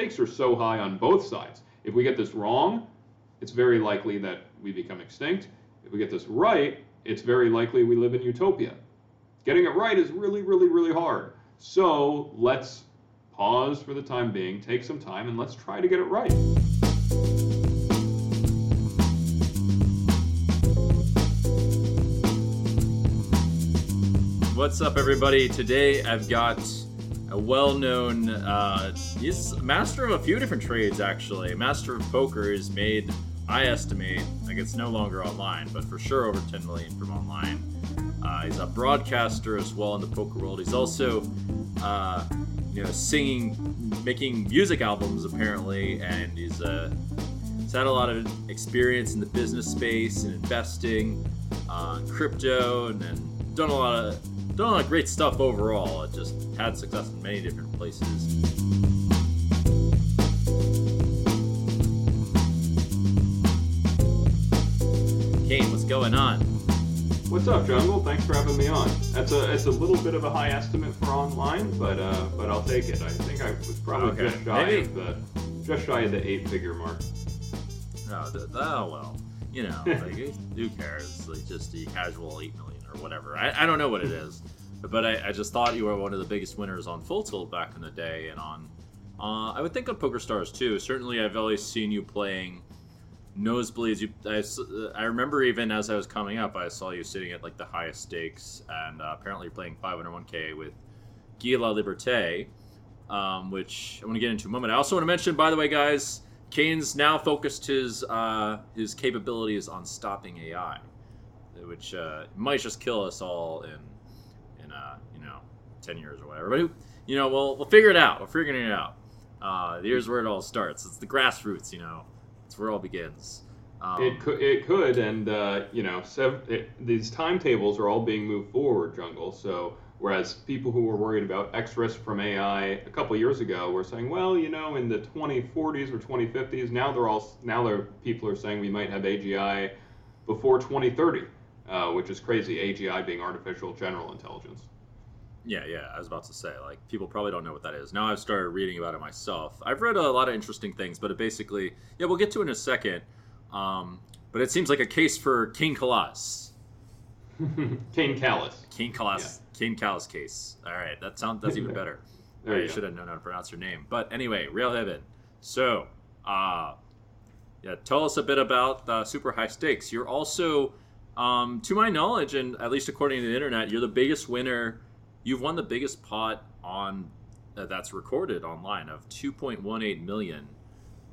stakes are so high on both sides. If we get this wrong, it's very likely that we become extinct. If we get this right, it's very likely we live in utopia. Getting it right is really, really, really hard. So let's pause for the time being, take some time, and let's try to get it right. What's up, everybody? Today I've got a well-known. Uh, he's master of a few different trades, actually. Master of poker is made, I estimate, like it's no longer online, but for sure over 10 million from online. Uh, he's a broadcaster as well in the poker world. He's also, uh, you know, singing, making music albums apparently, and he's he's had a lot of experience in the business space and investing, uh, crypto, and then done a lot of done a lot of great stuff overall. It just had success in many different places. Kane, what's going on? What's up, Jungle? Thanks for having me on. That's a it's a little bit of a high estimate for online, but uh, but I'll take it. I think I was probably Okay, just shy maybe- of the just shy of the eight figure mark. Oh, th- oh well, you know, like who cares? Like just the casual eight million or whatever. I, I don't know what it is, but I, I just thought you were one of the biggest winners on Full Tilt back in the day, and on uh, I would think on Poker Stars too. Certainly, I've always seen you playing nosebleeds. You, I, I remember even as I was coming up, I saw you sitting at like the highest stakes, and uh, apparently you're playing 501k with Guy Laliberté, um, which I want to get into in a moment. I also want to mention, by the way, guys, Kane's now focused his uh, his capabilities on stopping AI, which uh, might just kill us all in in uh, you know ten years or whatever. But you know, we'll we'll figure it out. We're figuring it out. Uh, here's where it all starts. It's the grassroots. You know, it's where it all begins. Um, It could, it could, and uh, you know, sev- it, these timetables are all being moved forward, Jungle. So whereas people who were worried about X risk from AI a couple years ago were saying, well, you know, in the 2040s or 2050s, now they're all now they're people are saying we might have AGI before 2030, uh, which is crazy. AGI being artificial general intelligence. Yeah, yeah. I was about to say, like, people probably don't know what that is. Now I've started reading about it myself. I've read a lot of interesting things, but it basically, yeah, we'll get to it in a second. Um, but it seems like a case for King Kalas. Kane Kalas. King Kalas. King Kalas case. All right, that sounds that's even better. There I you should have known how to pronounce your name. But anyway, Rail Heaven. So, uh, yeah, tell us a bit about uh, Super High Stakes. You're also, um, to my knowledge, and at least according to the internet, you're the biggest winner. You've won the biggest pot on uh, that's recorded online of 2.18 million.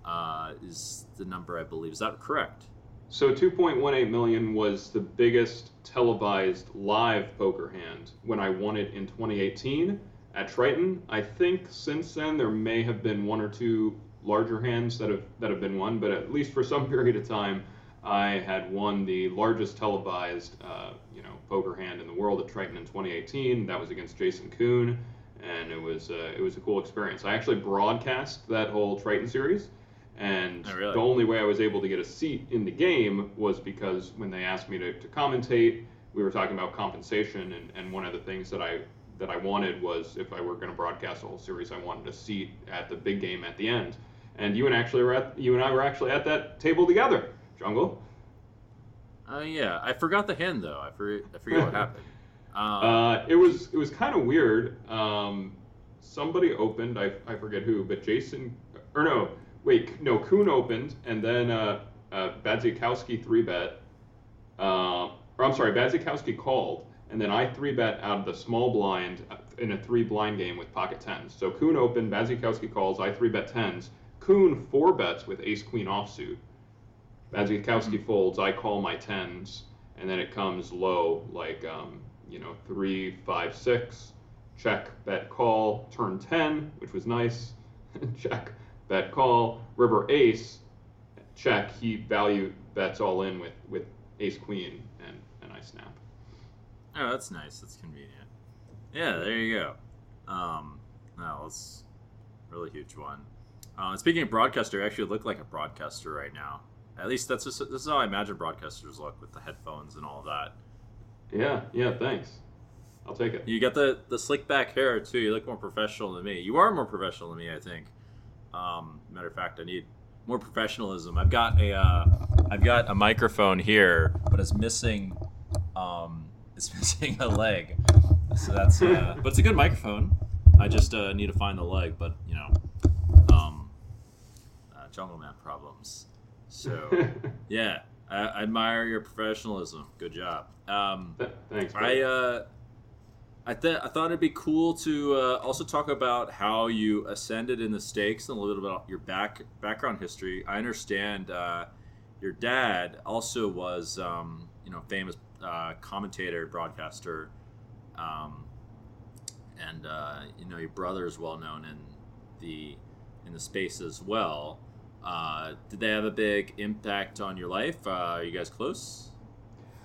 Uh, is the number I believe? Is that correct? So 2.18 million was the biggest televised live poker hand when I won it in 2018 at Triton. I think since then there may have been one or two larger hands that have that have been won, but at least for some period of time, I had won the largest televised uh, you know poker hand in the world at Triton in 2018. That was against Jason Koon, and it was uh, it was a cool experience. I actually broadcast that whole Triton series. And Oh, really? the only way I was able to get a seat in the game was because when they asked me to, to commentate, we were talking about compensation, and, and one of the things that I that I wanted was if I were going to broadcast the whole series, I wanted a seat at the big game at the end. And you and actually were at, you and I were actually at that table together, Jungle. Oh yeah, I forgot the hand though. I forget. I forget what happened. Um, Uh, it was it was kind of weird. Um, somebody opened, I, I forget who, but Jason or no, wait, no, Koon opened, and then uh, uh, Badziakouski three bet. Uh, or I'm sorry, Badziakouski called, and then I three bet out of the small blind uh, in a three blind game with pocket tens. So Koon opened, Badziakouski calls, I three bet tens. Koon four bets with ace queen offsuit. Badziakouski folds, I call my tens, and then it comes low, like um, you know, three, five, six, check, bet, call, turn ten, which was nice, check, bet, call, river ace, check, he value bets all in with with ace queen, and and I snap. Oh, that's nice. That's convenient. Yeah, there you go. Um, it's a really huge one. Uh, speaking of broadcaster, you actually look like a broadcaster right now. At least that's just, this is how I imagine broadcasters look with the headphones and all that. Yeah, yeah, thanks. I'll take it. You got the the slick back hair too. You look more professional than me. You are more professional than me, I think. Um, matter of fact, I need more professionalism. I've got a uh, I've got a microphone here, but it's missing um, it's missing a leg. So that's uh, but it's a good microphone. I just uh, need to find the leg, but you know, um, uh, jungle man problems. So yeah, I, I admire your professionalism. Good job. Um, Thanks. I uh, I, th- I thought it'd be cool to uh, also talk about how you ascended in the stakes and a little bit about your back background history. I understand uh, your dad also was um, you know famous uh, commentator, broadcaster, um, and uh, you know your brother is well known in the in the space as well. Uh, did they have a big impact on your life? Uh, are you guys close?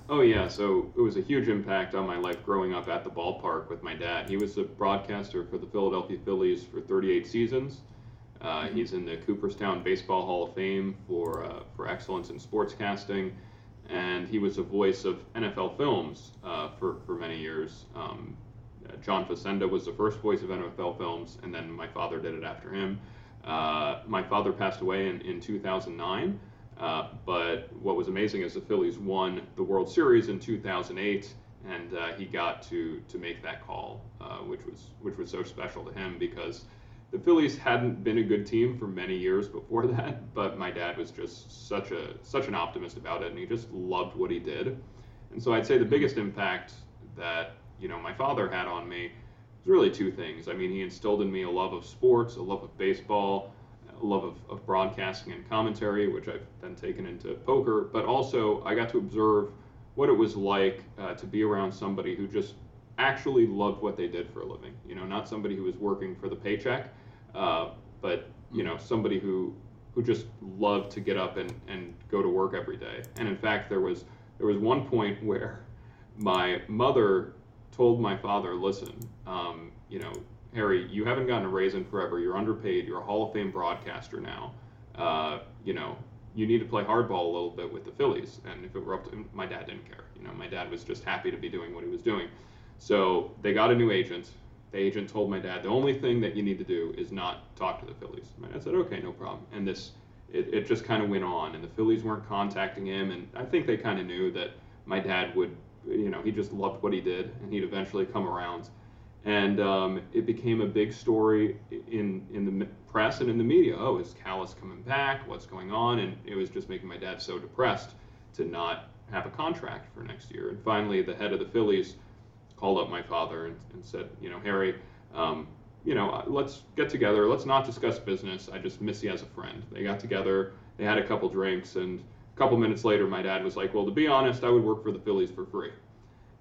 Oh yeah, so it was a huge impact on my life growing up at the ballpark with my dad. He was a broadcaster for the Philadelphia Phillies for 38 seasons. Uh, he's in the Cooperstown Baseball Hall of Fame for uh, for excellence in sportscasting, and he was a voice of NFL films uh, for for many years. Um, John Facenda was the first voice of NFL films, and then my father did it after him. Uh, my father passed away in, in 2009. Uh, but what was amazing is the Phillies won the World Series in 2008, and uh, he got to to make that call, uh, which was which was so special to him because the Phillies hadn't been a good team for many years before that. But my dad was just such a such an optimist about it, and he just loved what he did. And so I'd say the biggest impact that you know my father had on me was really two things. I mean, he instilled in me a love of sports, a love of baseball a love of, of broadcasting and commentary, which I've then taken into poker, but also I got to observe what it was like uh, to be around somebody who just actually loved what they did for a living. You know, not somebody who was working for the paycheck, uh, but you know, somebody who who just loved to get up and, and go to work every day. And in fact, there was there was one point where my mother told my father, "Listen, um, you know, Harry, you haven't gotten a raise in forever. You're underpaid. You're a Hall of Fame broadcaster now. Uh, you know, you need to play hardball a little bit with the Phillies. And if it were up to my dad, didn't care. You know, my dad was just happy to be doing what he was doing. So they got a new agent. The agent told my dad the only thing that you need to do is not talk to the Phillies. My dad said, okay, no problem. And this, it, it just kind of went on. And the Phillies weren't contacting him. And I think they kind of knew that my dad would, you know, he just loved what he did, and he'd eventually come around and um, it became a big story in in the press and in the media. Oh, is Kalas coming back? What's going on? And it was just making my dad so depressed to not have a contract for next year. And finally, the head of the Phillies called up my father and, and said, you know, Harry, um, you know, let's get together. Let's not discuss business. I just miss you as a friend. They got together. They had a couple drinks, and a couple minutes later, my dad was like, well, to be honest, I would work for the Phillies for free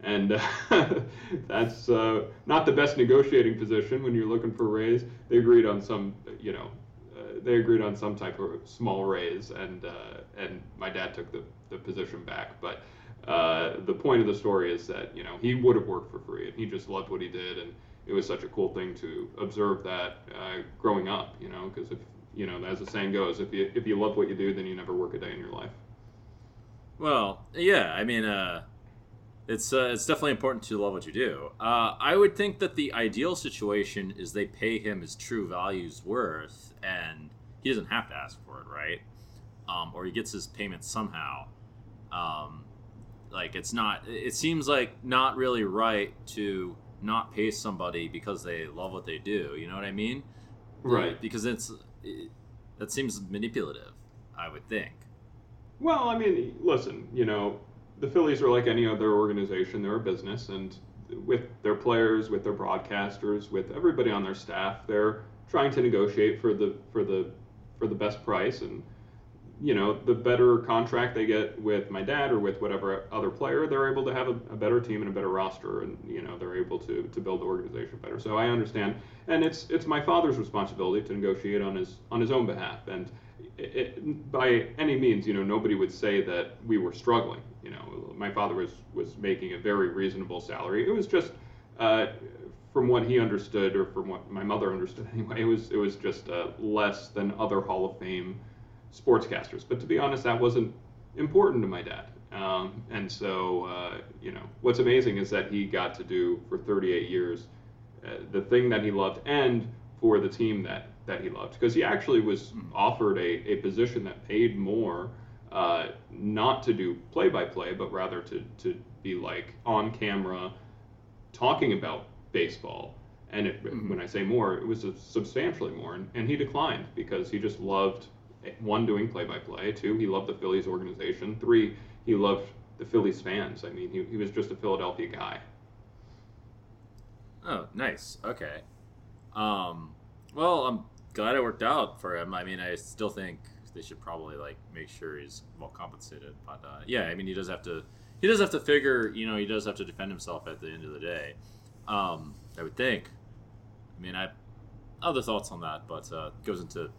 and uh, that's uh, not the best negotiating position when you're looking for a raise. They agreed on some, you know, uh, they agreed on some type of small raise, and uh, and my dad took the, the position back. But uh, the point of the story is that you know he would have worked for free, and he just loved what he did, and it was such a cool thing to observe that growing up, you know, because if you know, as the saying goes, if you if you love what you do, then you never work a day in your life. Well, yeah, I mean, uh, it's uh, it's definitely important to love what you do. Uh, I would think that the ideal situation is they pay him his true value's worth, and he doesn't have to ask for it, right? Um, or he gets his payment somehow. Um, like it's not. It seems like not really right to not pay somebody because they love what they do. You know what I mean? Right. Because it's it, that seems manipulative. I would think. Well, I mean, listen, you know, the Phillies are like any other organization; they're a business, and with their players, with their broadcasters, with everybody on their staff, they're trying to negotiate for the for the for the best price. And you know the better contract they get with my dad or with whatever other player they're able to have a, a, better team and a better roster and you know they're able to to build the organization better. So i understand. And it's it's my father's responsibility to negotiate on his on his own behalf. And it, by any means you know nobody would say that we were struggling you know my father was was making a very reasonable salary it was just uh, from what he understood or from what my mother understood anyway it was it was just uh, less than other hall of fame sportscasters. But to be honest, that wasn't important to my dad. Um, and so, uh, you know, what's amazing is that he got to do for 38 years uh, the thing that he loved and for the team that that he loved because he actually was Mhm. offered a, a position that paid more, uh, not to do play by play, but rather to, to be like on camera talking about baseball. And it, Mhm. when I say more, it was substantially more. And, and he declined because he just loved one, doing play by play, two, he loved the Phillies organization, three, he loved the Phillies fans. I mean, he, he was just a Philadelphia guy. Oh, nice. Okay. Um, well, I'm glad it worked out for him. I mean, I still think they should probably like make sure he's well compensated. But uh, yeah, I mean, he does have to. He does have to figure. You know, he does have to defend himself at the end of the day. Um, I would think. I mean, I have other thoughts on that, but uh, goes into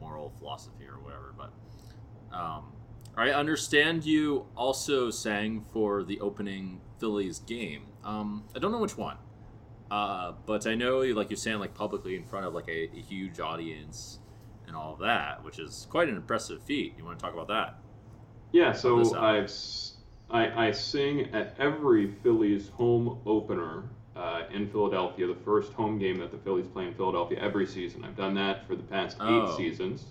moral philosophy or whatever. But um, I understand you also sang for the opening Phillies game. Um, I don't know which one. Uh, but I know, like you're saying, like publicly in front of like a, a, huge audience and all of that, which is quite an impressive feat. You want to talk about that? Yeah, so I've I, I sing at every Phillies home opener uh, in Philadelphia, the first home game that the Phillies play in Philadelphia every season. I've done that for the past oh. eight seasons.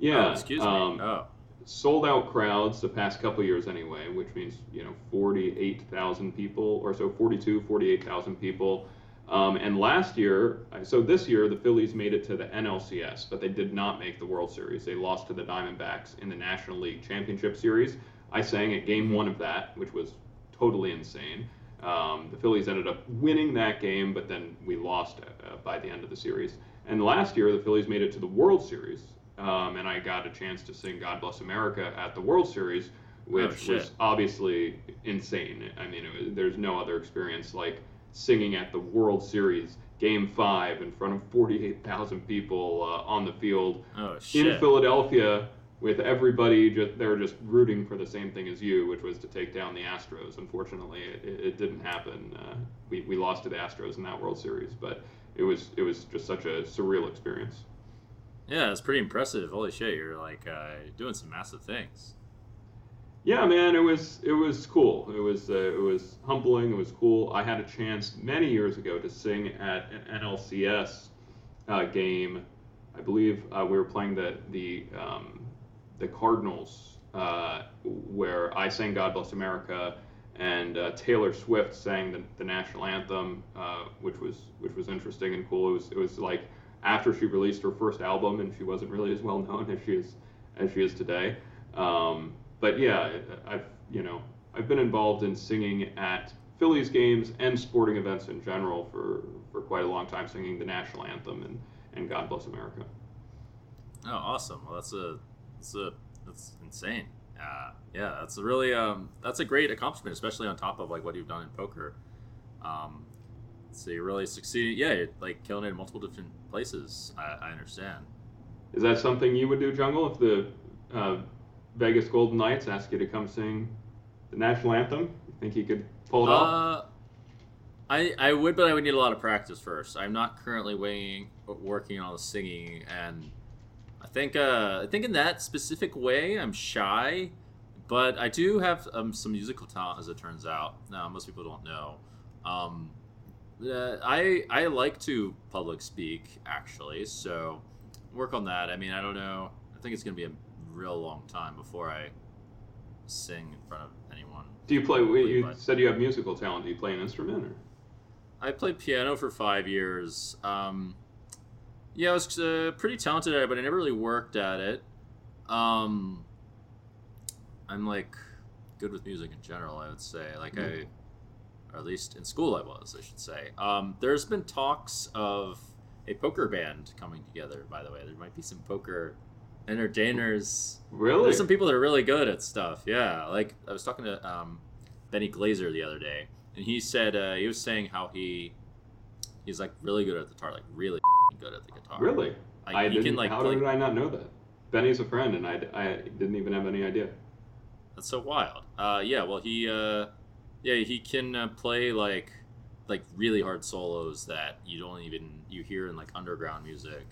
Yeah, oh, excuse um, me. Oh. Sold out crowds the past couple years anyway, which means you know 48,000 people or so, 42, 48,000 people. Um, and last year, so this year, the Phillies made it to the NLCS, but they did not make the World Series. They lost to the Diamondbacks in the National League Championship Series. I sang at game one of that, which was totally insane. Um, the Phillies ended up winning that game, but then we lost uh, by the end of the series. And last year, the Phillies made it to the World Series, um, and I got a chance to sing "God Bless America" at the World Series, which oh, was obviously insane. I mean, was, there's no other experience like singing at the World Series Game Five in front of 48,000 people uh, on the field oh, in Philadelphia with everybody just they were just rooting for the same thing as you, which was to take down the Astros. Unfortunately, it, it didn't happen. Uh, we, we lost to the Astros in that World Series, but it was it was just such a surreal experience. Yeah, it's pretty impressive. Holy shit, you're like uh, doing some massive things. Yeah, man, it was it was cool. It was uh, it was humbling. It was cool. I had a chance many years ago to sing at an NLCS uh, game. I believe uh, we were playing the the um, the Cardinals, uh, where I sang "God Bless America," and uh, Taylor Swift sang the, the national anthem, uh, which was which was interesting and cool. It was it was like after she released her first album, and she wasn't really as well known as she is as she is today. Um, but yeah, I've you know I've been involved in singing at Phillies games and sporting events in general for for quite a long time, singing the national anthem and and God Bless America. Oh, awesome! Well, that's a that's a that's insane. Uh, yeah, that's a really um, that's a great accomplishment, especially on top of like what you've done in poker. Um, so you really succeeded. Yeah, you're, like killing it in multiple different places. I, I, understand. Is that something you would do, Jungle, if the uh, Vegas Golden Knights asked you to come sing the national anthem? You think you could pull it uh, off? I, I would, but I would need a lot of practice first. I'm not currently weighing, working on the singing, and I think uh, I think in that specific way, I'm shy, but I do have um, some musical talent, as it turns out. Now, most people don't know. Um, uh, I I like to public speak actually, so work on that. I mean, I don't know. I think it's gonna be a real long time before I sing in front of anyone. Do you play? You said you have musical talent. Do you play an instrument? Or? I played piano for five years. Um, yeah, I was uh, pretty talented at it, but I never really worked at it. Um, I'm like good with music in general. I would say, like mm-hmm. I, or at least in school, I was. I should say. Um, there's been talks of a poker band coming together. By the way, there might be some poker entertainers. Really? There's some people that are really good at stuff. Yeah, like I was talking to um, Benny Glaser the other day, and he said uh, he was saying how he he's like really good at the guitar, like really good at the guitar. Really? Like, I didn't, can, like, how play... did I not know that? Benny's a friend, and I, I didn't even have any idea. That's so wild. Uh, yeah, well, he, uh, yeah, he can uh, play like, like really hard solos that you don't even you hear in like underground music,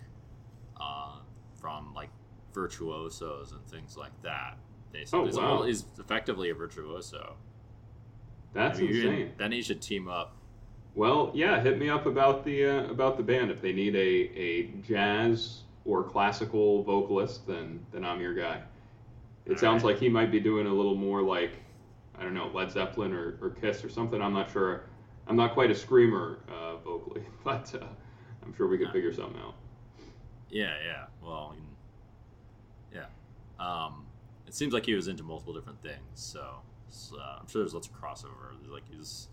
uh, from like virtuosos and things like that. Basically, oh wow! He's effectively a virtuoso. That's I mean, insane. Then he should team up Well, yeah, hit me up about the uh, about the band. If they need a, a jazz or classical vocalist, then then I'm your guy. It All sounds right. like he might be doing a little more like I don't know Led Zeppelin or, or Kiss or something. I'm not sure. I'm not quite a screamer uh, vocally, but uh, I'm sure we could figure something out. Yeah, yeah. Well, yeah. Um, it seems like he was into multiple different things, so, so, uh, I'm sure there's lots of crossover. Like he's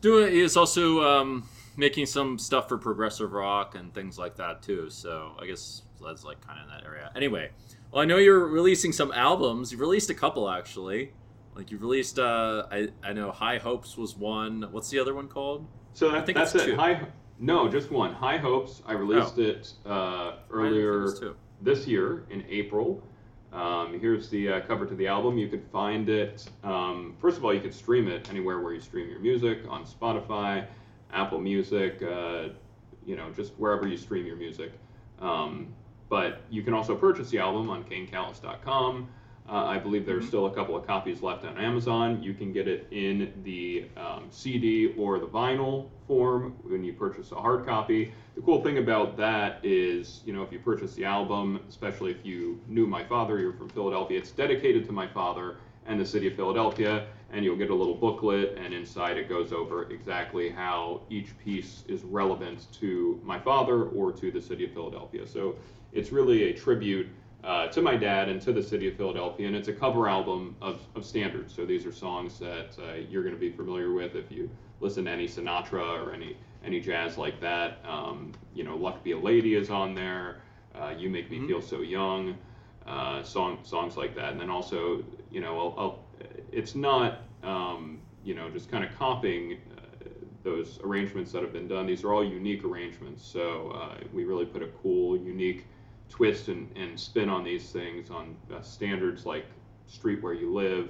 doing, he's also um, making some stuff for progressive rock and things like that too. So I guess that's like kind of in that area. Anyway, well, I know you're releasing some albums. You've released a couple actually. Like you've released, uh, I I know High Hopes was one. What's the other one called? So I think that's it. two. High, no, just one. High Hopes. I released it uh, think it earlier this year in April. Um, here's the uh, cover to the album. You could find it. Um, first of all, you could stream it anywhere where you stream your music on Spotify, Apple Music, uh, you know, just wherever you stream your music. Um, but you can also purchase the album on KaneKalas.com. Uh, I believe there's Mhm. still a couple of copies left on Amazon. You can get it in the um, CD or the vinyl form when you purchase a hard copy. The cool thing about that is, you know, if you purchase the album, especially if you knew my father, you're from Philadelphia, it's dedicated to my father and the city of Philadelphia, and you'll get a little booklet, and inside it goes over exactly how each piece is relevant to my father or to the city of Philadelphia. So it's really a tribute uh, to my dad and to the city of Philadelphia, and it's a cover album of, of standards. So these are songs that uh, you're going to be familiar with if you listen to any Sinatra or any any jazz like that. Um, you know, "Luck Be a Lady" is on there. Uh, "You Make Me Mhm. Feel So Young," uh, song songs like that, and then also, you know, I'll, I'll, it's not um, you know just kind of copying uh, those arrangements that have been done. These are all unique arrangements, so uh, we really put a cool, unique twist and, and spin on these things on uh, standards like Street Where You Live.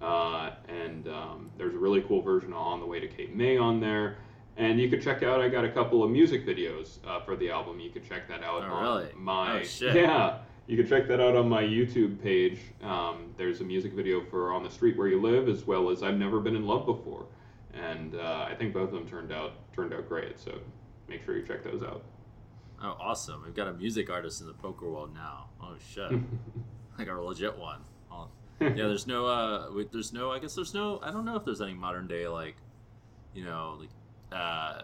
Uh, and um, there's a really cool version of On the Way to Cape May on there. And you could check out, I got a couple of music videos uh, for the album. You could check that out Oh, on really? my. Oh, shit. Yeah. You can check that out on my YouTube page. Um, there's a music video for On the Street Where You Live, as well as I've Never Been in Love Before. And uh, I think both of them turned out turned out great. So make sure you check those out. Oh, awesome! We've got a music artist in the poker world now. Oh shit, like a legit one. Oh, yeah, there's no, uh, wait, there's no. I guess there's no. I don't know if there's any modern day like, you know, like, uh,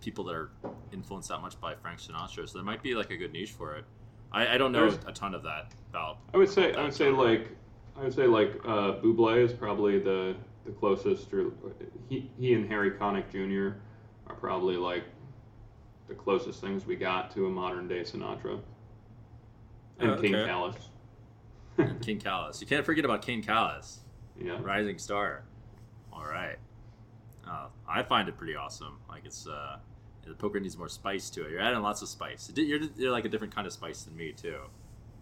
people that are influenced that much by Frank Sinatra. So there might be like a good niche for it. I, I don't know There's- a ton of that about. I would say I would say genre. like I would say like uh, Buble is probably the the closest. Or he he and Harry Connick Jr. are probably like the closest things we got to a modern day Sinatra. And Oh, King okay. Kalas. And King Kalas. You can't forget about King Kalas, Yeah. rising star. All right. Uh, I find it pretty awesome. Like it's uh, the poker needs more spice to it. You're adding lots of spice. You're, you're like a different kind of spice than me too.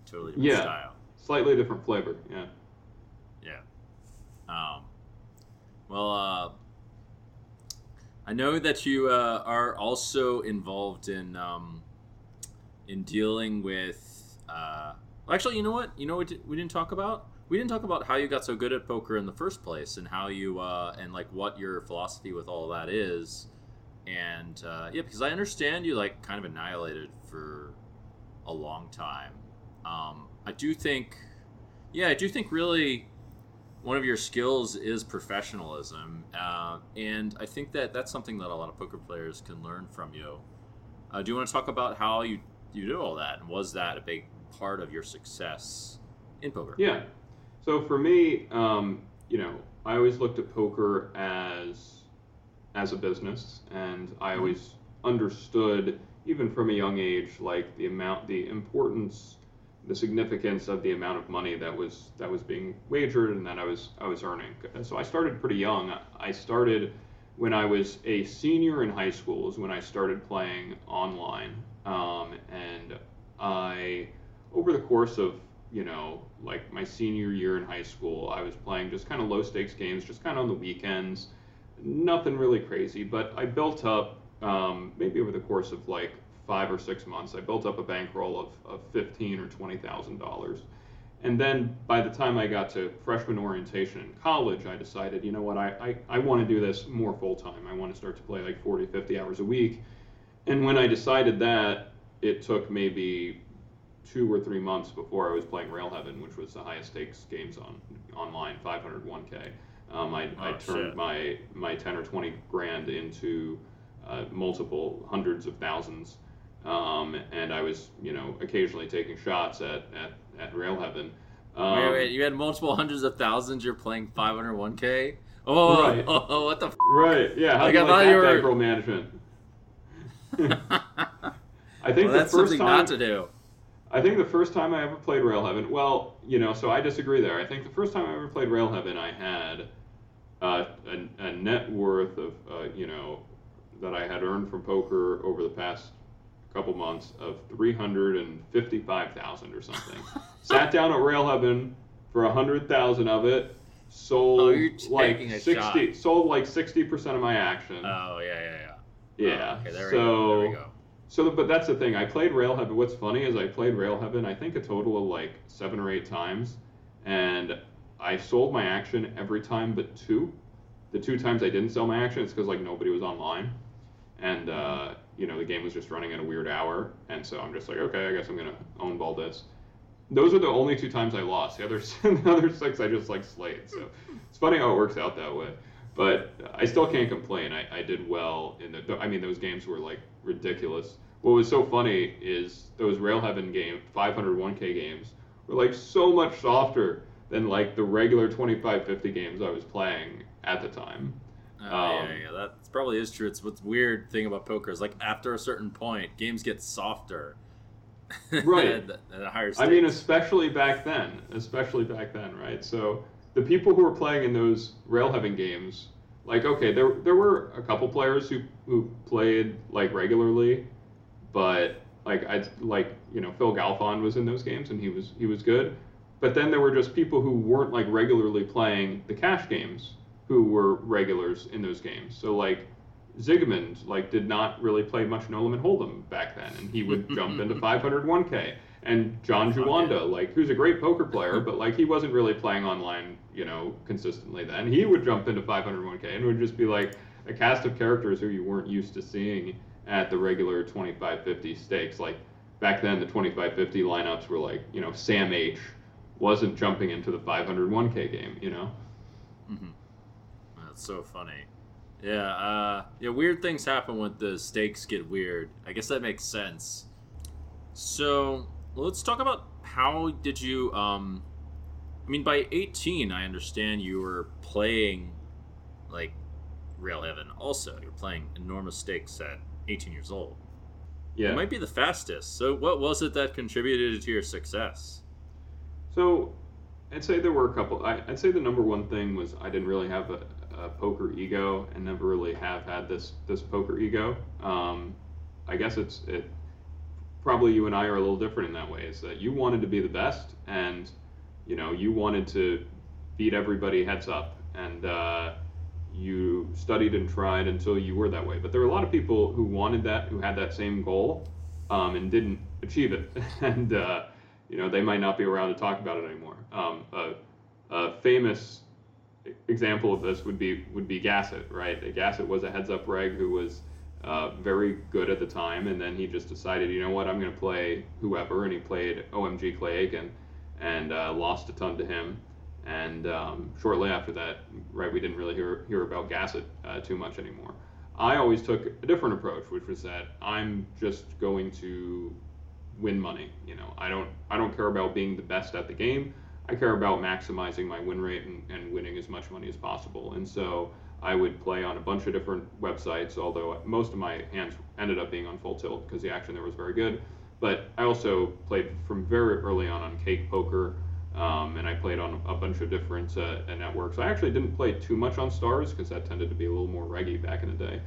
Totally different Yeah. style. Slightly different flavor. Yeah. Yeah. Um, well, uh, I know that you uh, are also involved in um, in dealing with. Uh, actually, you know what? You know what we didn't talk about? We didn't talk about how you got so good at poker in the first place, and how you uh, and like what your philosophy with all that is. And uh, yeah, because I understand you like kind of annihilated for a long time. Um, I do think, yeah, I do think really one of your skills is professionalism, uh, and I think that that's something that a lot of poker players can learn from you. Uh, do you want to talk about how you you do all that, and was that a big part of your success in poker? Yeah. So for me, um, you know, I always looked at poker as as a business, and I Mhm. always understood, even from a young age, like the amount, the importance, the significance of the amount of money that was that was being wagered and that I was I was earning. So I started pretty young. I started when I was a senior in high school is when I started playing online, um, and I over the course of you know like my senior year in high school i was playing just kind of low stakes games just kind of on the weekends nothing really crazy but i built up um, maybe over the course of like five or six months i built up a bankroll of, of 15 or 20 thousand dollars And then by the time I got to freshman orientation in college, I decided, you know what, I, I, I want to do this more full time. I want to start to play like 40, 50 hours a week. And when I decided that, it took maybe two or three months before I was playing Rail Heaven, which was the highest stakes games on online, 501k. Um, I, Oh, I turned shit. my my 10 or 20 grand into uh, multiple hundreds of thousands, um, and I was you know occasionally taking shots at at, at Rail Heaven. Um, wait, wait, you had multiple hundreds of thousands. You're playing 501k. Oh, Right. oh, what the? F- Right? Yeah. How Like, do I you thought like you were- bankroll management? I think well, the that's first something time not to do. I think the first time I ever played Rail Heaven. well, you know, so I disagree there. I think the first time I ever played Rail Heaven, I had uh, a, a net worth of, uh, you know, that I had earned from poker over the past couple months of 355,000 or something. Sat down at Rail Heaven for 100,000 of it, sold Oh, like a 60 shot. sold like 60% of my action. Oh yeah, yeah, yeah. yeah. Oh, okay, there so we go. There we go. so, but that's the thing. I played Rail Heaven. What's funny is I played Rail Heaven, I think a total of like seven or eight times, and I sold my action every time but two. The two times I didn't sell my action, it's because like nobody was online, and uh, you know the game was just running at a weird hour, and so I'm just like, okay, I guess I'm gonna own ball this. Those are the only two times I lost. The other the other six I just like slayed. So it's funny how it works out that way. But I still can't complain. I, I did well in the. I mean, those games were like ridiculous. What was so funny is those Rail Heaven game 501k games were like so much softer than like the regular 2550 games I was playing at the time. Oh, Um, yeah, yeah, that probably is true. It's what's weird thing about poker is like after a certain point, games get softer. Right. at, at a higher I mean, especially back then, especially back then, right? So the people who were playing in those Rail Heaven games, like, okay, there there were a couple players who who played like regularly, but like I like you know Phil Galfond was in those games and he was he was good, but then there were just people who weren't like regularly playing the cash games who were regulars in those games. So like Ziigmund like did not really play much No Limit Hold'em back then, and he would jump into 501k. And John Fuck Juanda, like who's a great poker player, but like he wasn't really playing online, you know, consistently then. He would jump into 501k and it would just be like a cast of characters who you weren't used to seeing at the regular 2550 stakes. Like back then, the 2550 lineups were like, you know, Sam H wasn't jumping into the 501k game, you know. Mhm. That's so funny. Yeah, uh, yeah. Weird things happen when the stakes get weird. I guess that makes sense. So let's talk about how did you? Um, I mean, by eighteen, I understand you were playing like Rail Heaven. Also, you're playing enormous stakes at eighteen years old. Yeah. It might be the fastest. So, what was it that contributed to your success? So, I'd say there were a couple. I, I'd say the number one thing was I didn't really have a, a poker ego, and never really have had this this poker ego. Um, I guess it's it. Probably you and I are a little different in that way. Is that you wanted to be the best, and you know you wanted to beat everybody heads up, and uh, you studied and tried until you were that way. But there were a lot of people who wanted that, who had that same goal, um, and didn't achieve it, and uh, you know they might not be around to talk about it anymore. Um, a famous example of this would be would be Gassett, right? Gassett was a heads up reg who was uh, very good at the time, and then he just decided, you know what, I'm going to play whoever, and he played OMG Clay Aiken, and uh, lost a ton to him. And um, shortly after that, right, we didn't really hear hear about Gassett uh, too much anymore. I always took a different approach, which was that I'm just going to win money. You know, I don't I don't care about being the best at the game. I care about maximizing my win rate and, and winning as much money as possible. And so I would play on a bunch of different websites, although most of my hands ended up being on full tilt because the action there was very good. But I also played from very early on on Cake Poker, um, and I played on a bunch of different uh, networks. I actually didn't play too much on Stars because that tended to be a little more reggy back in the day.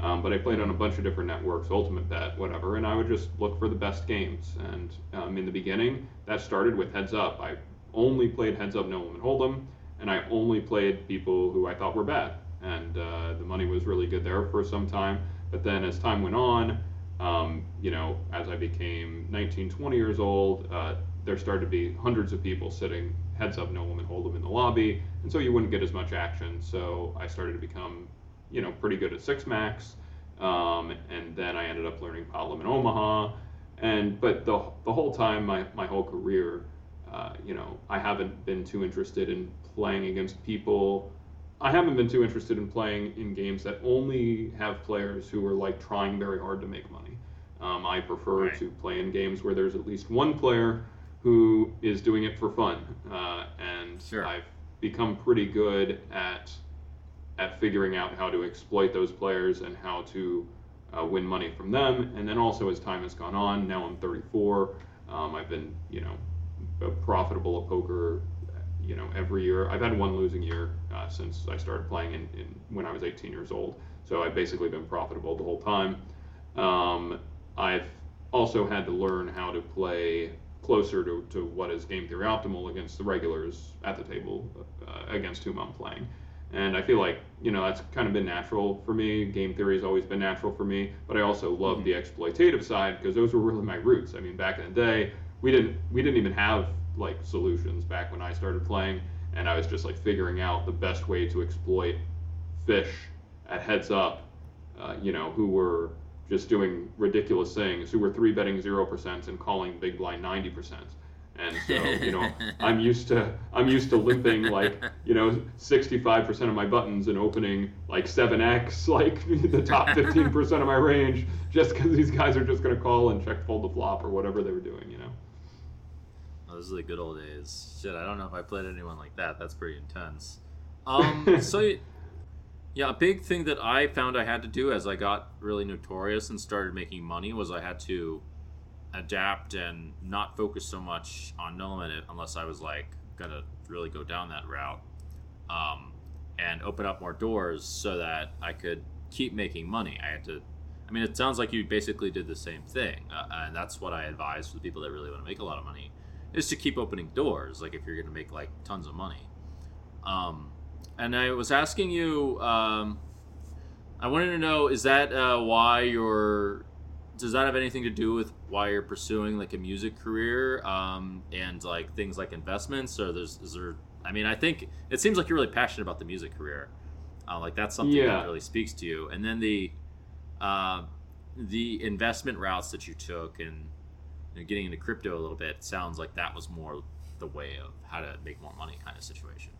Um, but I played on a bunch of different networks, Ultimate Bet, whatever, and I would just look for the best games. And um, in the beginning, that started with Heads Up. I only played Heads Up, No Limit Hold'em, and I only played people who I thought were bad. And uh, the money was really good there for some time. But then as time went on, um, you know, as I became 19, 20 years old, uh, there started to be hundreds of people sitting heads up, no woman hold them in the lobby, and so you wouldn't get as much action. So I started to become, you know, pretty good at six max, um, and then I ended up learning Pot Limit Omaha, and but the the whole time, my my whole career, uh, you know, I haven't been too interested in playing against people. I haven't been too interested in playing in games that only have players who are like trying very hard to make money. Um, I prefer Right. to play in games where there's at least one player who is doing it for fun, uh, and Sure. I've become pretty good at at figuring out how to exploit those players and how to uh, win money from them. And then also as time has gone on, now I'm 34. Um, I've been, you know, profitable at poker, you know, every year. I've had one losing year uh, since I started playing in, in when I was 18 years old. So I've basically been profitable the whole time. Um, I've also had to learn how to play closer to, to what is game theory optimal against the regulars at the table uh, against whom I'm playing. And I feel like, you know, that's kind of been natural for me. Game theory has always been natural for me, but I also love the exploitative side because those were really my roots. I mean, back in the day, we didn't we didn't even have like solutions back when I started playing, and I was just like figuring out the best way to exploit fish at heads up, uh, you know, who were just doing ridiculous things, who were three betting zero percent and calling big blind ninety percent. And so, you know, I'm used to I'm used to limping like, you know, 65% of my buttons and opening like 7x, like the top 15% of my range, just because these guys are just gonna call and check fold the flop or whatever they were doing, you know. Those are the good old days. Shit, I don't know if I played anyone like that. That's pretty intense. Um, so yeah, a big thing that I found I had to do as I got really notorious and started making money was I had to adapt and not focus so much on no limit unless I was like gonna really go down that route, um, and open up more doors so that I could keep making money. I had to. I mean, it sounds like you basically did the same thing, uh, and that's what I advise for the people that really want to make a lot of money is to keep opening doors. Like if you're going to make like tons of money. Um, and I was asking you, um, I wanted to know, is that uh, why you're? Does that have anything to do with why you're pursuing like a music career um, and like things like investments? Or there's is there? I mean, I think it seems like you're really passionate about the music career. Uh, like that's something Yeah. that really speaks to you. And then the uh, the investment routes that you took and you know, getting into crypto a little bit sounds like that was more the way of how to make more money kind of situation.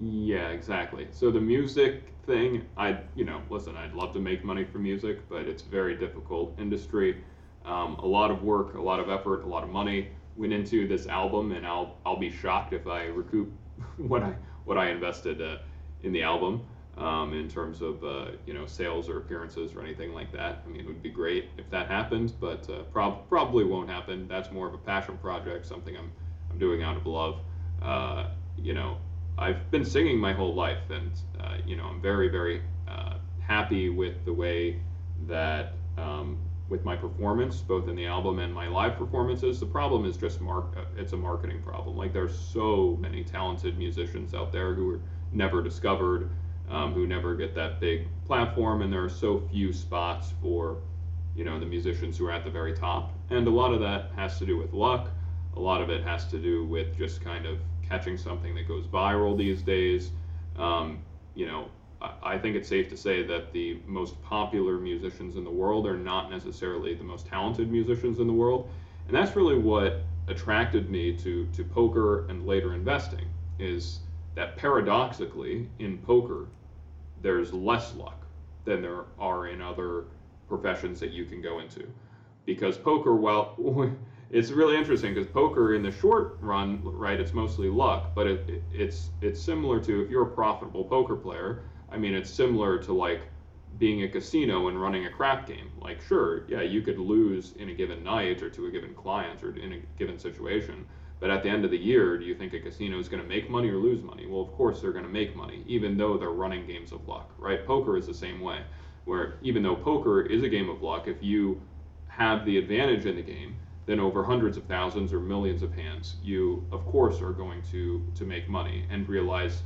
Yeah, exactly. So the music thing, I, you know, listen, I'd love to make money from music, but it's a very difficult industry. Um, a lot of work, a lot of effort, a lot of money went into this album, and I'll I'll be shocked if I recoup what I what I invested uh, in the album um, in terms of uh, you know sales or appearances or anything like that. I mean, it would be great if that happened, but uh, prob- probably won't happen. That's more of a passion project, something I'm I'm doing out of love. Uh, you know, I've been singing my whole life, and uh, you know, I'm very, very uh, happy with the way that um, with my performance, both in the album and my live performances. The problem is just mark. uh, It's a marketing problem. Like there's so many talented musicians out there who are never discovered, um, who never get that big platform, and there are so few spots for, you know, the musicians who are at the very top. And a lot of that has to do with luck. A lot of it has to do with just kind of catching something that goes viral these days. Um, you know, I, I think it's safe to say that the most popular musicians in the world are not necessarily the most talented musicians in the world, and that's really what attracted me to to poker and later investing. Is that paradoxically in poker, there's less luck than there are in other professions that you can go into, because poker, well, it's really interesting because poker in the short run, right, it's mostly luck, but it, it, it's it's similar to if you're a profitable poker player. I mean, it's similar to like being a casino and running a crap game. Like, sure, yeah, you could lose in a given night or to a given client or in a given situation, but at the end of the year, do you think a casino is going to make money or lose money? Well, of course they're going to make money, even though they're running games of luck, right? Poker is the same way, where even though poker is a game of luck, if you have the advantage in the game, then over hundreds of thousands or millions of hands, you of course are going to to make money and realize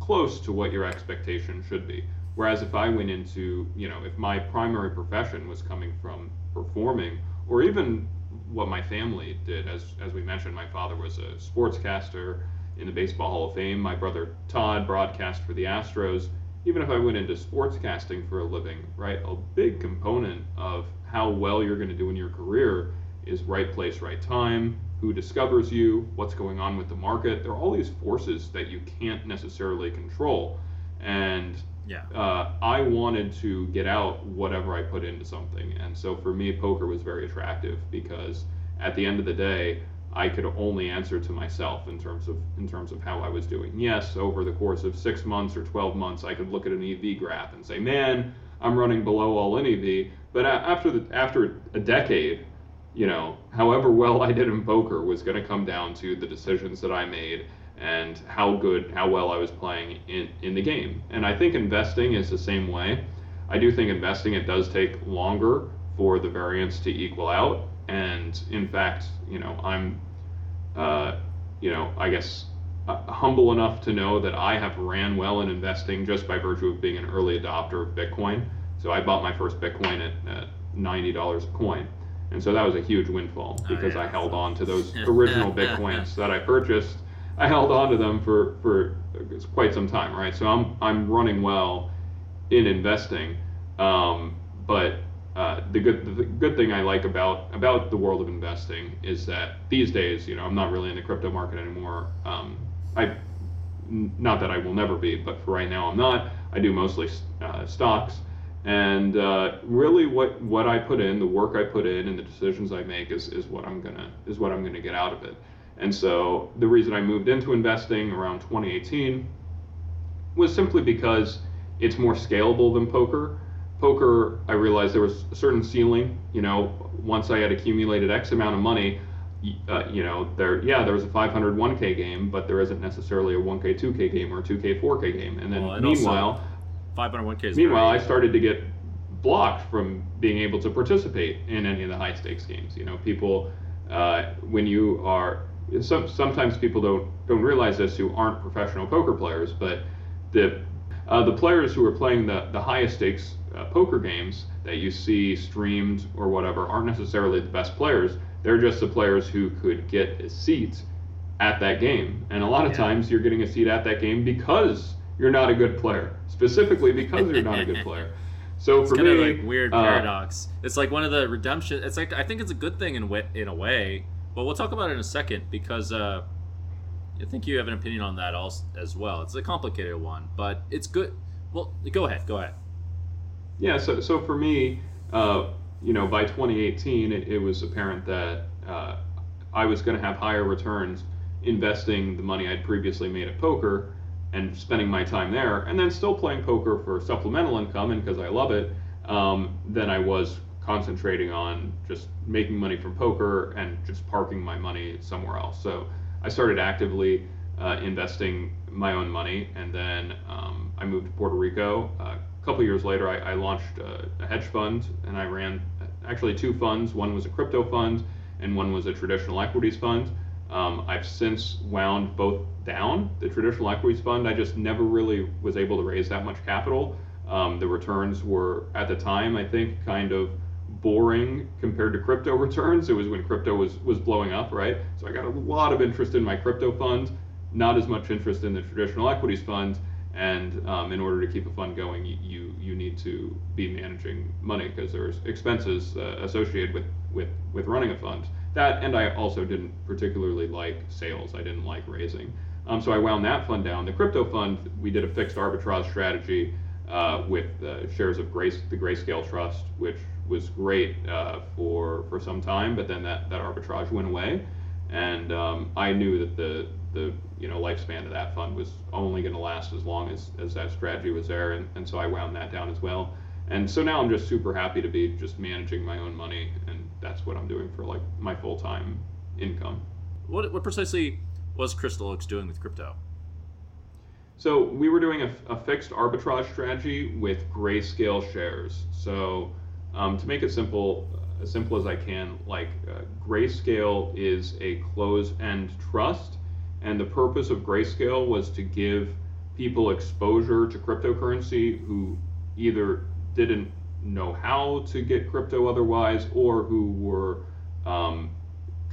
close to what your expectation should be. Whereas if I went into, you know, if my primary profession was coming from performing, or even what my family did. As as we mentioned, my father was a sportscaster in the Baseball Hall of Fame. My brother Todd broadcast for the Astros. Even if I went into sportscasting for a living, right, a big component of how well you're going to do in your career is right place, right time, who discovers you, what's going on with the market. There are all these forces that you can't necessarily control. And yeah. Uh, I wanted to get out whatever I put into something. And so for me, poker was very attractive because at the end of the day, I could only answer to myself in terms of in terms of how I was doing. Yes, over the course of six months or 12 months, I could look at an EV graph and say, "Man, I'm running below all in EV." But after the after a decade, you know, however well I did in poker was going to come down to the decisions that I made and how good, how well I was playing in, in the game. And I think investing is the same way. I do think investing, it does take longer for the variance to equal out. And in fact, you know, I'm, uh, you know, I guess uh, humble enough to know that I have ran well in investing just by virtue of being an early adopter of Bitcoin. So I bought my first Bitcoin at, at $90 a coin. And so that was a huge windfall oh, because oh, yeah. I held on to those original Bitcoins that I purchased. I held on to them for, for quite some time, right? So I'm, I'm running well in investing. Um, but uh, the good the good thing I like about about the world of investing is that these days, you know, I'm not really in the crypto market anymore. Um, I not that I will never be, but for right now, I'm not. I do mostly uh, stocks. And uh, really, what, what I put in, the work I put in, and the decisions I make is, is what I'm gonna is what I'm gonna get out of it. And so the reason I moved into investing around 2018 was simply because it's more scalable than poker. Poker, I realized there was a certain ceiling. You know, once I had accumulated X amount of money, uh, you know, there, yeah, there was a 500 1K game, but there isn't necessarily a 1K 2K game or a 2K 4K game. And then well, and meanwhile. Also- 501k. Meanwhile, I started to get blocked from being able to participate in any of the high stakes games. You know, people uh, when you are some, sometimes people don't don't realize this who aren't professional poker players, but the uh, the players who are playing the the highest stakes uh, poker games that you see streamed or whatever aren't necessarily the best players. They're just the players who could get a seat at that game, and a lot of yeah. times you're getting a seat at that game because you're not a good player, specifically because you're not a good player. So it's for kind me, of like weird uh, paradox. It's like one of the redemption. It's like I think it's a good thing in in a way, but we'll talk about it in a second because uh, I think you have an opinion on that as well. It's a complicated one, but it's good. Well, go ahead. Go ahead. Yeah. So so for me, uh, you know, by 2018, it, it was apparent that uh, I was going to have higher returns investing the money I'd previously made at poker and spending my time there, and then still playing poker for supplemental income and because I love it, um, than I was concentrating on just making money from poker and just parking my money somewhere else. So I started actively uh, investing my own money, and then um, I moved to Puerto Rico. Uh, a couple years later, I, I launched a, a, hedge fund, and I ran actually two funds. One was a crypto fund, and one was a traditional equities fund. Um, I've since wound both down. The traditional equities fund, I just never really was able to raise that much capital. Um, the returns were, at the time, I think, kind of boring compared to crypto returns. It was when crypto was, was blowing up, right? So I got a lot of interest in my crypto fund, not as much interest in the traditional equities fund. And um, in order to keep a fund going, you you need to be managing money because there's expenses uh, associated with, with with running a fund that and I also didn't particularly like sales. I didn't like raising. Um, so I wound that fund down. The crypto fund, we did a fixed arbitrage strategy uh, with uh, shares of Grace, the Grayscale Trust, which was great uh, for for some time. But then that, that arbitrage went away, and um, I knew that the the you know lifespan of that fund was only going to last as long as, as that strategy was there, and, and so I wound that down as well. And so now I'm just super happy to be just managing my own money and that's what I'm doing for like my full time income. What what precisely was Crystal Oaks doing with crypto? So we were doing a, a fixed arbitrage strategy with grayscale shares. So um, to make it simple, as simple as I can, like uh, grayscale is a close-end trust, and the purpose of grayscale was to give people exposure to cryptocurrency who either didn't know how to get crypto otherwise, or who were um,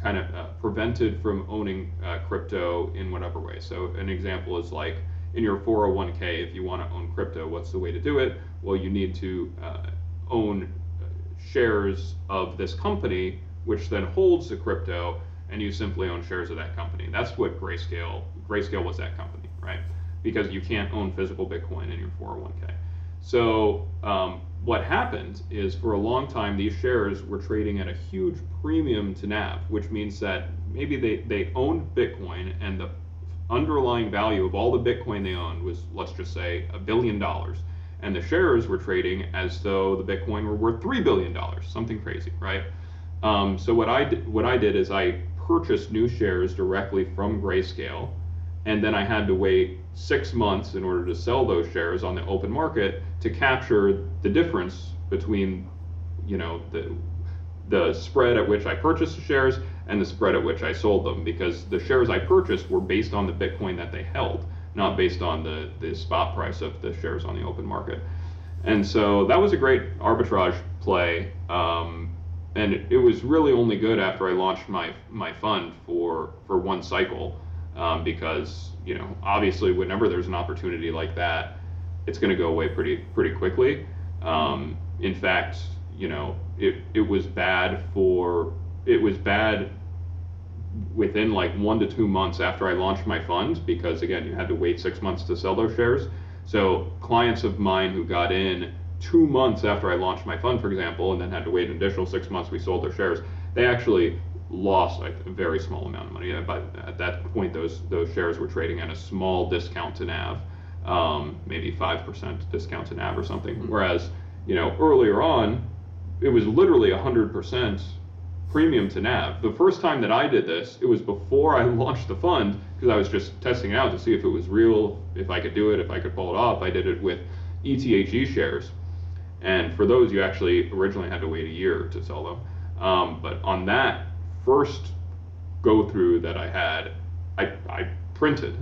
kind of uh, prevented from owning uh, crypto in whatever way. So an example is like in your 401k, if you want to own crypto, what's the way to do it? Well, you need to uh, own uh, shares of this company, which then holds the crypto, and you simply own shares of that company. That's what Grayscale. Grayscale was that company, right? Because you can't own physical Bitcoin in your 401k. So um, what happened is for a long time these shares were trading at a huge premium to NAV, which means that maybe they, they owned Bitcoin and the underlying value of all the Bitcoin they owned was, let's just say, a billion dollars. And the shares were trading as though the Bitcoin were worth $3 billion, something crazy, right? Um, so what I, did, what I did is I purchased new shares directly from Grayscale, and then I had to wait six months in order to sell those shares on the open market to capture the difference between, you know, the the spread at which I purchased the shares and the spread at which I sold them because the shares I purchased were based on the Bitcoin that they held, not based on the, the spot price of the shares on the open market. And so that was a great arbitrage play. Um, and it, it, was really only good after I launched my, my fund for, for one cycle um, because, you know, obviously whenever there's an opportunity like that, it's going to go away pretty pretty quickly. Um, in fact, you know, it it was bad for it was bad within like one to two months after I launched my fund because again, you had to wait six months to sell those shares. So clients of mine who got in two months after I launched my fund, for example, and then had to wait an additional six months, we sold their shares. They actually lost like a very small amount of money. But at that point, those those shares were trading at a small discount to NAV um, maybe 5% discount to NAV or something. Mm-hmm. Whereas, you know, earlier on, it was literally 100% premium to NAV. The first time that I did this, it was before I launched the fund because I was just testing it out to see if it was real, if I could do it, if I could pull it off. I did it with ETHE shares. And for those, you actually originally had to wait a year to sell them. Um, but on that first go through that I had, I, I printed,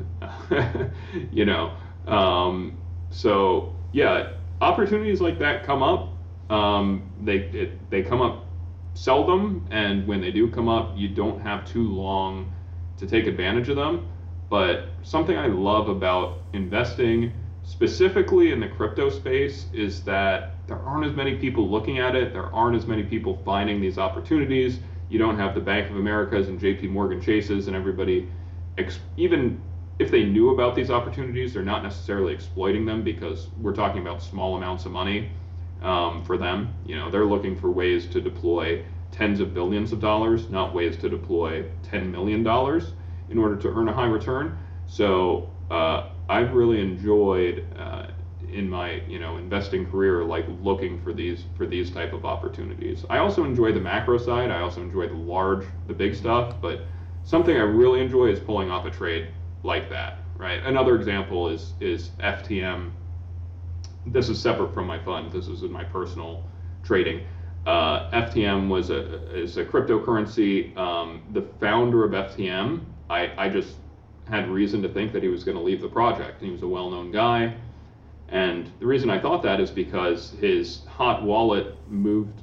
you know, um, so yeah, opportunities like that come up. Um, they it, they come up seldom, and when they do come up, you don't have too long to take advantage of them. But something I love about investing, specifically in the crypto space, is that there aren't as many people looking at it. There aren't as many people finding these opportunities. You don't have the Bank of Americas and J.P. Morgan Chases and everybody, even if they knew about these opportunities, they're not necessarily exploiting them because we're talking about small amounts of money um, for them. You know, they're looking for ways to deploy tens of billions of dollars, not ways to deploy ten million dollars in order to earn a high return. So uh, I've really enjoyed uh, in my you know investing career like looking for these for these type of opportunities. I also enjoy the macro side. I also enjoy the large, the big stuff, but something I really enjoy is pulling off a trade like that, right? Another example is is FTM. This is separate from my fund. This is in my personal trading. Uh, FTM was a is a cryptocurrency. Um, the founder of FTM, I, I just had reason to think that he was going to leave the project. He was a well-known guy, and the reason I thought that is because his hot wallet moved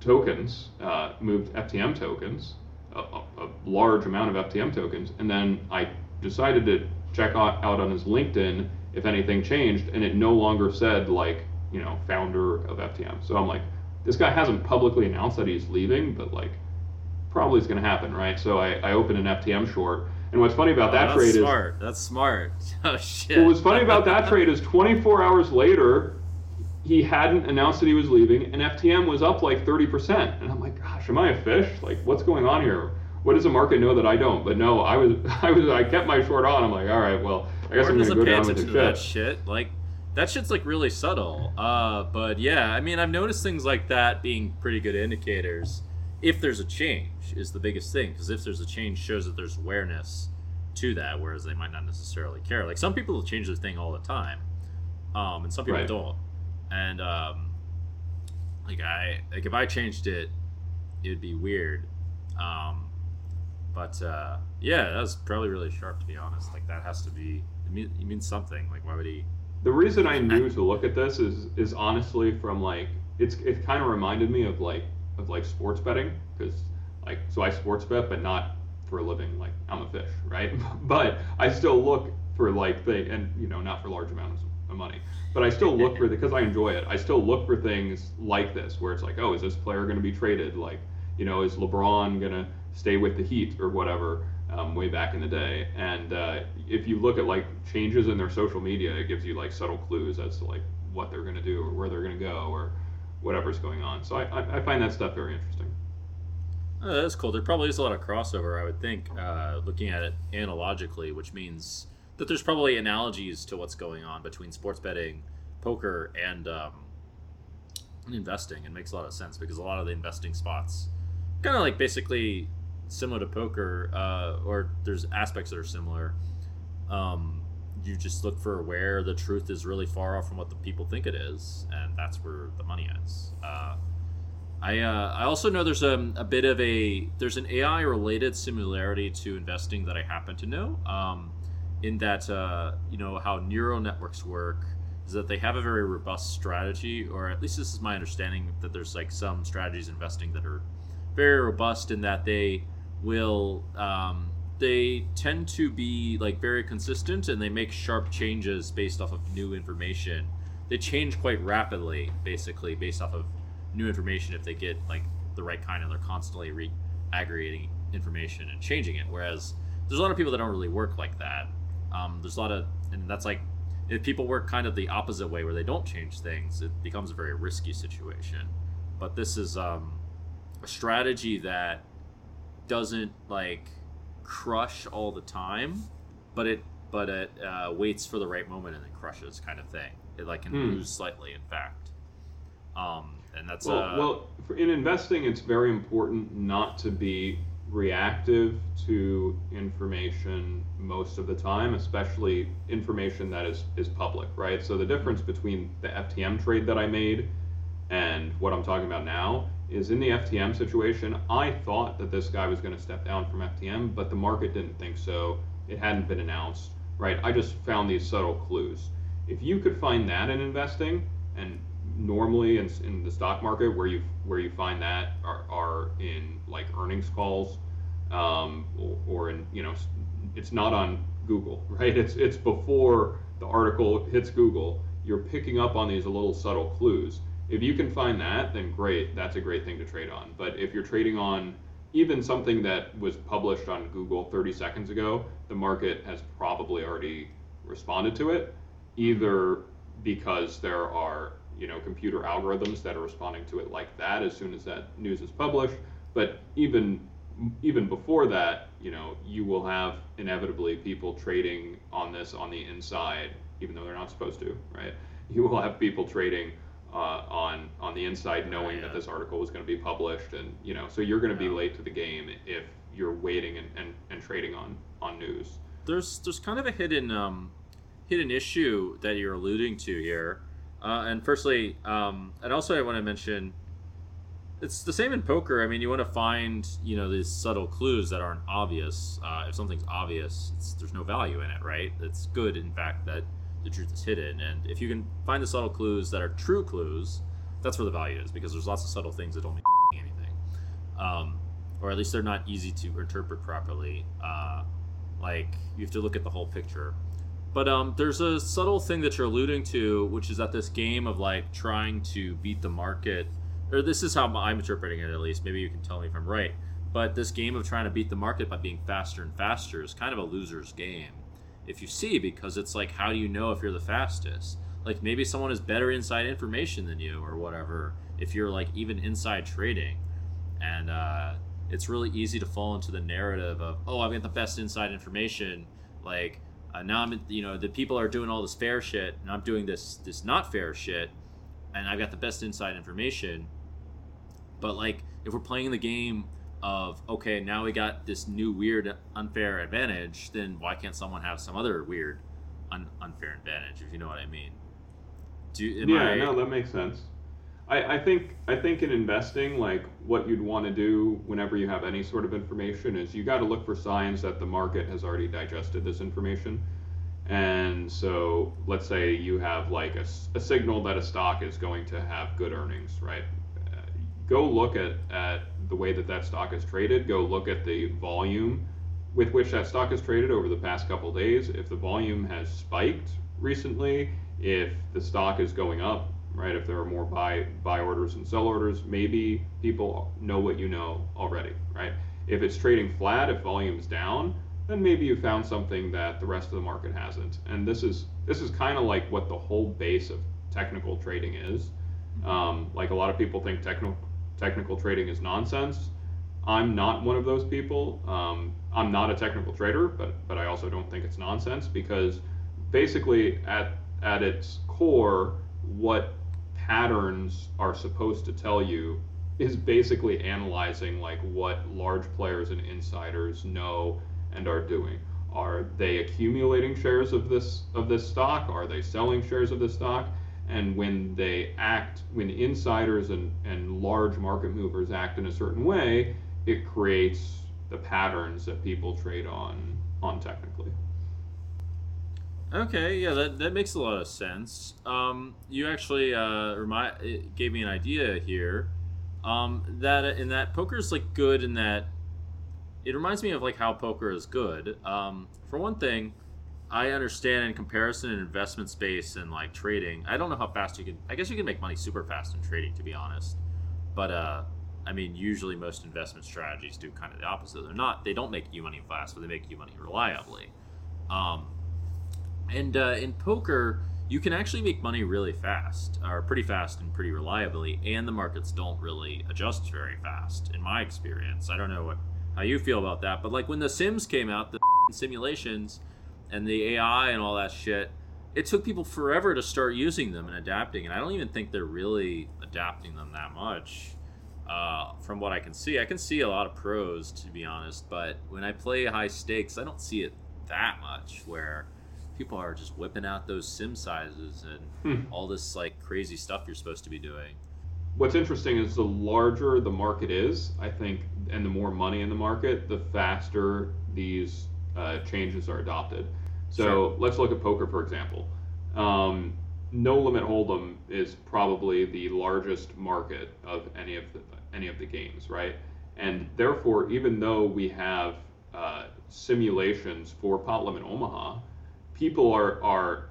tokens, uh, moved FTM tokens, a, a, large amount of FTM tokens, and then I decided to check out, on his LinkedIn if anything changed, and it no longer said like you know founder of FTM. So I'm like, this guy hasn't publicly announced that he's leaving, but like probably is going to happen, right? So I, I opened an FTM short. And what's funny about oh, that trade smart. is that's smart. Oh shit. What was funny about that trade is 24 hours later, he hadn't announced that he was leaving, and FTM was up like 30%. And I'm like, gosh, am I a fish? Like, what's going on here? what does the market know that I don't? But no, I was I was I kept my short on. I'm like, all right, well, I guess I'm gonna go down with the. That shit. Like that shit's like really subtle. Uh, but yeah, I mean, I've noticed things like that being pretty good indicators. If there's a change, is the biggest thing because if there's a change, shows that there's awareness to that, whereas they might not necessarily care. Like some people change their thing all the time, um, and some people right. don't. And um, like I like if I changed it, it'd be weird. Um, but uh, yeah, that was probably really sharp to be honest. Like that has to be it, mean, it means something. Like why would he? The reason I knew to look at this is is honestly from like it's it kind of reminded me of like of like sports betting because like so I sports bet but not for a living. Like I'm a fish right? But I still look for like the and you know not for large amounts of money. But I still look for the because I enjoy it. I still look for things like this where it's like oh is this player going to be traded? Like you know is LeBron going to stay with the Heat or whatever um, way back in the day and uh, if you look at like changes in their social media it gives you like subtle clues as to like what they're going to do or where they're going to go or whatever's going on. So I, I, I find that stuff very interesting. Oh, that's cool. There probably is a lot of crossover, I would think, uh, looking at it analogically, which means that there's probably analogies to what's going on between sports betting, poker, and, um, and investing. It makes a lot of sense because a lot of the investing spots, kind of like basically similar to poker, uh, or there's aspects that are similar. Um, you just look for where the truth is really far off from what the people think it is, and that's where the money is. Uh, I uh, I also know there's a, a bit of a there's an AI related similarity to investing that I happen to know. Um, in that uh, you know how neural networks work is that they have a very robust strategy, or at least this is my understanding that there's like some strategies investing that are very robust in that they will um, they tend to be like very consistent and they make sharp changes based off of new information. They change quite rapidly, basically, based off of new information if they get like the right kind and they're constantly re- aggregating information and changing it. Whereas there's a lot of people that don't really work like that. Um, there's a lot of, and that's like, if people work kind of the opposite way where they don't change things, it becomes a very risky situation. But this is um, a strategy that doesn't like crush all the time, but it but it uh, waits for the right moment and then crushes, kind of thing. It like can Hmm. lose slightly, in fact. Um, and that's Well, uh, well, for, in investing, it's very important not to be reactive to information most of the time, especially information that is, is public, right? So the difference between the FTM trade that I made and what I'm talking about now is in the FTM situation, I thought that this guy was going to step down from FTM, but the market didn't think so. It hadn't been announced, right? I just found these subtle clues. If you could find that in investing, and normally in, in the stock market where you where you find that are, are in like earnings calls, um, or, or in you know it's not on Google, right? It's it's before the article hits Google. You're picking up on these little subtle clues. If you can find that, then great. That's a great thing to trade on. But if you're trading on even something that was published on Google 30 seconds ago, the market has probably already responded to it, either because there are you know computer algorithms that are responding to it like that as soon as that news is published, but even even before that, you know, you will have inevitably people trading on this on the inside, even though they're not supposed to, right? You will have people trading uh, on on the inside, knowing Yeah. that this article was going to be published, and you know, so you're going to be late to the game if you're waiting and, and, and trading on on news. there's there's kind of a hidden um, hidden issue that you're alluding to here. Uh, and firstly, um, and also I want to mention, it's the same in poker. I mean, you want to find you know these subtle clues that aren't obvious. Uh, if something's obvious, it's, there's no value in it, right? It's good, in fact, that the truth is hidden. And if you can find the subtle clues that are true clues, that's where the value is because there's lots of subtle things that don't mean anything, um, or at least they're not easy to interpret properly. Uh, like you have to look at the whole picture. But um, there's a subtle thing that you're alluding to, which is that this game of like trying to beat the market, or this is how I'm interpreting it at least. Maybe you can tell me if I'm right. But this game of trying to beat the market by being faster and faster is kind of a loser's game, if you see, because it's like, how do you know if you're the fastest? Like maybe someone has better inside information than you, or whatever. If you're like even inside trading, and uh, it's really easy to fall into the narrative of, oh, I've got the best inside information, like uh, now I'm, you know, the people are doing all this fair shit, and I'm doing this this not fair shit, and I've got the best inside information. But like, if we're playing the game of okay, now we got this new weird unfair advantage, then why can't someone have some other weird un- unfair advantage? If you know what I mean. Do yeah, I, no, that makes sense. I, I think I think in investing, like what you'd want to do whenever you have any sort of information is you got to look for signs that the market has already digested this information, And so let's say you have like a, a signal that a stock is going to have good earnings, right? Uh, go look at, at the way that that stock is traded. Go look at the volume with which that stock is traded over the past couple days. If the volume has spiked recently, if the stock is going up, right? If there are more buy buy orders and sell orders, maybe people know what you know already, right? If it's trading flat, if volume's down, then maybe you found something that the rest of the market hasn't. And this is this is kind of like what the whole base of technical trading is. Um, like a lot of people think technical technical trading is nonsense. I'm not one of those people. Um, I'm not a technical trader, but but I also don't think it's nonsense because basically at at its core, what patterns are supposed to tell you is basically analyzing like what large players and insiders know and are doing. Are they accumulating shares of this of this stock? Are they selling shares of this stock? And when they act, when insiders and, and large market movers act in a certain way, it creates the patterns that people trade on on technically. Okay, yeah, that, that makes a lot of sense. Um, you actually uh, remind gave me an idea here. Um, that in that poker is like good in that it reminds me of like how poker is good. Um, for one thing, I understand in comparison in investment space and like trading. I don't know how fast you can. I guess you can make money super fast in trading, to be honest. But uh, I mean, usually most investment strategies do kind of the opposite. They're not. They don't make you money fast, but they make you money reliably. Um, and uh, in poker, you can actually make money really fast, or pretty fast and pretty reliably, and the markets don't really adjust very fast, in my experience. I don't know what how you feel about that, but like when the Sims came out, the simulations and the AI and all that shit, it took people forever to start using them and adapting, and I don't even think they're really adapting them that much. Uh, from what I can see, I can see a lot of pros to be honest, but when I play high stakes, I don't see it that much. Where people are just whipping out those sim sizes and hmm. all this like crazy stuff you're supposed to be doing. What's interesting is the larger the market is, I think, and the more money in the market, the faster these uh, changes are adopted. So sure. let's look at poker, for example. Um, no limit hold'em is probably the largest market of any of the any of the games, right? And therefore, even though we have uh, simulations for pot limit Omaha, people are are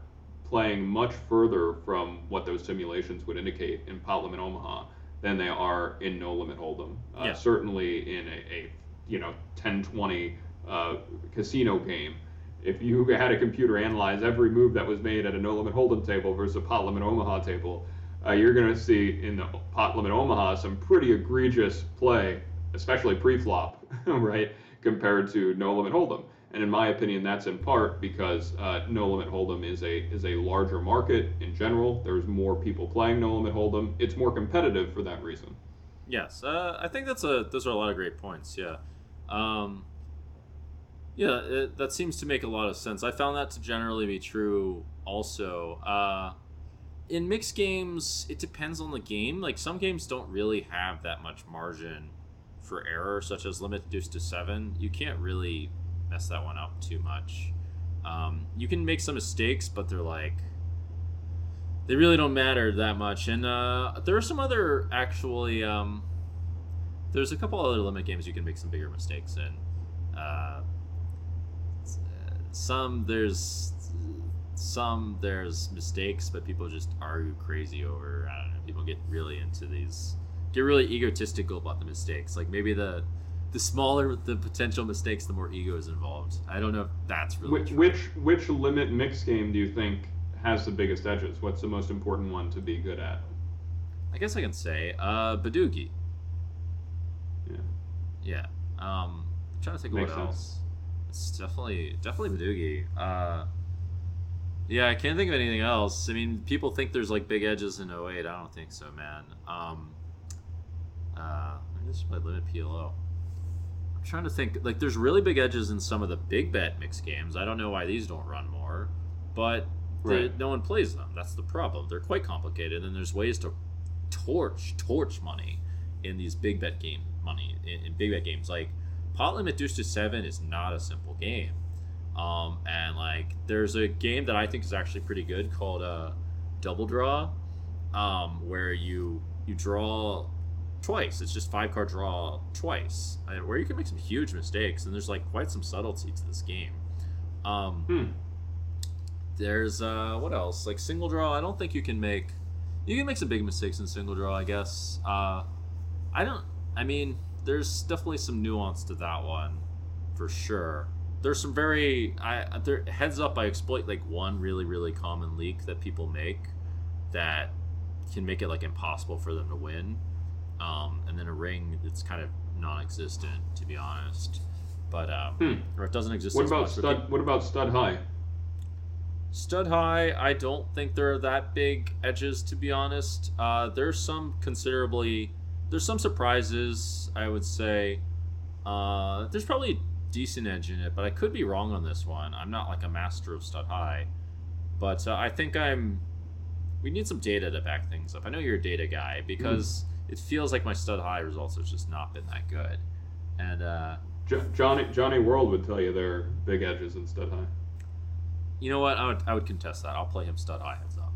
playing much further from what those simulations would indicate in pot limit Omaha than they are in no limit hold'em. Uh, yeah. Certainly in a, a, you know 10-20 uh, casino game, if you had a computer analyze every move that was made at a no limit hold'em table versus a pot limit Omaha table, uh, you're going to see in the pot limit Omaha some pretty egregious play, especially pre-flop, right, compared to no limit hold'em. And in my opinion, that's in part because uh, no limit hold'em is a is a larger market in general. There's more people playing no limit hold'em. It's more competitive for that reason. Yes, uh, I think that's a those are a lot of great points. Yeah, um, yeah, it, that seems to make a lot of sense. I found that to generally be true. Also, uh, in mixed games, it depends on the game. Like some games don't really have that much margin for error, such as limit deuce to seven. You can't really mess that one up too much. Um, you can make some mistakes, but they're like they really don't matter that much. And uh, there are some other actually. Um, there's a couple other limit games you can make some bigger mistakes in. Uh, some there's some there's mistakes, but people just argue crazy over. I don't know. People get really into these, get really egotistical about the mistakes. Like maybe the the smaller the potential mistakes, the more ego is involved. I don't know if that's really which, which which limit mix game do you think has the biggest edges? What's the most important one to be good at? I guess I can say uh, Badugi. Yeah. Yeah. Um, I'm trying to think of what sense. else. It's definitely definitely Badugi. Uh, yeah, I can't think of anything else. I mean, people think there's like big edges in O8. I don't think so, man. Um, uh, this is my limit PLO. I'm trying to think. Like, there's really big edges in some of the big bet mix games. I don't know why these don't run more, but right. they, no one plays them. That's the problem. They're quite complicated, and there's ways to torch torch money in these big bet game money in, in big bet games. Like pot limit deuce to seven is not a simple game. Um, and like, there's a game that I think is actually pretty good called uh, Double Draw, um, where you you draw twice. It's just five card draw twice, and where you can make some huge mistakes. And there's like quite some subtlety to this game. Um, Hmm. there's uh, what else? Like single draw. I don't think you can make. You can make some big mistakes in single draw. I guess. Uh, I don't. I mean, there's definitely some nuance to that one, for sure. There's some very. I there heads up. I exploit like one really really common leak that people make, that can make it like impossible for them to win. Um, and then a ring that's kind of non-existent, to be honest. But um, Hmm. or it doesn't exist. What about stud? What about stud high? Stud high, I don't think there are that big edges to be honest. Uh, there's some considerably, there's some surprises. I would say, uh, there's probably a decent edge in it, but I could be wrong on this one. I'm not like a master of stud high, but uh, I think I'm. We need some data to back things up. I know you're a data guy because it feels like my stud high results have just not been that good, and uh, Jo- Johnny Johnny World would tell you there are big edges in stud high. you know what? I would I would contest that. I'll play him stud high heads up.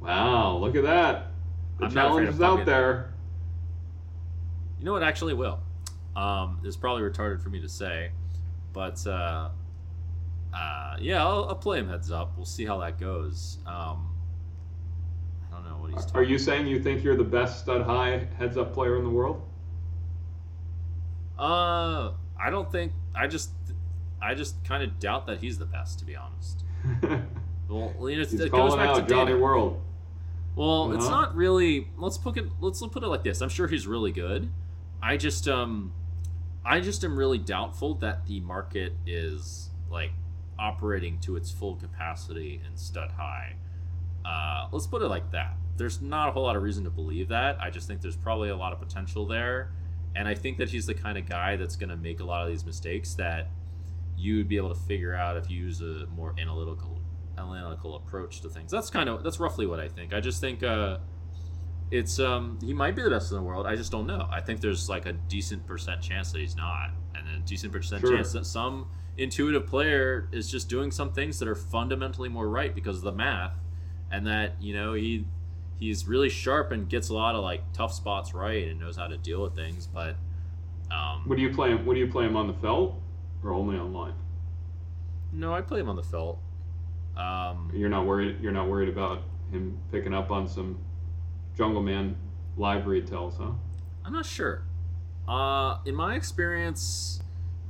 Wow, look at that. The I'm challenge is out there. You know what? Actually, will. Um, it's probably retarded for me to say, but uh, uh, yeah, I'll, I'll play him heads up. We'll see how that goes. Um, I don't know what he's. Are you saying you think you're the best stud high heads up player in the world? Uh, I don't think. I just, I just kind of doubt that he's the best, to be honest. Well, you know, it's- He's it goes calling back out to Johnny. World. Well, it's Uh-huh. not really. Let's put it. Let's put it like this. I'm sure he's really good. I just um, I just am really doubtful that the market is like operating to its full capacity in stud high. Uh, let's put it like that. There's not a whole lot of reason to believe that. I just think there's probably a lot of potential there, and I think that he's the kind of guy that's going to make a lot of these mistakes that you'd be able to figure out if you use a more analytical analytical approach to things. That's kind of that's roughly what I think. I just think uh, it's um, he might be the best in the world. I just don't know. I think there's like a decent percent chance that he's not, and a decent percent Sure. chance that some intuitive player is just doing some things that are fundamentally more right because of the math, and that you know he he's really sharp and gets a lot of like tough spots right and knows how to deal with things. But um, What do you play him? What do you play him on the felt or only online? no, I play him on the felt. Um, You're not worried. You're not worried about him picking up on some Jungle Man live retells, huh? I'm not sure. Uh, in my experience,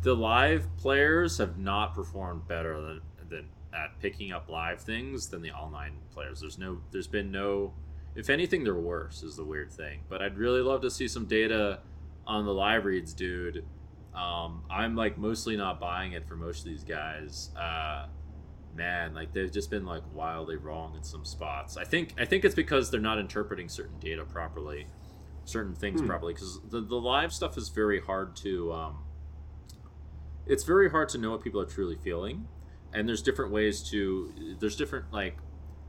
the live players have not performed better than, than at picking up live things than the online players. There's no, there's been no, if anything, they're worse. Is the weird thing. But I'd really love to see some data on the live reads, dude. Um, I'm like mostly not buying it for most of these guys. Uh, man, like they've just been like wildly wrong in some spots. I think I think it's because they're not interpreting certain data properly, certain things Hmm. properly. Because the the live stuff is very hard to. Um, it's very hard to know what people are truly feeling, and there's different ways to. There's different like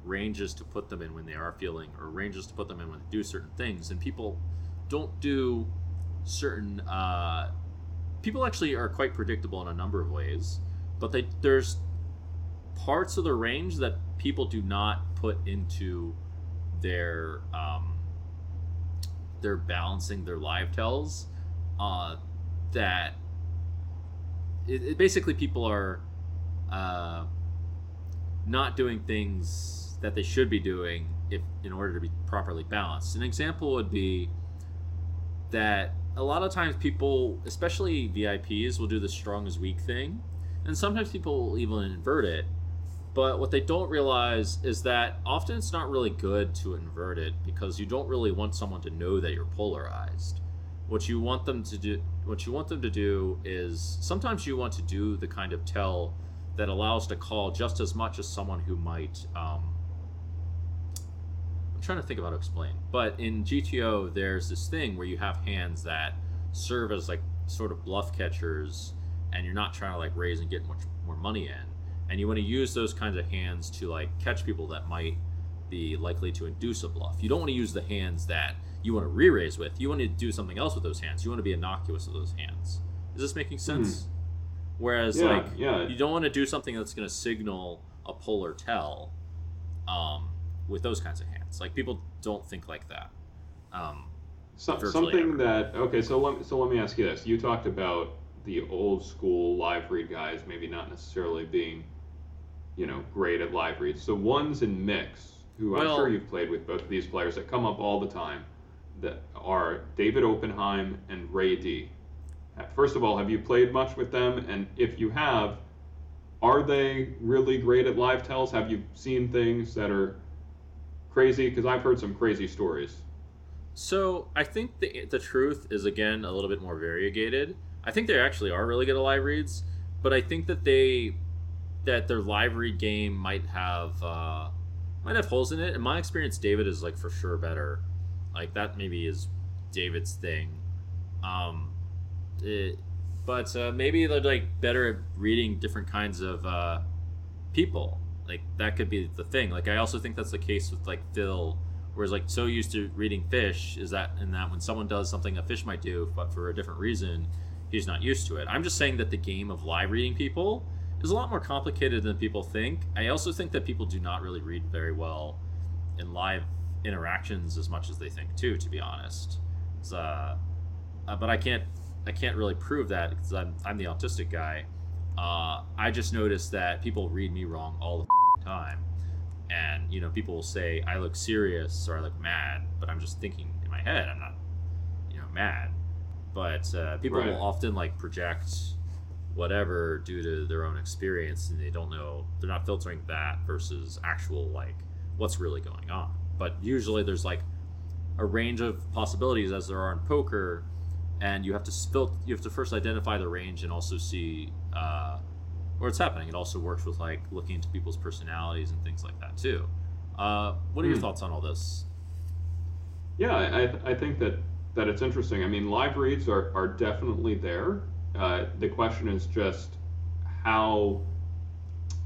ranges to put them in when they are feeling, or ranges to put them in when they do certain things, and people don't do certain. Uh, people actually are quite predictable in a number of ways, but they there's parts of the range that people do not put into their um, their balancing their live tells uh, that it, it basically people are uh, not doing things that they should be doing if in order to be properly balanced. An example would be that a lot of times people, especially VIPs, will do the strong is weak thing, and sometimes people will even invert it. But what they don't realize is that often it's not really good to invert it because you don't really want someone to know that you're polarized. What you want them to do, what you want them to do is sometimes you want to do the kind of tell that allows to call just as much as someone who might. Um, I'm trying to think how to explain, but in GTO there's this thing where you have hands that serve as like sort of bluff catchers, and you're not trying to like raise and get much more money in and you want to use those kinds of hands to like catch people that might be likely to induce a bluff. You don't want to use the hands that you want to re-raise with. You want to do something else with those hands. You want to be innocuous with those hands. Is this making sense? Whereas Yeah, like yeah. you don't want to do something that's going to signal a pull or tell um, with those kinds of hands. Like people don't think like that. Um, So, something ever. that okay, so let so let me ask you this: you talked about the old school live read guys maybe not necessarily being, you know, great at live reads. So ones in mix, who I'm sure you've played with both of these players that come up all the time, that are David Oppenheim and Ray D. Uh, First of all, have you played much with them? And if you have, are they really great at live tells? Have you seen things that are crazy? Because I've heard some crazy stories. So I think the the truth is again a little bit more variegated. I think they actually are really good at live reads, but I think that they that their live read game might have uh, might have holes in it. In my experience, David is like for sure better. Like that maybe is David's thing. Um, it, but uh, maybe they're like better at reading different kinds of uh, people. Like that could be the thing. Like I also think that's the case with like Phil, whereas like so used to reading fish is that and that when someone does something a fish might do, but for a different reason, he's not used to it. I'm just saying that the game of live reading people is a lot more complicated than people think. I also think that people do not really read very well in live interactions as much as they think too. To be honest, it's, uh, uh, but I can't I can't really prove that because I'm I'm the autistic guy. Uh, I just noticed that people read me wrong all the time, and you know people will say I look serious or I look mad, but I'm just thinking in my head I'm not, you know, mad. But uh, people Right. will often like project whatever due to their own experience, and they don't know they're not filtering that versus actual like what's really going on. But usually there's like a range of possibilities as there are in poker and you have to spil- you have to first identify the range and also see uh, where it's happening. It also works with like looking into people's personalities and things like that too. Uh, what are your Hmm. thoughts on all this? Yeah, I, I- I think that, that it's interesting. I mean, live reads are, are definitely there. Uh, the question is just how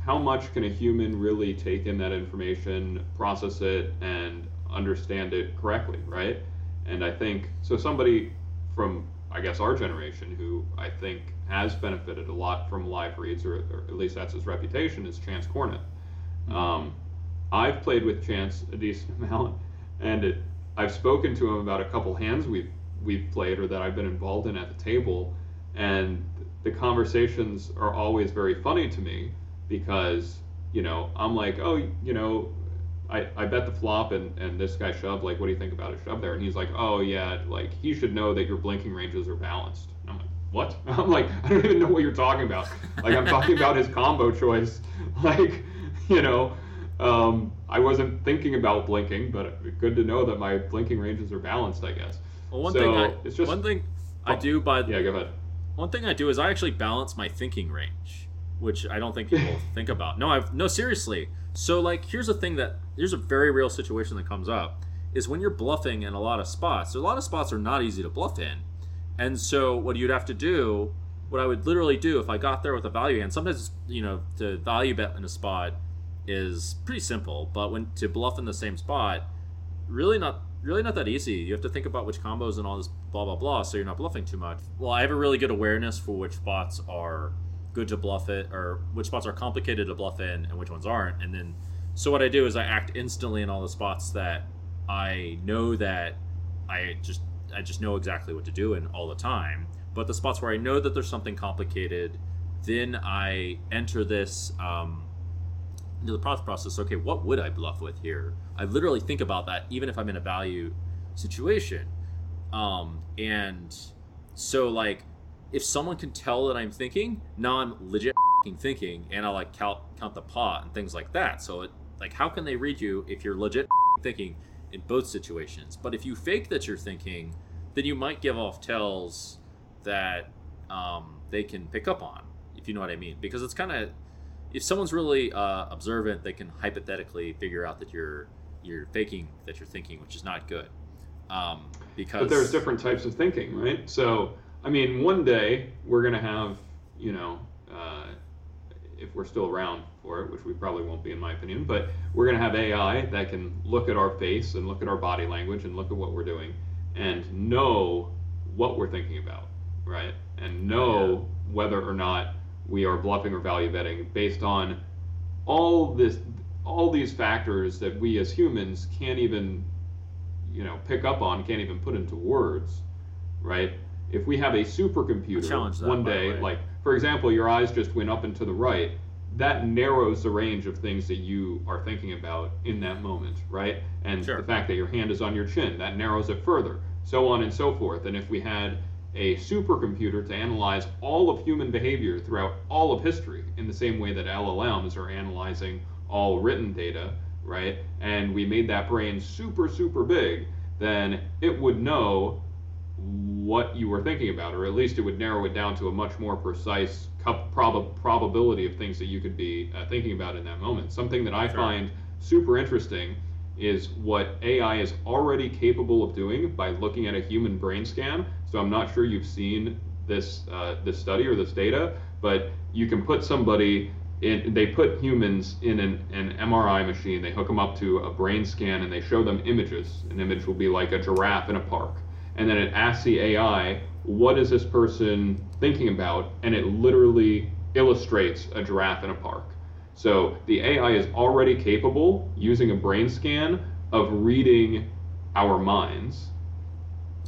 how much can a human really take in that information, process it, and understand it correctly, right? And I think so. Somebody from I guess our generation who I think has benefited a lot from live reads, or, or at least that's his reputation, is Chance Kornuth. Um, I've played with Chance a decent amount, and it, I've spoken to him about a couple hands we've we've played or that I've been involved in at the table, and the conversations are always very funny to me because you know I'm like, oh, you know, I, I bet the flop and, and this guy shoved. Like, what do you think about a shove there? And he's like, oh yeah, like he should know that your blinking ranges are balanced. And I'm like, what? I'm like, I don't even know what you're talking about. Like I'm talking about his combo choice. Like, you know, um, I wasn't thinking about blinking, but good to know that my blinking ranges are balanced. I guess. Well, one So, thing I it's just- one thing I Oh, do by Yeah, go ahead. One thing I do is I actually balance my thinking range, which I don't think people think about. No, I've no seriously. So like, here's a thing that here's a very real situation that comes up is when you're bluffing in a lot of spots. A lot of spots are not easy to bluff in, and so what you'd have to do, what I would literally do if I got there with a value hand. Sometimes you know to value bet in a spot is pretty simple, but when to bluff in the same spot, really not really not that easy. You have to think about which combos and all this blah blah blah, so you're not bluffing too much. Well, I have a really good awareness for which spots are good to bluff it, or which spots are complicated to bluff in, and which ones aren't. And then, so what I do is I act instantly in all the spots that I know that I just I just know exactly what to do in all the time. But the spots where I know that there's something complicated, then I enter this. Um, into the thought process okay what would i bluff with here? I literally think about that even if i'm in a value situation. Um and so like if someone can tell that i'm thinking now i'm legit thinking and i like count count the pot and things like that. So it like how can they read you if you're legit thinking in both situations? But if you fake that you're thinking then you might give off tells that um, they can pick up on if you know what i mean. Because it's kind of if someone's really uh, observant, they can hypothetically figure out that you're you're faking that you're thinking, which is not good. Um, because But there's different types of thinking, right? So, I mean, one day we're going to have, you know, uh, if we're still around for it, which we probably won't be, in my opinion, but we're going to have AI that can look at our face and look at our body language and look at what we're doing and know what we're thinking about, right? And know whether or not we are bluffing or value betting based on all this all these factors that we as humans can't even you know pick up on can't even put into words right if we have a supercomputer that, one day way. like for example your eyes just went up and to the right that narrows the range of things that you are thinking about in that moment right and Sure. the fact that your hand is on your chin that narrows it further so on and so forth and if we had a supercomputer to analyze all of human behavior throughout all of history in the same way that LLMs are analyzing all written data, right? And we made that brain super, super big, then it would know what you were thinking about, or at least it would narrow it down to a much more precise prob- probability of things that you could be uh, thinking about in that moment. Something that I Sure. find super interesting is what AI is already capable of doing by looking at a human brain scan. So I'm not sure you've seen this uh, this study or this data, but you can put somebody in. They put humans in an, an MRI machine. They hook them up to a brain scan and they show them images. An image will be like a giraffe in a park, and then it asks the AI, "What is this person thinking about?" And it literally illustrates a giraffe in a park. So the AI is already capable, using a brain scan, of reading our minds.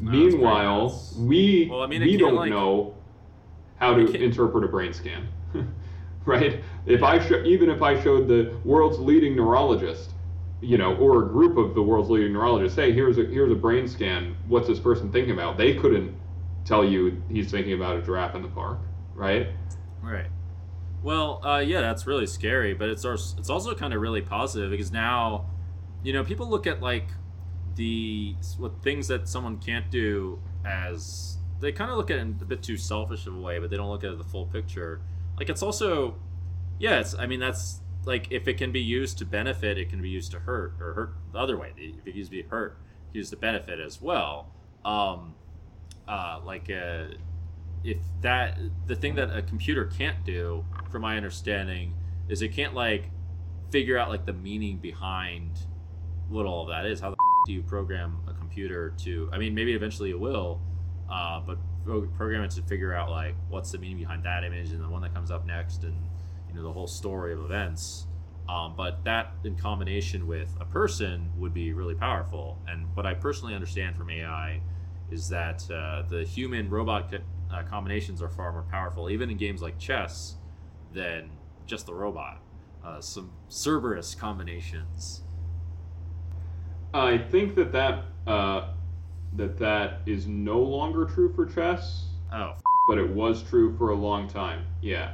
Wow, that's pretty Meanwhile, we Well, I mean, we don't like- know how to interpret a brain scan, right? If I show, even if I showed the world's leading neurologist, you know, or a group of the world's leading neurologists, hey, here's a here's a brain scan. What's this person thinking about? They couldn't tell you he's thinking about a giraffe in the park, right? Right. Well, uh, yeah, that's really scary, but it's als- it's also kind of really positive because now, you know, people look at like the what things that someone can't do as they kind of look at it in a bit too selfish of a way, but they don't look at the full picture. Like it's also, yeah, it's I mean that's like if it can be used to benefit, it can be used to hurt or hurt the other way. If it used to be hurt, used to benefit as well. Um, uh, like uh, if that the thing that a computer can't do, from my understanding, is it can't like figure out like the meaning behind what all of that is. How the do you program a computer to? I mean, maybe eventually it will, uh, but program it to figure out like what's the meaning behind that image and the one that comes up next, and you know the whole story of events. Um, but that in combination with a person would be really powerful. And what I personally understand from AI is that uh, the human robot uh, combinations are far more powerful, even in games like chess, than just the robot. Uh, some Cerberus combinations. I think that that uh, that that is no longer true for chess, Oh, f- but it was true for a long time. Yeah,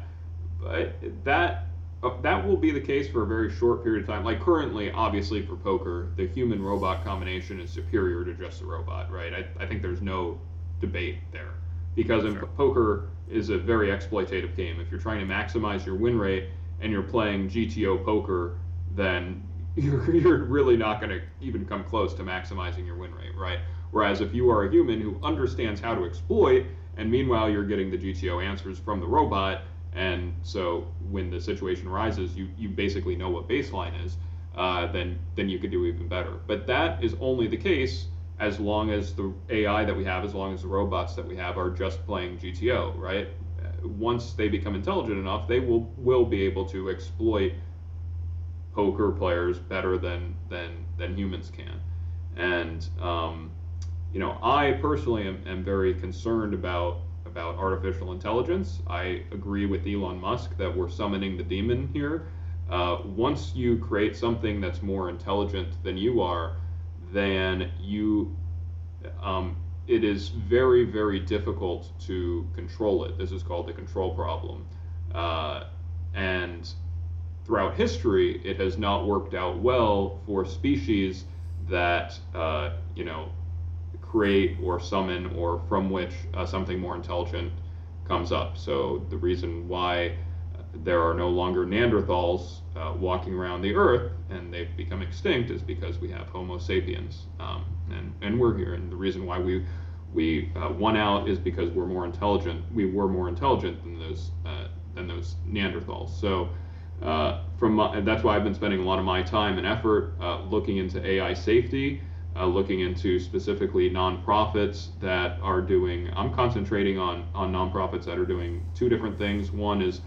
but that uh, that will be the case for a very short period of time. Like currently, obviously for poker, the human robot combination is superior to just the robot, right? I, I think there's no debate there because in Sure. poker is a very exploitative game. If you're trying to maximize your win rate and you're playing GTO poker, then you're, you're really not going to even come close to maximizing your win rate, right? Whereas if you are a human who understands how to exploit, and meanwhile you're getting the GTO answers from the robot, and so when the situation arises, you, you basically know what baseline is, uh, then then you could do even better. But that is only the case as long as the AI that we have, as long as the robots that we have are just playing GTO, right? Uh, Once they become intelligent enough, they will will be able to exploit poker players better than than than humans can. And um, you know, I personally am, am very concerned about about artificial intelligence. I agree with Elon Musk that we're summoning the demon here. Uh, once you create something that's more intelligent than you are, then you um, it is very very difficult to control it. This is called the control problem, uh, and throughout history, it has not worked out well for species that uh, you know create or summon or from which uh, something more intelligent comes up. So the reason why there are no longer Neanderthals uh, walking around the Earth and they've become extinct is because we have Homo sapiens, um, and and we're here. And the reason why we we uh, won out is because we're more intelligent. We were more intelligent than those uh, than those Neanderthals. So. Uh, from my, that's why I've been spending a lot of my time and effort uh, looking into AI safety, uh, looking into specifically nonprofits that are doing. I'm concentrating on on nonprofits that are doing two different things. One is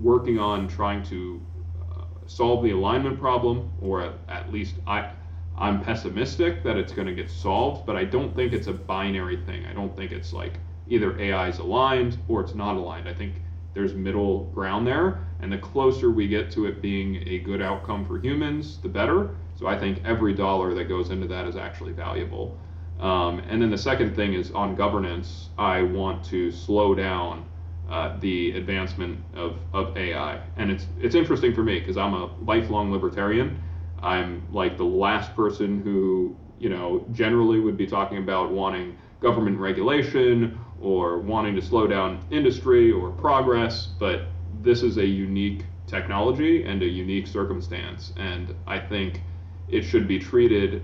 working on trying to uh, solve the alignment problem, or at, at least I. I'm pessimistic that it's going to get solved, but I don't think it's a binary thing. I don't think it's like either AI is aligned or it's not aligned. I think there's middle ground there, and the closer we get to it being a good outcome for humans, the better. So I think every dollar that goes into that is actually valuable. Um, and then the second thing is on governance. I want to slow down uh, the advancement of, of AI, and it's it's interesting for me because I'm a lifelong libertarian. I'm like the last person who you know generally would be talking about wanting government regulation or wanting to slow down industry or progress, but this is a unique technology and a unique circumstance, and I think it should be treated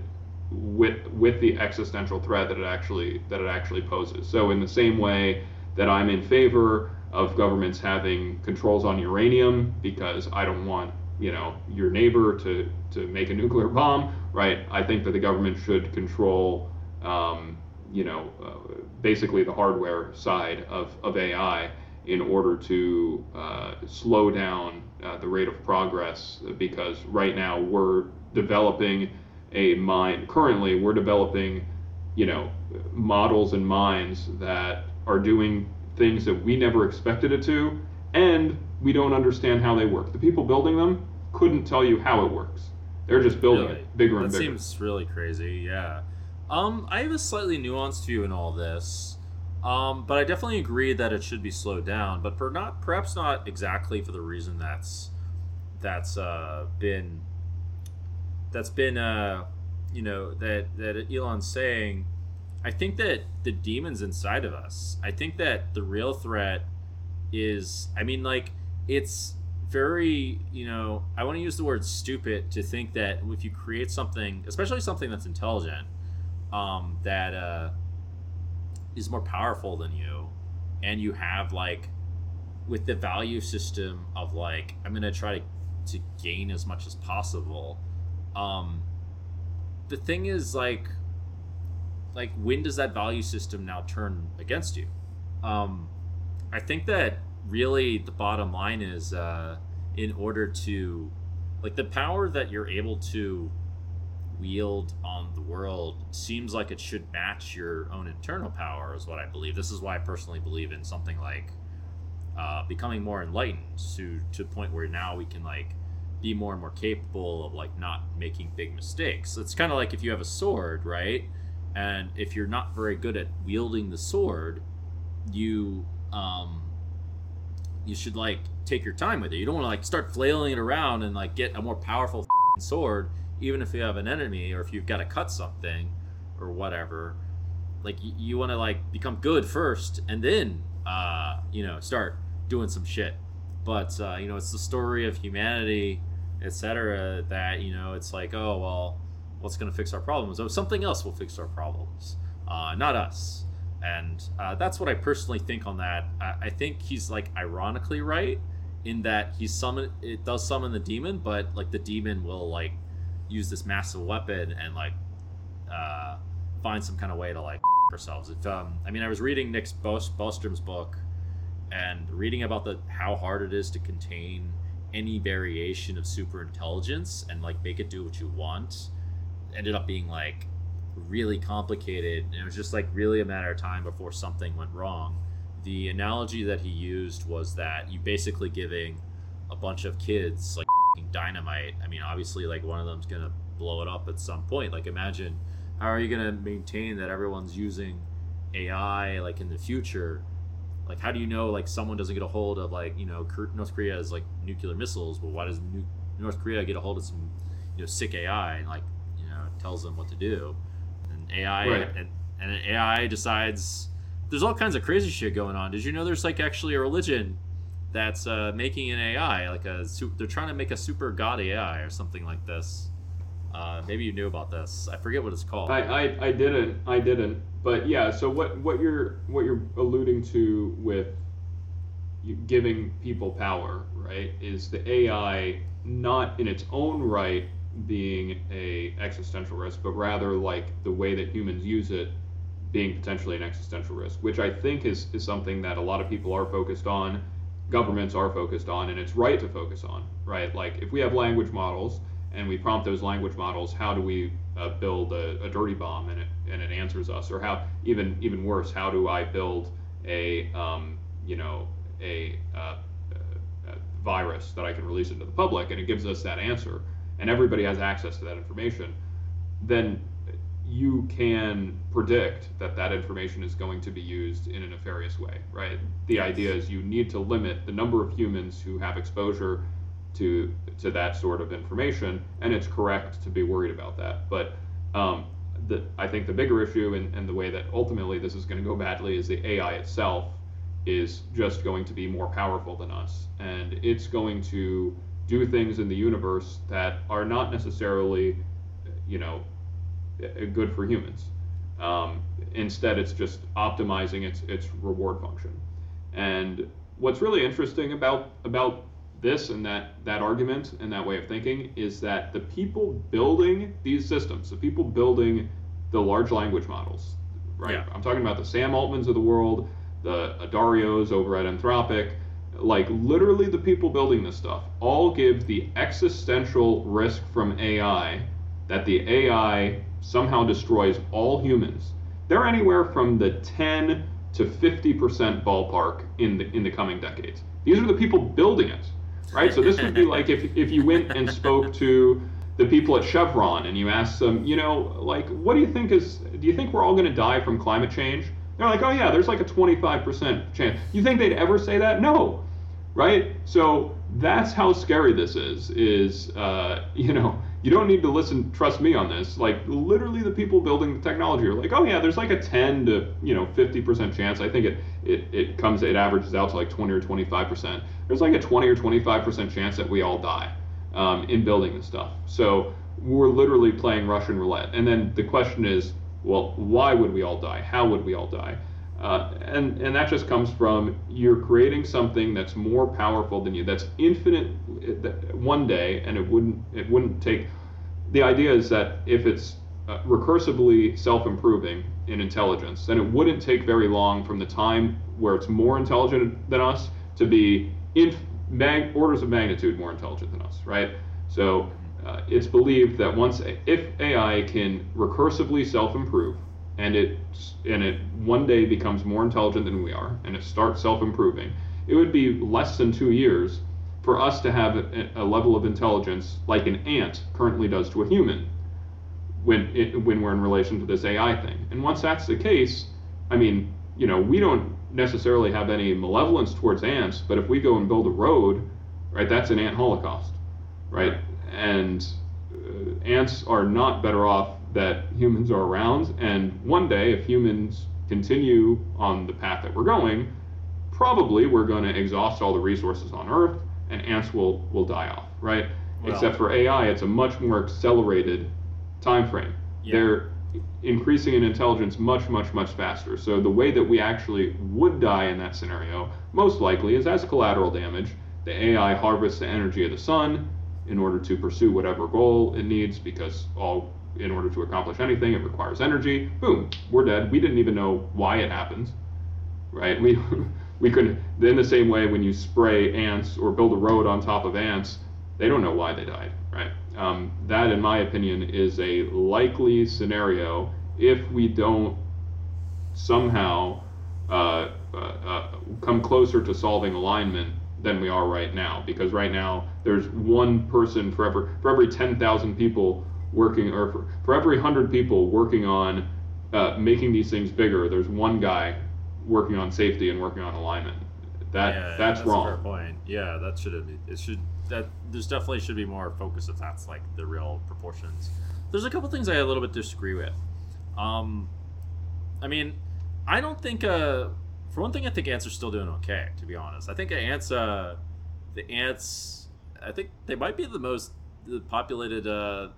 with with the existential threat that it actually that it actually poses. So in the same way that I'm in favor of governments having controls on uranium because I don't want you know your neighbor to to make a nuclear bomb, right? I think that the government should control um, you know uh, basically the hardware side of of AI in order to uh, slow down uh, the rate of progress because right now we're developing a mind. Currently, we're developing, you know, models and minds that are doing things that we never expected it to, and we don't understand how they work. The people building them couldn't tell you how it works. They're just building Really? it bigger and That bigger. seems really crazy. Yeah. Um, I have a slightly nuanced view in all this. Um, but I definitely agree that it should be slowed down, but per not perhaps not exactly for the reason that's that's uh, been that's been uh, you know that that Elon's saying. I think that the demons inside of us. I think that the real threat is. I mean, like it's very you know i want to use the word stupid to think that if you create something especially something that's intelligent um, that uh, is more powerful than you and you have like with the value system of like i'm gonna try to, to gain as much as possible um, the thing is like like when does that value system now turn against you? Um, i think that really the bottom line is uh, in order to like the power that you're able to wield on the world seems like it should match your own internal power is what i believe. This is why i personally believe in something like uh, becoming more enlightened to to the point where now we can like be more and more capable of like not making big mistakes. It's kind of like if you have a sword right? And if you're not very good at wielding the sword you um you should like take your time with it. You don't want to like start flailing it around and like get a more powerful sword, even if you have an enemy or if you've got to cut something or whatever. Like you, you want to like become good first and then uh, you know start doing some shit. But uh, you know it's the story of humanity, etc. That you know it's like oh well, what's gonna fix our problems? Oh something else will fix our problems, uh, not us and uh, that's what I personally think on that. I, I think he's like ironically right in that he's summon it does summon the demon, but like the demon will like use this massive weapon and like uh, find some kind of way to like ourselves. If um, I mean, I was reading Nick Bos- Bostrom's book and reading about the how hard it is to contain any variation of super intelligence and like make it do what you want ended up being like really complicated and it was just like really a matter of time before something went wrong the analogy that he used was that you basically giving a bunch of kids like dynamite i mean obviously like one of them's gonna blow it up at some point like imagine how are you gonna maintain that everyone's using ai like in the future like how do you know like someone doesn't get a hold of like you know north korea has like nuclear missiles but why does nu- north korea get a hold of some you know sick ai and like you know tells them what to do And AI Right. and, and AI decides there's all kinds of crazy shit going on. Did you know there's like actually a religion that's uh, making an AI like a they're trying to make a super god AI or something like this. Uh, maybe you knew about this. I forget what it's called. I, I, I didn't I didn't but yeah so what what you're what you're alluding to with giving people power right is the AI not in its own right being a existential risk but rather like the way that humans use it being potentially an existential risk which I think is is something that a lot of people are focused on governments are focused on, and it's right to focus on, right? Like if we have language models and we prompt those language models, how do we uh, build a, a, dirty bomb and it and it answers us, or how even even worse, how do I build a um, you know a, uh, a virus that I can release into the public, and it gives us that answer, and everybody has access to that information, then you can predict that that information is going to be used in a nefarious way, right? The idea is you need to limit the number of humans who have exposure to to that sort of information, and it's correct to be worried about that. But um, the, I think the bigger issue and, and the way that ultimately this is going to go badly is the AI itself is just going to be more powerful than us, and it's going to do things in the universe that are not necessarily, you know, good for humans. Um, instead, it's just optimizing its its reward function. And what's really interesting about about this and that that argument and that way of thinking is that the people building these systems, the people building the large language models, right? Yeah. I'm talking about the Sam Altmans of the world, the Darios over at Anthropic, like literally the people building this stuff all give the existential risk from AI that the AI somehow destroys all humans, they're anywhere from the 10 to 50% ballpark in the in the coming decades. These are the people building it, right? So this would be like if if you went and spoke to the people at Chevron and you asked them, you know, like, what do you think is? Do you think we're all going to die from climate change? They're like, oh yeah, there's like a 25% chance. You think they'd ever say that? No, right? So that's how scary this is. Is uh, you know you don't need to listen trust me on this. Like literally the people building the technology are like oh yeah there's like a 10 to you know 50% chance. I think it it, it comes it averages out to like 20 or 25% there's like a 20 or 25% chance that we all die um, in building this stuff. So we're literally playing russian roulette. And then the question is well why would we all die? How would we all die uh, and and that just comes from you're creating something that's more powerful than you. That's infinite one day, and it wouldn't it wouldn't take. The idea is that if it's uh, recursively self-improving in intelligence, then it wouldn't take very long from the time where it's more intelligent than us to be in mag- orders of magnitude more intelligent than us, right? So uh, it's believed that once if AI can recursively self-improve, and it and it one day becomes more intelligent than we are and it starts self-improving it would be less than two years for us to have a, a level of intelligence like an ant currently does to a human when it, when we're in relation to this AI thing. And once that's the case I mean you know we don't necessarily have any malevolence towards ants but if we go and build a road right that's an ant holocaust right? And uh, ants are not better off that humans are around. And one day, if humans continue on the path that we're going, probably we're going to exhaust all the resources on Earth and ants will, will die off, right? Well, Except for AI, it's a much more accelerated time frame. Yeah. They're increasing in intelligence much, much, much faster. So the way that we actually would die in that scenario, most likely, is as collateral damage. The AI harvests the energy of the sun in order to pursue whatever goal it needs because all in order to accomplish anything, it requires energy. Boom, we're dead. We didn't even know why it happens, right? We we could in the same way when you spray ants or build a road on top of ants, they don't know why they died, right? Um, that, in my opinion, is a likely scenario if we don't somehow uh, uh, uh, come closer to solving alignment than we are right now. Because right now, there's one person for every for every 10,000 people working, or for, for every 100 people working on uh, making these things bigger, there's one guy working on safety and working on alignment. That yeah, that's, that's wrong. fair point. Yeah, that should have. It should that there's definitely should be more focus if that's like the real proportions. There's a couple things I a little bit disagree with. Um, I mean, I don't think. Uh, for one thing, I think ants are still doing okay. To be honest, I think ants. Uh, the ants. I think they might be the most populated uh,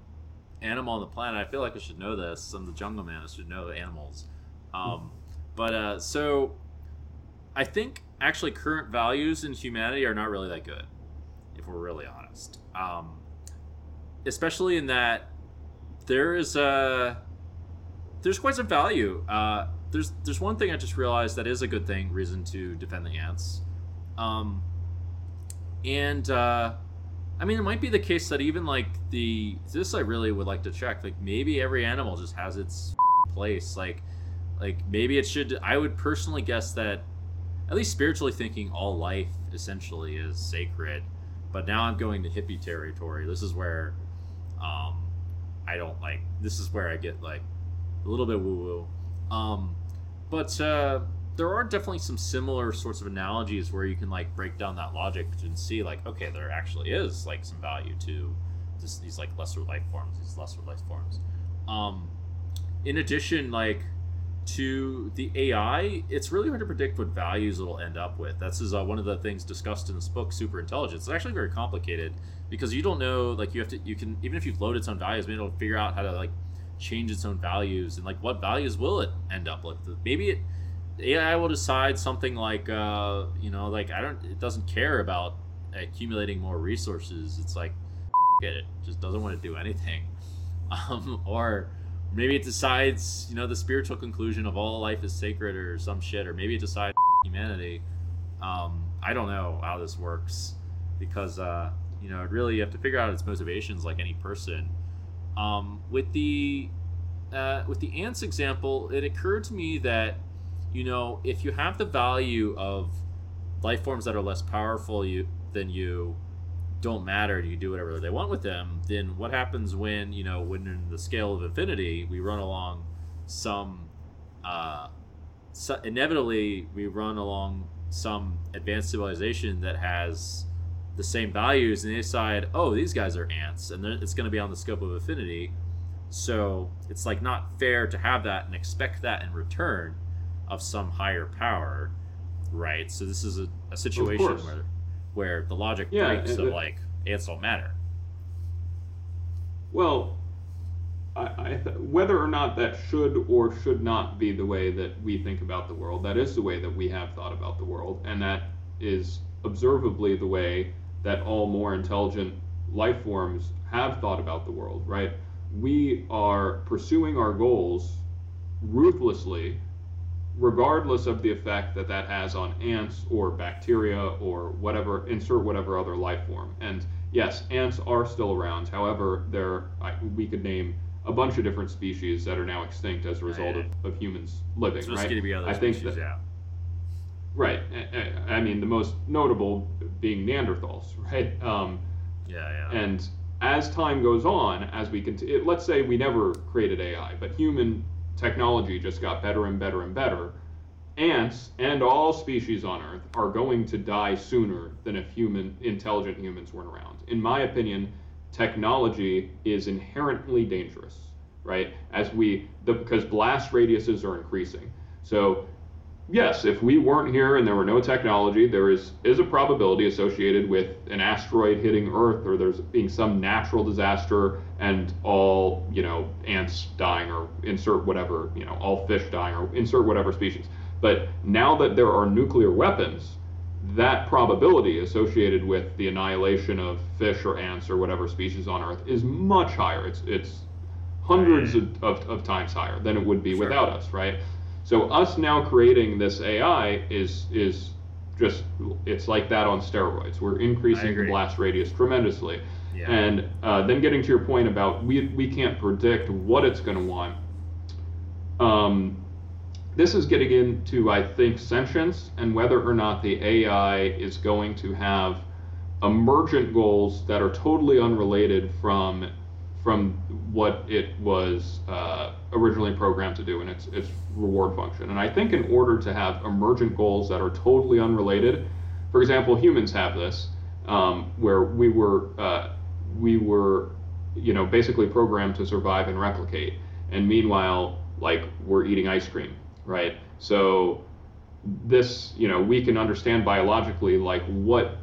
animal on the planet. I feel like I should know this. I'm the jungle man. I should know animals. Um, but uh, so I think actually current values in humanity are not really that good, if we're really honest. Um, especially in that there is a there's quite some value. Uh, there's there's one thing I just realized that is a good thing, reason to defend the ants. Um, and uh, I mean, it might be the case that even like the this I really would like to check. Like maybe every animal just has its place. Like, like maybe it should. I would personally guess that, at least spiritually thinking, all life essentially is sacred. But now I'm going to hippie territory. This is where, um, I don't like. This is where I get like a little bit woo woo. Um, but uh, there are definitely some similar sorts of analogies where you can like break down that logic and see like okay there actually is like some value to this, these like lesser life forms these lesser life forms. Um in addition like to the ai it's really hard to predict what values it'll end up with. That's is uh, one of the things discussed in this book super intelligence. It's actually very complicated because you don't know like you have to you can even if you've loaded its own values maybe it'll figure out how to like change its own values and like what values will it end up with. Maybe it AI will decide something like, uh, you know, like I don't, it doesn't care about accumulating more resources. It's like, get it, just doesn't want to do anything. Um, or maybe it decides, you know, the spiritual conclusion of all life is sacred or some shit, or maybe it decides humanity. Um, I don't know how this works because, uh, you know, really you have to figure out its motivations like any person. Um, with the uh, with the ants example, it occurred to me that you know, if you have the value of life forms that are less powerful you, than you don't matter and you do whatever they want with them, then what happens when, you know, when in the scale of infinity we run along some, uh, so inevitably we run along some advanced civilization that has the same values and they decide, oh, these guys are ants and it's going to be on the scope of infinity. So it's like not fair to have that and expect that in return of some higher power, right? So this is a, a situation where where the logic yeah, breaks of like ants don't matter. Well, I, I th- whether or not that should or should not be the way that we think about the world, that is the way that we have thought about the world, and that is observably the way that all more intelligent life forms have thought about the world, right? We are pursuing our goals ruthlessly regardless of the effect that that has on ants or bacteria or whatever, insert whatever other life form. And yes, ants are still around. However, there we could name a bunch of different species that are now extinct as a result of, of humans living. So right? I species, think that. Right. I mean, the most notable being Neanderthals, right? Um, yeah, yeah. And as time goes on, as we continue, let's say we never created AI, but human technology just got better and better and better, ants and all species on Earth are going to die sooner than if human intelligent humans weren't around. In my opinion, technology is inherently dangerous, right? As we because blast radiuses are increasing. So yes, if we weren't here and there were no technology, there is is a probability associated with an asteroid hitting Earth or there's being some natural disaster and all you know ants dying or insert whatever you know all fish dying or insert whatever species. But now that there are nuclear weapons, that probability associated with the annihilation of fish or ants or whatever species on Earth is much higher. It's it's hundreds of, of, of times higher than it would be sure. without us, right? So us now creating this AI is is just it's like that on steroids. We're increasing the blast radius tremendously. Yeah. And uh, then getting to your point about we we can't predict what it's going to want. Um, this is getting into I think sentience and whether or not the AI is going to have emergent goals that are totally unrelated from from what it was uh, originally programmed to do in its, its reward function. And I think in order to have emergent goals that are totally unrelated, for example, humans have this, um, where we were uh, we were you know basically programmed to survive and replicate, and meanwhile like we're eating ice cream, right? So this you know we can understand biologically like what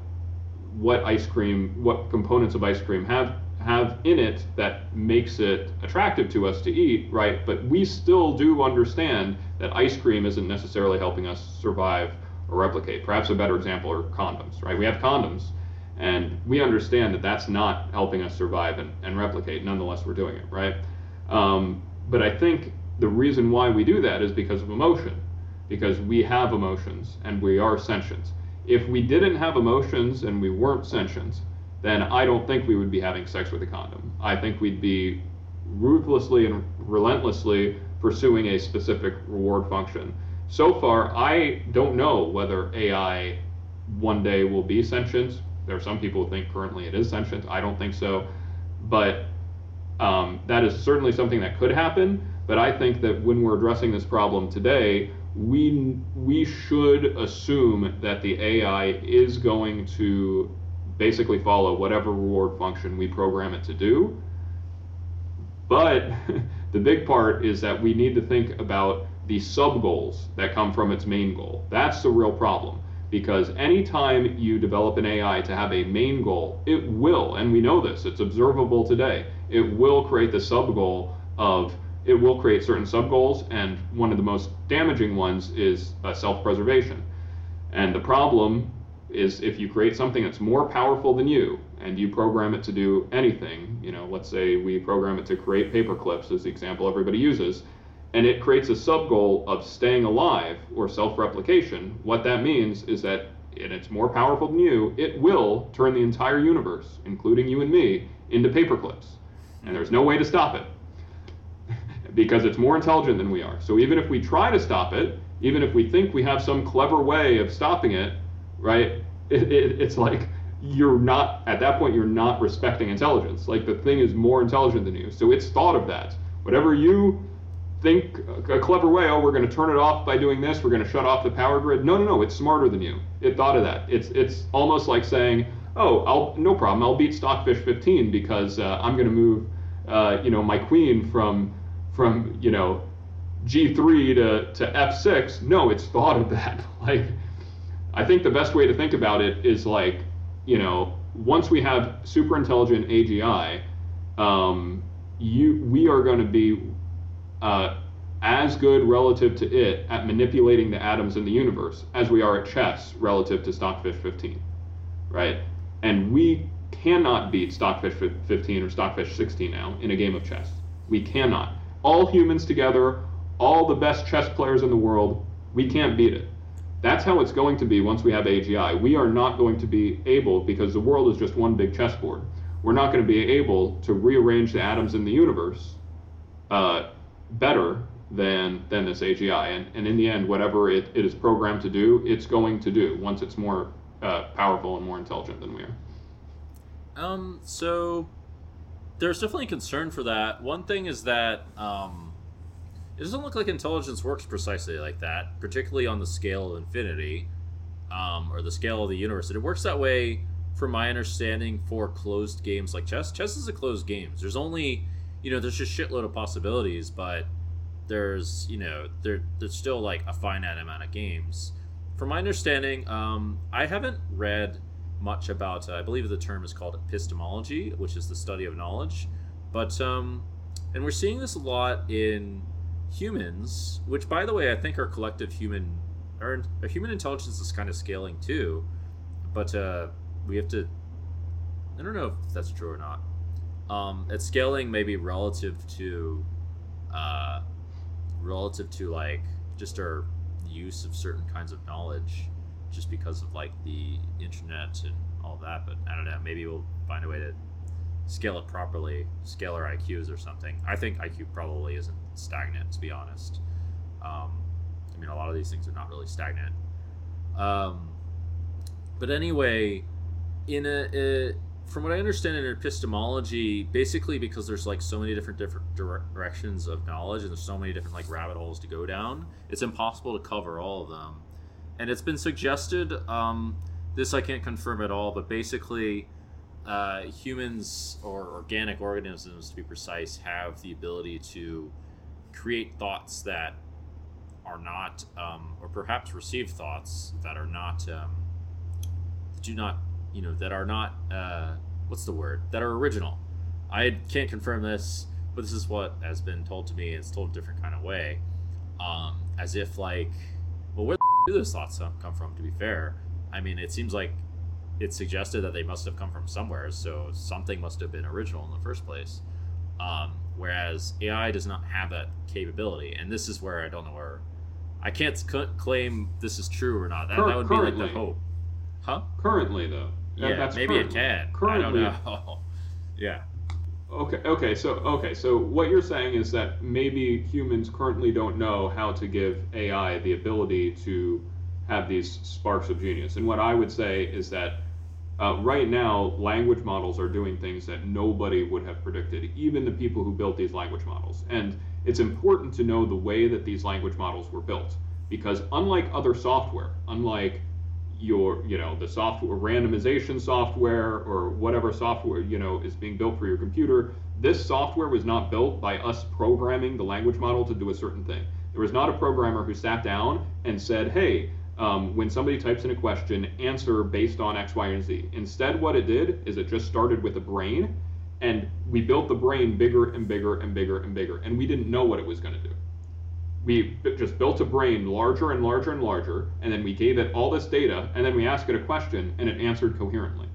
what ice cream what components of ice cream have have in it that makes it attractive to us to eat, right? But we still do understand that ice cream isn't necessarily helping us survive or replicate. Perhaps a better example are condoms, right? We have condoms, and we understand that that's not helping us survive and, and replicate. Nonetheless, we're doing it, right? Um, but I think the reason why we do that is because of emotion, because we have emotions and we are sentient If we didn't have emotions and we weren't sentient, then I don't think we would be having sex with a condom. I think we'd be ruthlessly and relentlessly pursuing a specific reward function. So far, I don't know whether AI one day will be sentient. There are some people who think currently it is sentient. I don't think so. But um, that is certainly something that could happen. But I think that when we're addressing this problem today, we we should assume that the AI is going to basically follow whatever reward function we program it to do. But the big part is that we need to think about the sub goals that come from its main goal. That's the real problem. Because anytime you develop an AI to have a main goal, it will, and we know this, it's observable today, it will create the sub goal of, it will create certain sub goals, and one of the most damaging ones is uh, self preservation. And the problem is if you create something that's more powerful than you, and you program it to do anything, you know, let's say we program it to create paper clips, as the example everybody uses, and it creates a sub goal of staying alive or self replication, what that means is that, and it's more powerful than you, it will turn the entire universe, including you and me, into paperclips. And there's no way to stop it because it's more intelligent than we are. So even if we try to stop it, even if we think we have some clever way of stopping it, right, it, it, it's like you're not, at that point, you're not respecting intelligence. Like the thing is more intelligent than you. So it's thought of that. Whatever you think a clever way, oh, we're going to turn it off by doing this, we're going to shut off the power grid. No, no, no, it's smarter than you. It thought of that. It's it's almost like saying, oh, I'll no problem, I'll beat Stockfish 15 because uh, I'm going to move, uh, you know, my queen from from you know G3 to to F6. No, it's thought of that. Like, I think the best way to think about it is like, you know, once we have super intelligent AGI, um, you we are going to be uh, as good relative to it at manipulating the atoms in the universe as we are at chess relative to Stockfish 15, right? And we cannot beat Stockfish 15 or Stockfish 16 now in a game of chess. We cannot. All humans together, all the best chess players in the world, we can't beat it. That's how it's going to be once we have AGI. We are not going to be able, because the world is just one big chessboard, we're not going to be able to rearrange the atoms in the universe uh, better than than this AGI. And, and in the end, whatever it, it is programmed to do, it's going to do once it's more uh, powerful and more intelligent than we are. Um, so there's definitely concern for that. One thing is that um, it doesn't look like intelligence works precisely like that, particularly on the scale of infinity um, or the scale of the universe. And it works that way, from my understanding, for closed games like chess. Chess is a closed game. There's only you know, there's just shitload of possibilities, but there's, you know, there there's still like a finite amount of games. From my understanding, um, I haven't read much about. Uh, I believe the term is called epistemology, which is the study of knowledge. But um, and we're seeing this a lot in humans, which, by the way, I think our collective human, our, our human intelligence is kind of scaling too. But uh, we have to. I don't know if that's true or not. Um, it's scaling maybe relative to, uh, relative to like just our use of certain kinds of knowledge, just because of like the internet and all that. But I don't know. Maybe we'll find a way to scale it properly, scale our IQs or something. I think IQ probably isn't stagnant, to be honest. Um, I mean, a lot of these things are not really stagnant. Um, but anyway, in a, a from what I understand in epistemology, basically because there's like so many different different directions of knowledge and there's so many different like rabbit holes to go down, it's impossible to cover all of them. And it's been suggested, um, this I can't confirm at all, but basically, uh, humans or organic organisms, to be precise, have the ability to create thoughts that are not, um, or perhaps receive thoughts that are not, um, do not you know that are not uh, what's the word that are original. I can't confirm this, but this is what has been told to me. It's told a different kind of way, um, as if like, well, where do those thoughts come from? To be fair, I mean, it seems like it's suggested that they must have come from somewhere, so something must have been original in the first place. Um, whereas AI does not have that capability, and this is where I don't know where I can't c- claim this is true or not. That, that would be like the hope Huh? Currently, though. That- Yeah, that's maybe it currently. can. Currently, I don't know. yeah. Okay, okay, so okay, so what you're saying is that maybe humans currently don't know how to give AI the ability to have these sparks of genius. And what I would say is that uh, right now, language models are doing things that nobody would have predicted, even the people who built these language models. And it's important to know the way that these language models were built, because unlike other software, unlike your you know the software randomization software or whatever software you know is being built for your computer this software was not built by us programming the language model to do a certain thing there was not a programmer who sat down and said hey um, when somebody types in a question answer based on x y and z instead what it did is it just started with a brain and we built the brain bigger and bigger and bigger and bigger and we didn't know what it was going to do we just built a brain larger and larger and larger, and then we gave it all this data, and then we asked it a question, and it answered coherently.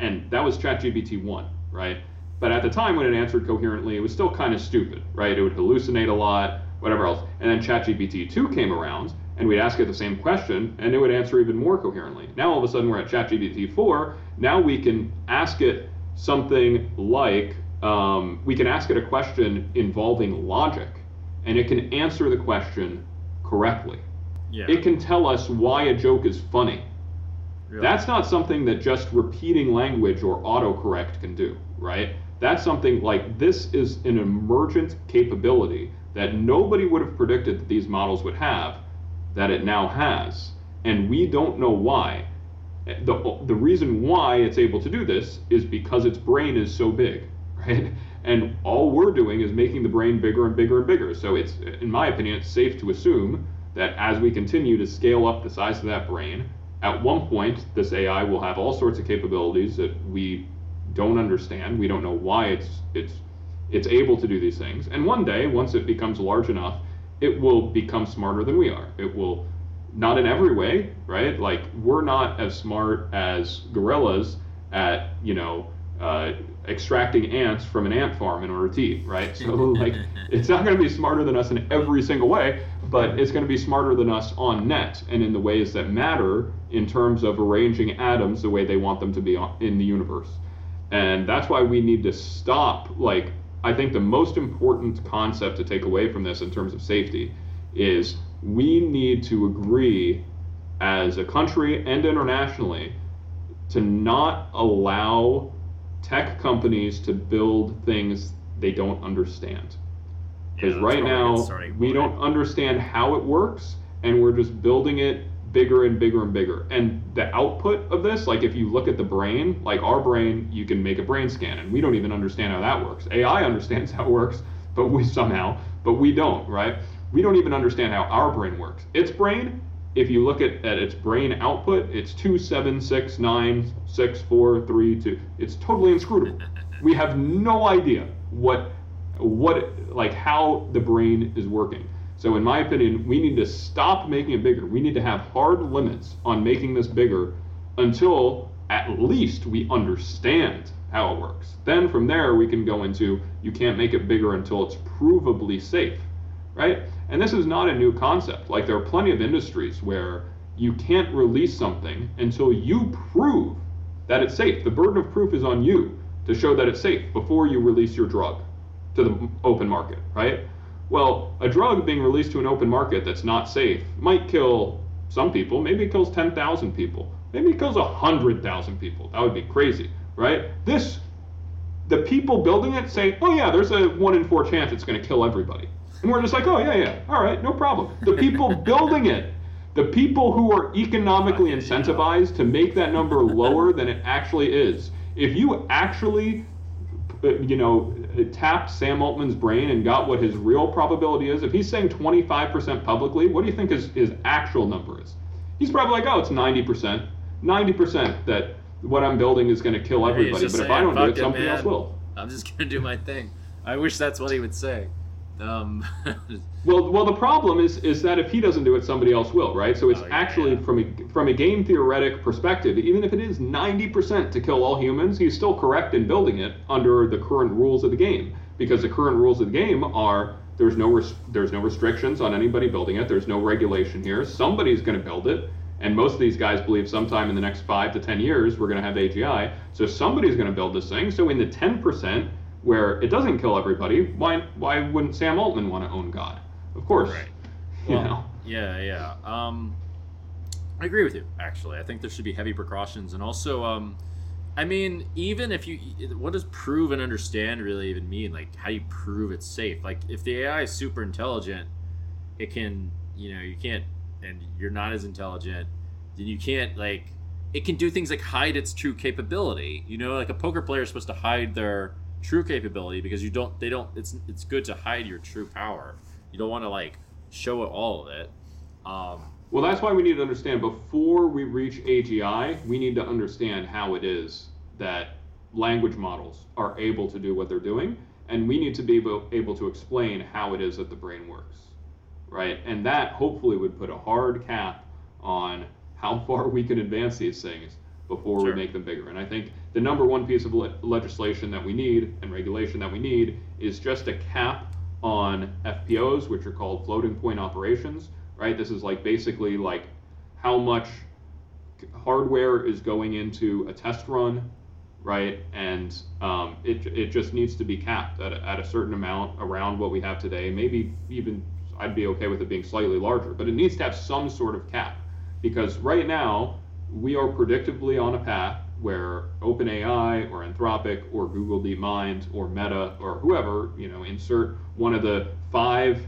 And that was ChatGPT 1, right? But at the time when it answered coherently, it was still kind of stupid, right? It would hallucinate a lot, whatever else. And then ChatGPT 2 came around, and we'd ask it the same question, and it would answer even more coherently. Now all of a sudden we're at ChatGPT 4. Now we can ask it something like, um, we can ask it a question involving logic, and it can answer the question correctly. Yeah. It can tell us why a joke is funny. really. That's not something that just repeating language or autocorrect can do, right? That's something like this is an emergent capability that nobody would have predicted that these models would have, that it now has. And we don't know why. The, the reason why it's able to do this is because its brain is so big, right? And all we're doing is making the brain bigger and bigger and bigger. So it's, in my opinion, it's safe to assume that as we continue to scale up the size of that brain, at one point this AI will have all sorts of capabilities that we don't understand. We don't know why it's it's it's able to do these things. And one day, once it becomes large enough, it will become smarter than we are. It will not in every way, right? Like we're not as smart as gorillas at, you know, uh, extracting ants from an ant farm in order to eat, right? So like it's not going to be smarter than us in every single way, but it's going to be smarter than us on net and in the ways that matter in terms of arranging atoms the way they want them to be on, in the universe. And that's why we need to stop like I think the most important concept to take away from this in terms of safety is we need to agree as a country and internationally to not allow tech companies to build things they don't understand. Because Yeah, right now, we don't understand how it works, and we're just building it bigger and bigger and bigger. And the output of this, like if you look at the brain, like our brain, you can make a brain scan, and we don't even understand how that works. AI understands how it works, but we somehow, but we don't, right? We don't even understand how our brain works. Its brain, if you look at, at its brain output, it's two seven six nine six four three two. It's totally inscrutable. we have no idea what what like how the brain is working. So in my opinion, we need to stop making it bigger. We need to have hard limits on making this bigger until at least we understand how it works. Then from there we can go into you can't make it bigger until it's provably safe, right? And this is not a new concept. Like there are plenty of industries where you can't release something until you prove that it's safe. The burden of proof is on you to show that it's safe before you release your drug to the open market, right? Well, a drug being released to an open market that's not safe might kill some people. Maybe it kills 10,000 people. Maybe it kills 100,000 people. That would be crazy, right? This, the people building it say, oh yeah, there's a one in four chance it's going to kill everybody. And we're just like, oh yeah, yeah, all right, no problem. The people building it, the people who are economically incentivized to make that number lower than it actually is. If you actually uh, you know, tapped Sam Altman's brain and got what his real probability is, if he's saying 25% publicly, what do you think his, his actual number is? He's probably like, oh, it's 90%. 90% that what I'm building is going to kill everybody, but just if I don't do "Fuck it, it, somebody man. else will. I'm just gonna do my thing. I wish that's what he would say. Um, Well, well, the problem is is that if he doesn't do it, somebody else will, right? So it's Oh, yeah, actually yeah. from a from a game theoretic perspective, even if it is 90% to kill all humans, he's still correct in building it under the current rules of the game because the current rules of the game are there's no res- there's no restrictions on anybody building it. There's no regulation here. Somebody's going to build it, And most of these guys believe sometime in the next five to 10 years, we're going to have AGI. So somebody's going to build this thing. So in the 10% where it doesn't kill everybody, why, why wouldn't Sam Altman want to own God? Of course. Right. You Well, know? Yeah, yeah. Um, I agree with you. Actually, I think there should be heavy precautions, and also, um, I mean, even if you, what does prove and understand really even mean? Like, how do you prove it's safe? Like, if the AI is super intelligent, it can, you know, you can't, and you're not as intelligent, then you can't like, it can do things like hide its true capability. You know, like a poker player is supposed to hide their true capability because you don't, they don't. It's it's good to hide your true power. You don't want to like show it all of it. Um, Well, that's why we need to understand before we reach AGI, we need to understand how it is that language models are able to do what they're doing, and we need to be able, able to explain how it is that the brain works, right? And that hopefully would put a hard cap on how far we can advance these things before Sure. we make them bigger. And I think the number one piece of le- legislation that we need and regulation that we need is just a cap on FLOPs, which are called floating point operations, right? This is like basically like how much hardware is going into a test run, right? And um, it, it just needs to be capped at a, at a certain amount around what we have today. Maybe even I'd be okay with it being slightly larger, but it needs to have some sort of cap because right now we are predictably on a path where OpenAI or Anthropic or Google DeepMind or Meta or whoever, you know, insert one of the five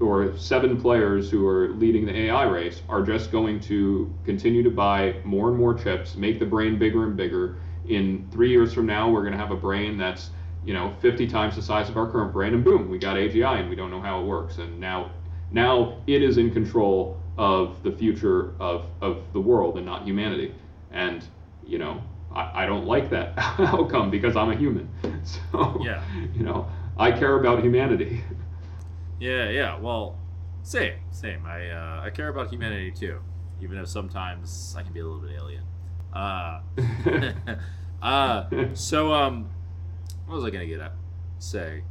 or seven players who are leading the AI race are just going to continue to buy more and more chips, make the brain bigger and bigger. In three years from now, we're going to have a brain that's you know 50 times the size of our current brain, and boom, we got AGI, and we don't know how it works. And now, now it is in control of the future of of the world and not humanity. And you know, I, I don't like that outcome because I'm a human. So Yeah. you know, I care about humanity. Yeah, yeah. Well, same, same. I uh, I care about humanity too, even if sometimes I can be a little bit alien. Uh, uh so um, what was I gonna get at? Say,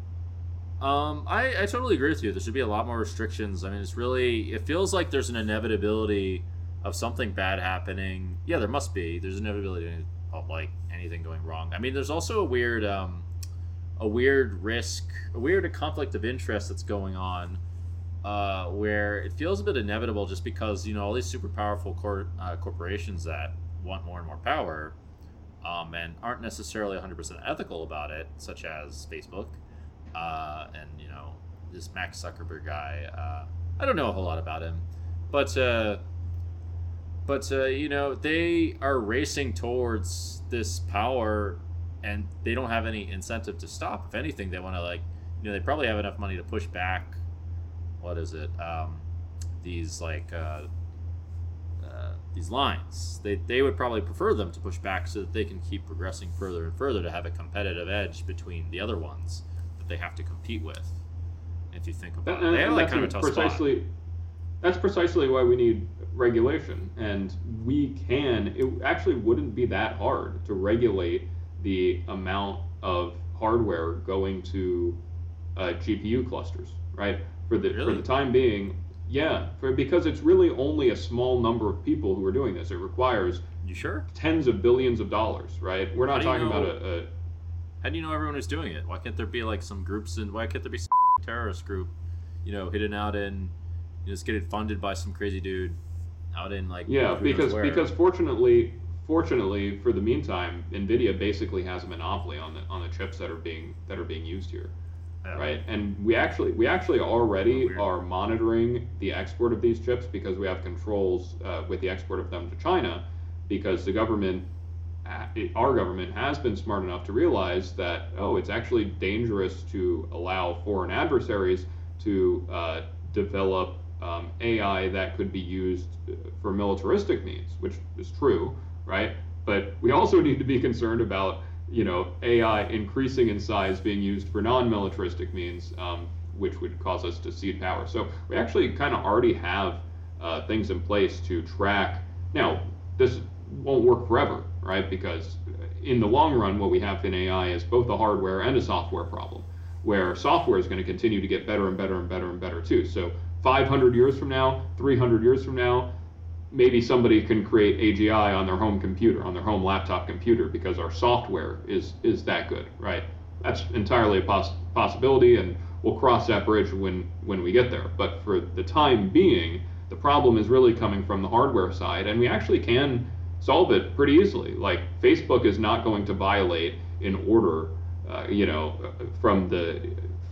um, I I totally agree with you. There should be a lot more restrictions. I mean, it's really it feels like there's an inevitability of something bad happening. Yeah, there must be. There's inevitability of like anything going wrong. I mean, there's also a weird um a weird risk, a weird conflict of interest that's going on, uh, where it feels a bit inevitable just because you know all these super powerful cor- uh, corporations that want more and more power, um, and aren't necessarily 100% ethical about it, such as Facebook, uh, and you know this Max Zuckerberg guy. Uh, I don't know a whole lot about him, but uh, but uh, you know they are racing towards this power and they don't have any incentive to stop. If anything they want to like you know they probably have enough money to push back what is it um, these like uh, uh, these lines. They, they would probably prefer them to push back so that they can keep progressing further and further to have a competitive edge between the other ones that they have to compete with if you think about it. They have like kind of a tough spot. Precisely that's precisely why we need regulation and we can it actually wouldn't be that hard to regulate the amount of hardware going to uh, GPU clusters right? For the for the time being yeah for because it's really only a small number of people who are doing this. It requires you sure? tens of billions of dollars right? We're not How do you talking about a, a How do you know everyone is doing it? Why can't there be like some groups and why can't there be some terrorist group, you know, hidden out in, you just getting funded by some crazy dude out in like Yeah, because because fortunately, fortunately for the meantime, Nvidia basically has a monopoly on the on the chips that are being that are being used here, Yeah. right? And we actually we actually already are monitoring the export of these chips because we have controls uh, with the export of them to China, because the government. uh, Our government has been smart enough to realize that oh, it's actually dangerous to allow foreign adversaries to uh, develop um, AI that could be used uh, for militaristic means, which is true, right? But we also need to be concerned about, you know, AI increasing in size being used for non-militaristic means, um, which would cause us to cede power. So we actually kind of already have uh, things in place to track. Now, this won't work forever, right? Because in the long run, what we have in AI is both a hardware and a software problem where software is going to continue to get better and better and better and better too. So 500 years from now, 300 years from now, maybe somebody can create AGI on their home computer, on their home laptop computer, because our software is is that good, right? That's entirely a poss- possibility, and we'll cross that bridge when when we get there. But for the time being, the problem is really coming from the hardware side, and we actually can solve it pretty easily. Like Facebook is not going to violate an order, uh, you know, from the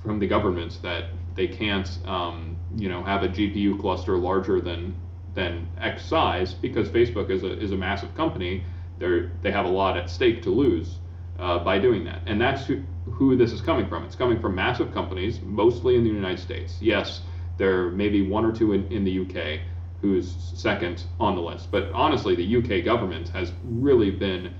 from the governments that they can't, um, you know, have a GPU cluster larger than than X size because Facebook is a is a massive company. They they have a lot at stake to lose uh, by doing that, and that's who, who this is coming from. It's coming from massive companies, mostly in the United States. Yes, there may be one or two in, in the UK who's second on the list, but honestly, the UK government has really been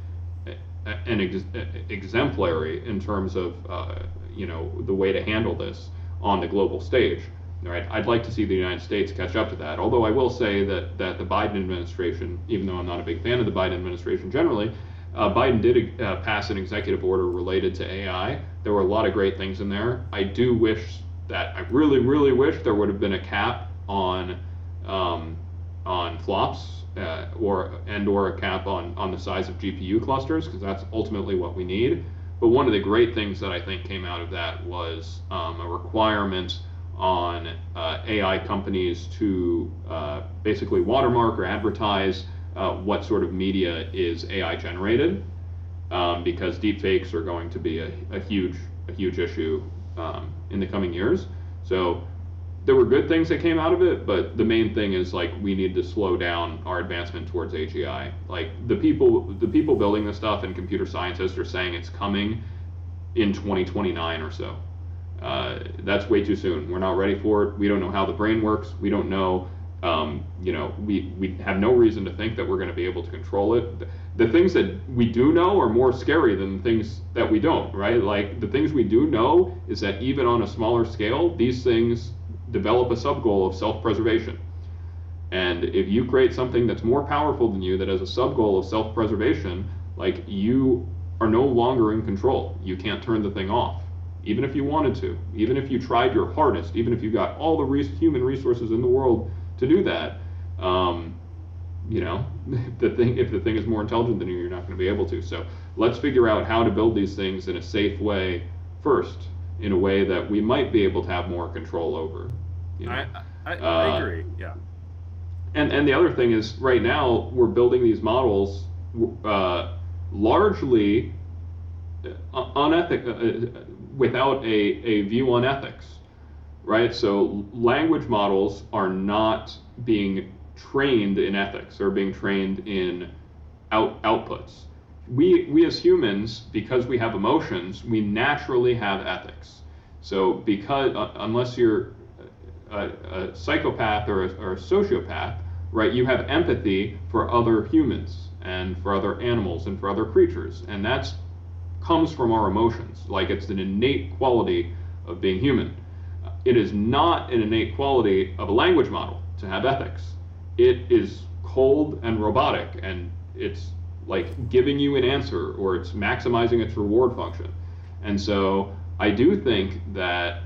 an ex- exemplary in terms of uh, you know the way to handle this on the global stage. Right? I'd like to see the United States catch up to that. Although I will say that that the Biden administration, even though I'm not a big fan of the Biden administration generally, uh, Biden did uh, pass an executive order related to AI. There were a lot of great things in there. I do wish that I really, really wish there would have been a cap on um, on flops uh, or and or a cap on on the size of GPU clusters because that's ultimately what we need. But one of the great things that I think came out of that was um, a requirement on uh, AI companies to uh, basically watermark or advertise uh, what sort of media is AI generated, um, because deepfakes are going to be a, a huge a huge issue um, in the coming years. So there were good things that came out of it, but the main thing is like we need to slow down our advancement towards AGI. Like the people the people building this stuff and computer scientists are saying it's coming in 2029 or so. Uh, that's way too soon. We're not ready for it. We don't know how the brain works. We don't know. Um, you know, we, we have no reason to think that we're going to be able to control it. The, the things that we do know are more scary than the things that we don't, right? Like the things we do know is that even on a smaller scale, these things develop a sub goal of self preservation. And if you create something that's more powerful than you that has a sub goal of self preservation, like you are no longer in control. You can't turn the thing off, even if you wanted to, even if you tried your hardest, even if you got all the res- human resources in the world to do that. Um, you know, the thing if the thing is more intelligent than you, you're not going to be able to. So let's figure out how to build these things in a safe way first, in a way that we might be able to have more control over. You know? I, I, I uh, agree. Yeah. And and the other thing is, right now we're building these models uh, largely uh, unethic, uh, uh, without a, a view on ethics, right? So language models are not being trained in ethics or being trained in out, outputs. We, we as humans, because we have emotions, we naturally have ethics. So because uh, unless you're a, a psychopath or a, or a sociopath, right, you have empathy for other humans and for other animals and for other creatures, and that's comes from our emotions. Like it's an innate quality of being human. Uh, it is not an innate quality of a language model to have ethics. It is cold and robotic, and it's like giving you an answer or it's maximizing its reward function. And so I do think that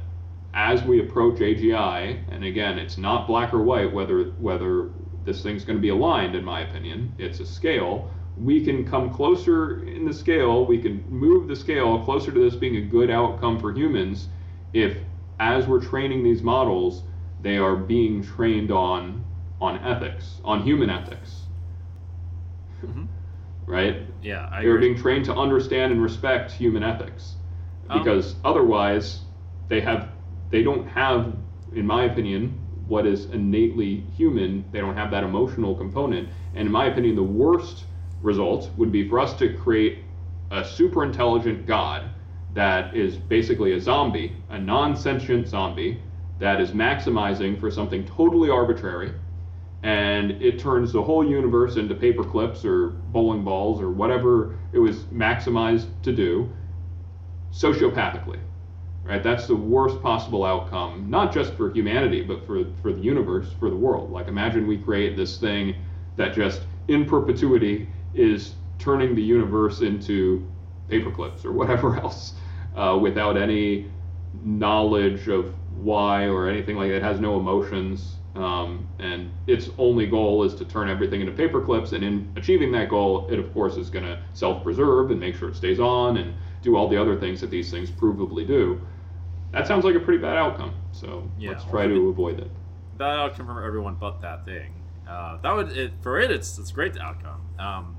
as we approach AGI, and again, it's not black or white whether whether this thing's going to be aligned, in my opinion. It's a scale. We can come closer in the scale. We can move the scale closer to this being a good outcome for humans if, as we're training these models, they are being trained on on ethics, on human ethics. Mm-hmm. Right? Yeah, I They're agree. being trained to understand and respect human ethics, um, because um, otherwise, they have they don't have, in my opinion, what is innately human. They don't have that emotional component. And in my opinion, the worst result would be for us to create a super intelligent God that is basically a zombie, a non sentient zombie that is maximizing for something totally arbitrary. And it turns the whole universe into paper clips or bowling balls or whatever it was maximized to do sociopathically right? That's the worst possible outcome, not just for humanity, but for, for the universe, for the world. Like, imagine we create this thing that just in perpetuity is turning the universe into paperclips or whatever else uh, without any knowledge of why or anything like that. It has no emotions. Um, and its only goal is to turn everything into paperclips. And in achieving that goal, it of course is going to self-preserve and make sure it stays on and do all the other things that these things provably do. That sounds like a pretty bad outcome. So Yeah, let's try to avoid it. Bad outcome for everyone but that thing. Uh, that would it, for it. It's it's a great outcome. Um,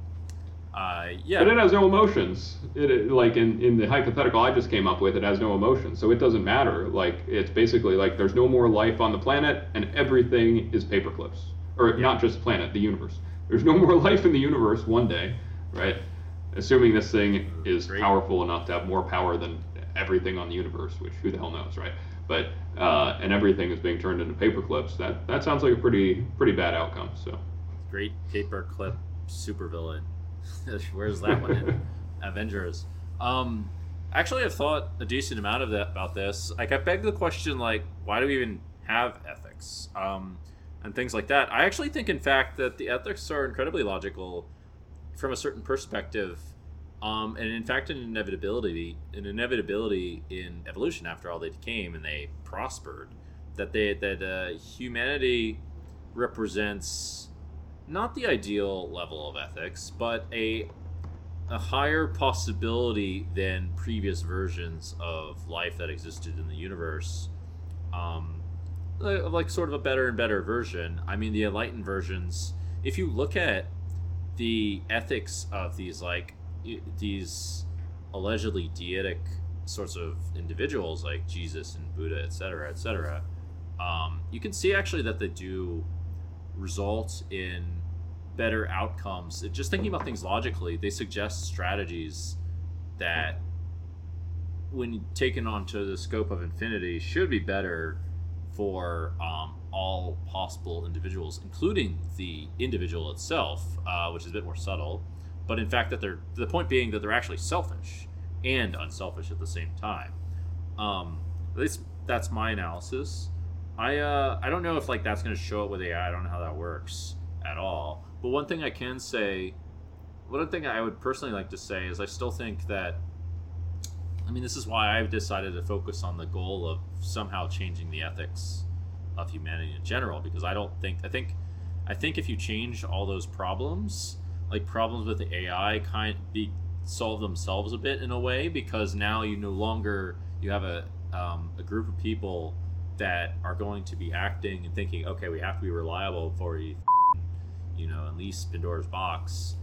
uh, yeah. But it has no emotions. It, like in, in the hypothetical I just came up with, it has no emotions. So it doesn't matter. Like it's basically like there's no more life on the planet and everything is paper clips. Or not just planet, the universe. There's no more life in the universe one day, right? Assuming this thing is Great. powerful enough to have more power than everything on the universe, which who the hell knows, right? But uh, and everything is being turned into paperclips. That that sounds like a pretty pretty bad outcome. So great paperclip supervillain. Where's that one in Avengers? Um, actually, I've thought a decent amount of that about this. Like, I begged the question, like, why do we even have ethics? Um, and things like that. I actually think, in fact, that the ethics are incredibly logical from a certain perspective. Um, and in fact, an inevitability, an inevitability in evolution. After all, they came and they prospered. That they that uh, humanity represents not the ideal level of ethics, but a a higher possibility than previous versions of life that existed in the universe. Um, like sort of a better and better version. I mean, the enlightened versions. If you look at the ethics of these like these allegedly deitic sorts of individuals like Jesus and Buddha, etc., etc., um, you can see actually that they do result in better outcomes. Just thinking about things logically, they suggest strategies that, when taken onto the scope of infinity, should be better for um, all possible individuals, including the individual itself, uh, which is a bit more subtle. But in fact, that they're the point being that they're actually selfish and unselfish at the same time. Um, at least that's my analysis. I uh, I don't know if like that's going to show up with AI. I don't know how that works at all. But one thing I can say, one thing I would personally like to say is I still think that. I mean, this is why I've decided to focus on the goal of somehow changing the ethics of humanity in general because I don't think I think I think if you change all those problems, like problems with the AI, kind be solve themselves a bit in a way because now you no longer you have a um, a group of people that are going to be acting and thinking, okay, we have to be reliable before we, you know, unleash Pandora's box.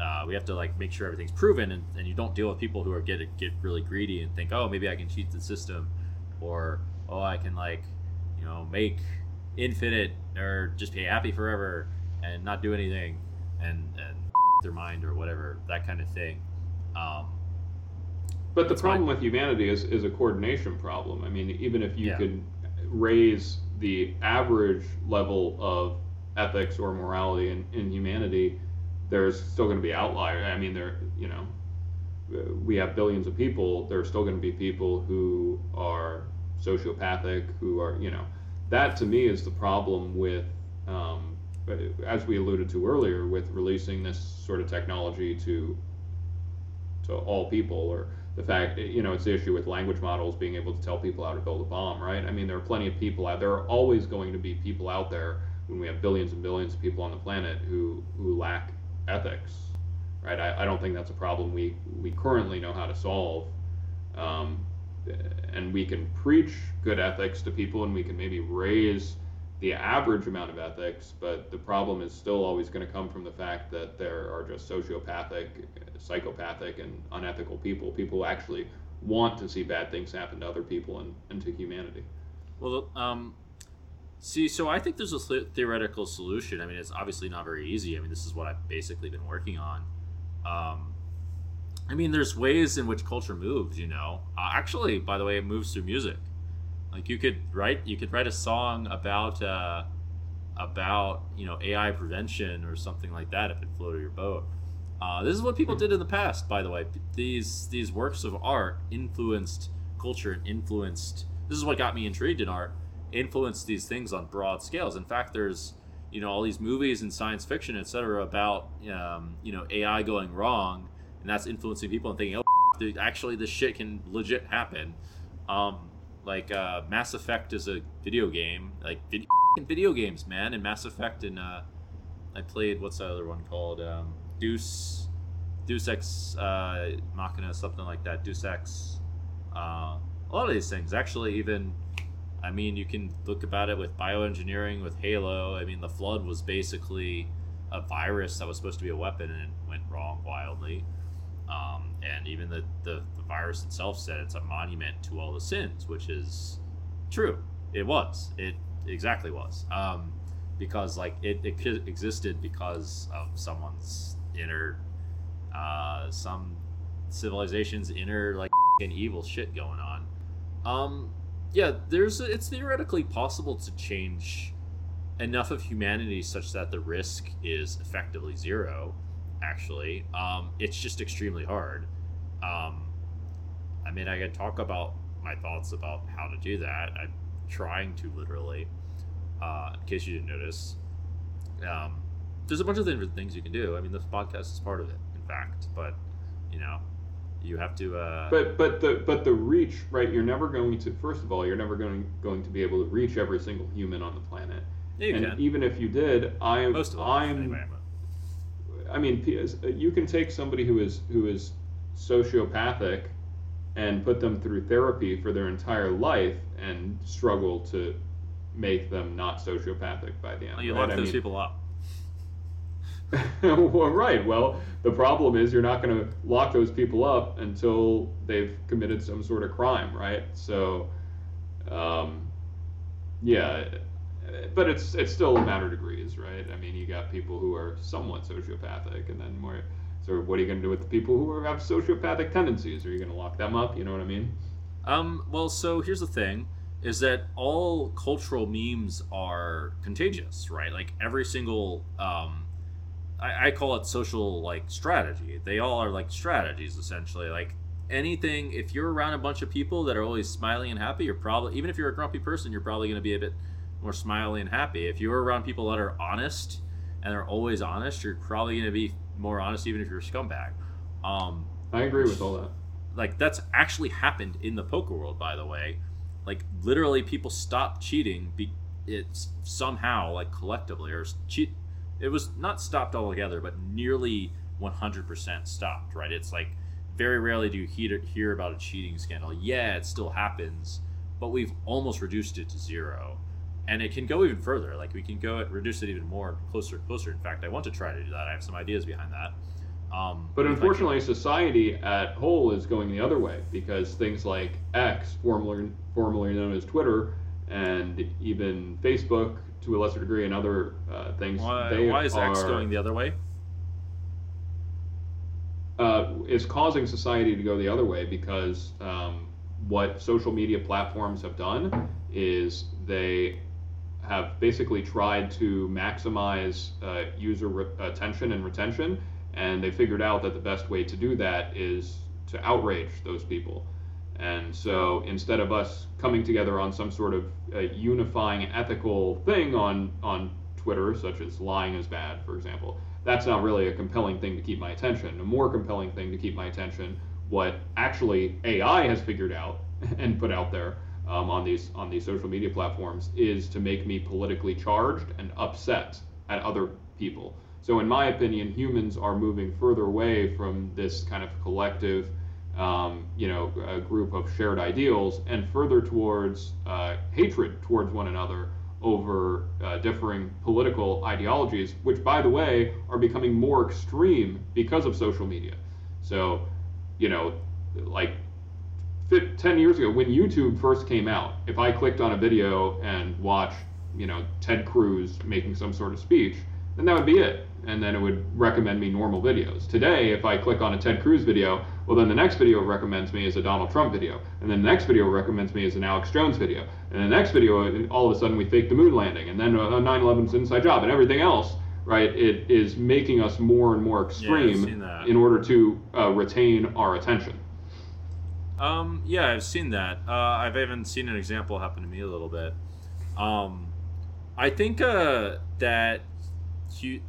Uh, we have to like make sure everything's proven, and, and you don't deal with people who are get get really greedy and think, oh, maybe I can cheat the system, or oh, I can like, you know, make infinite or just be happy forever and not do anything and and their mind or whatever that kind of thing. Um, But the problem fine. with humanity is, is a coordination problem. I mean, even if you Yeah. could raise the average level of ethics or morality in, in humanity, there's still going to be outliers. I mean, there, you know, we have billions of people. There are still going to be people who are sociopathic, who are, you know, that to me is the problem with, um, as we alluded to earlier, with releasing this sort of technology to to all people or the fact you know it's the issue with language models being able to tell people how to build a bomb right i mean there are plenty of people out there are always going to be people out there when we have billions and billions of people on the planet who who lack ethics right i, I don't think that's a problem we we currently know how to solve um, and we can preach good ethics to people and we can maybe raise the average amount of ethics, but the problem is still always going to come from the fact that there are just sociopathic, psychopathic, and unethical people. People who actually want to see bad things happen to other people and, and to humanity. Well, um, see, so I think there's a the- theoretical solution. I mean, it's obviously not very easy. I mean, this is what I've basically been working on. Um, I mean, there's ways in which culture moves. You know, uh, actually, by the way, it moves through music. Like you could write, you could write a song about uh, about you know AI prevention or something like that if it floated your boat. Uh, this is what people did in the past, by the way. These these works of art influenced culture and influenced. This is what got me intrigued in art. Influenced these things on broad scales. In fact, there's you know all these movies and science fiction, etc., about um, you know AI going wrong, and that's influencing people and thinking, oh, actually, this shit can legit happen. Um, Like uh, Mass Effect is a video game. Like video, video games, man. And Mass Effect and uh, I played what's the other one called? Um, Deuce, Deus Ex uh, Machina, something like that. Deus Ex. Uh, a lot of these things, actually, even. I mean, you can look about it with bioengineering, with Halo. I mean, the Flood was basically a virus that was supposed to be a weapon and it went wrong wildly. Um, and even the, the, the virus itself said it's a monument to all the sins, which is true. It was. It exactly was. Um, because like it, it existed because of someone's inner, uh, some civilization's inner like evil shit going on. Um, yeah, there's it's theoretically possible to change enough of humanity such that the risk is effectively zero. Actually, um, it's just extremely hard. Um, I mean, I can talk about my thoughts about how to do that. I'm trying to literally, uh, in case you didn't notice. Um, there's a bunch of different things you can do. I mean, this podcast is part of it, in fact. But you know, you have to. Uh, but but the but the reach, right? You're never going to. First of all, you're never going going to be able to reach every single human on the planet. Yeah, and can. even if you did, I am. Most of them, I'm. anyway, I mean, you can take somebody who is who is sociopathic and put them through therapy for their entire life and struggle to make them not sociopathic by the end. well, you right? lock I those mean- people up. well, right. Well, the problem is you're not going to lock those people up until they've committed some sort of crime, right? So, um, yeah, but it's it's still a matter of degrees, right? I mean, you got people who are somewhat sociopathic, and then more. So, what are you going to do with the people who have sociopathic tendencies? Are you going to lock them up? You know what I mean? Um, well, so here's the thing: is that all cultural memes are contagious, right? Like every single, um, I, I call it social like strategy. They all are like strategies essentially. Like anything, if you're around a bunch of people that are always smiling and happy, you're probably even if you're a grumpy person, you're probably going to be a bit more smiley and happy. If you're around people that are honest and are always honest, you're probably going to be more honest, even if you're a scumbag. Um, I agree with all that. like that's actually happened in the poker world by the way like literally people stop cheating be it's somehow like collectively or cheat it was not stopped altogether but nearly 100% stopped right? It's like very rarely do you hear, hear about a cheating scandal. Yeah it still happens but we've almost reduced it to zero. And it can go even further. Like we can go at, reduce it even more closer closer. In fact i want to try to do that. I have some ideas behind that. Um, But if I can- unfortunately, society at whole is going the other way because things like X, formerly formerly known as Twitter, and even Facebook, to a lesser degree, and other uh, things, Why, they why is are, X going the other way? uh, is causing society to go the other way because um, what social media platforms have done is they have basically tried to maximize uh, user re- attention and retention, and they figured out that the best way to do that is to outrage those people. And so instead of us coming together on some sort of uh, unifying ethical thing on on Twitter, such as lying is bad, for example, that's not really a compelling thing to keep my attention. A more compelling thing to keep my attention, what actually AI has figured out and put out there um, on these on these social media platforms, is to make me politically charged and upset at other people. So in my opinion, humans are moving further away from this kind of collective um, you know, a group of shared ideals, and further towards uh, hatred towards one another over uh, differing political ideologies, which, by the way, are becoming more extreme because of social media. So, you know, like fi- 10 years ago, when YouTube first came out, if I clicked on a video and watched, you know, Ted Cruz making some sort of speech, then that would be it. And then it would recommend me normal videos. Today, if I click on a Ted Cruz video, well, then the next video recommends me is a Donald Trump video. And then the next video recommends me is an Alex Jones video. And the next video, all of a sudden, we fake the moon landing. And then uh, 9 11's inside job and everything else, right? It is making us more and more extreme that. in order to uh, retain our attention. Um, yeah, I've seen that. Uh, I've even seen an example happen to me a little bit. Um, I think uh, that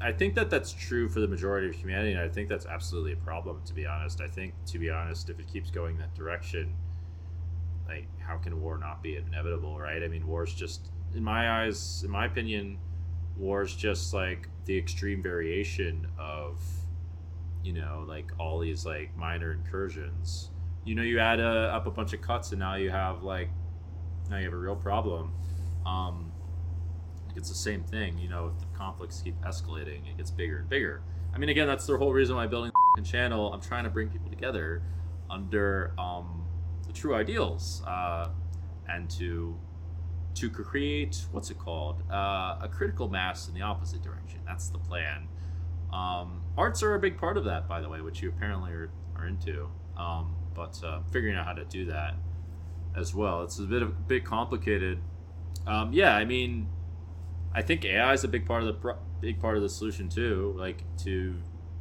I think that that's true for the majority of humanity, and I think that's absolutely a problem. To be honest, I think to be honest, if it keeps going that direction, like how can war not be inevitable, right? I mean, war is just in my eyes, in my opinion, war is just like the extreme variation of you know like all these like minor incursions you know you add uh, up a bunch of cuts and now you have like now you have a real problem um it's the same thing you know if the conflicts keep escalating it gets bigger and bigger. I mean again that's the whole reason why I'm building the channel i'm trying to bring people together under um the true ideals uh and to to create what's it called uh, a critical mass in the opposite direction. That's the plan. Um, arts are a big part of that by the way which you apparently are, are into. Um, but uh, figuring out how to do that as well. It's a bit of a bit complicated. Um, yeah i mean i think ai is a big part of the pro- big part of the solution too like to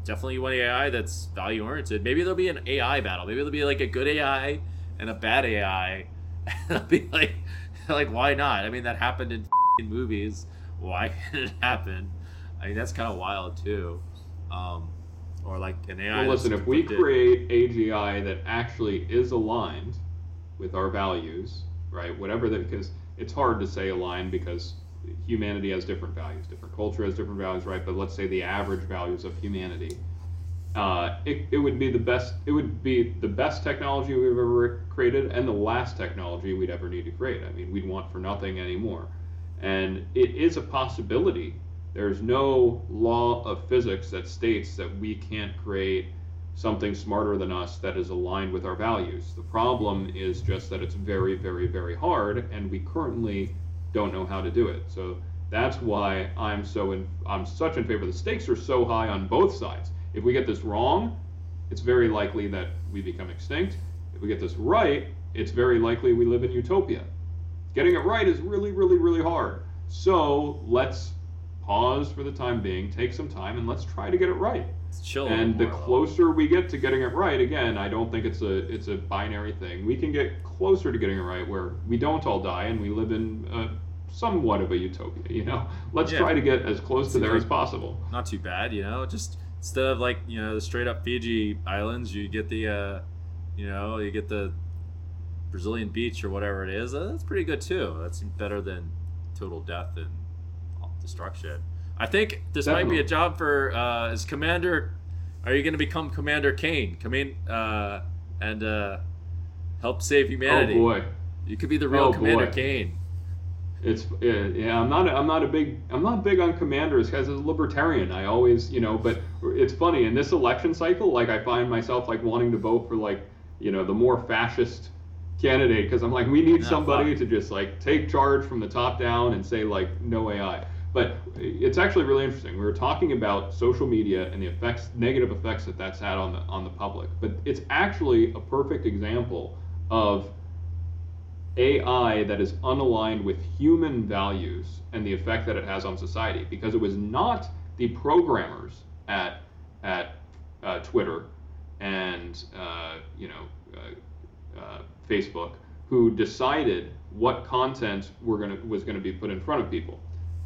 definitely want ai that's value oriented maybe there'll be an ai battle maybe there'll be like a good ai and a bad ai and it'll be like like why not? I mean, that happened in movies. Why can't it happen? I mean, that's kind of wild too. Um, or like an AI. Well, listen, if we create AGI that actually is aligned with our values, right? Whatever that, because it's hard to say aligned because humanity has different values, different culture has different values, right? But let's say the average values of humanity. Uh, it, it would be the best it would be the best technology we've ever created and the last technology we'd ever need to create. I mean we'd want for nothing anymore. And it is a possibility. There's no law of physics that states that we can't create something smarter than us that is aligned with our values. The problem is just that it's very very very hard and we currently don't know how to do it so that's why i'm so in i'm such in favor the stakes are so high on both sides if we get this wrong, it's very likely that we become extinct. If we get this right, it's very likely we live in utopia. Getting it right is really, really, really hard. So let's pause for the time being, take some time, and let's try to get it right. Chill and the closer we get to getting it right, again, I don't think it's a it's a binary thing. We can get closer to getting it right where we don't all die and we live in a, somewhat of a utopia. You know, let's yeah. try to get as close to there like, as possible. Not too bad, you know. Just instead of like you know the straight up Fiji islands, you get the uh, you know you get the Brazilian beach or whatever it is. Uh, that's pretty good too. That's better than total death and destruction. I think this Definitely. might be a job for uh, as commander. Are you going to become Commander Kane? Come in uh, and uh, help save humanity. Oh boy, you could be the real oh, Commander boy. Kane it's yeah i'm not i'm not a big i'm not big on commanders because as a libertarian i always you know but it's funny in this election cycle like i find myself like wanting to vote for like you know the more fascist candidate because i'm like we need somebody to just like take charge from the top down and say like no ai but it's actually really interesting. We were talking about social media and the effects negative effects that that's had on the on the public. But it's actually a perfect example of AI that is unaligned with human values and the effect that it has on society. Because it was not the programmers at at uh, Twitter and uh, you know uh, uh Facebook who decided what content were gonna was going to be put in front of people.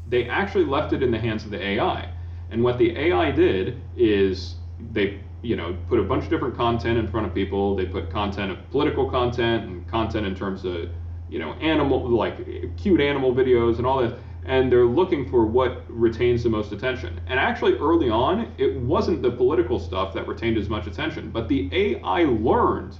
They actually left it in the hands of the AI, and what the AI did is they you know put a bunch of different content in front of people. They put content of political content and content in terms of you know animal like cute animal videos and all that and they're looking for what retains the most attention. And actually, early on, it wasn't the political stuff that retained as much attention, but the AI learned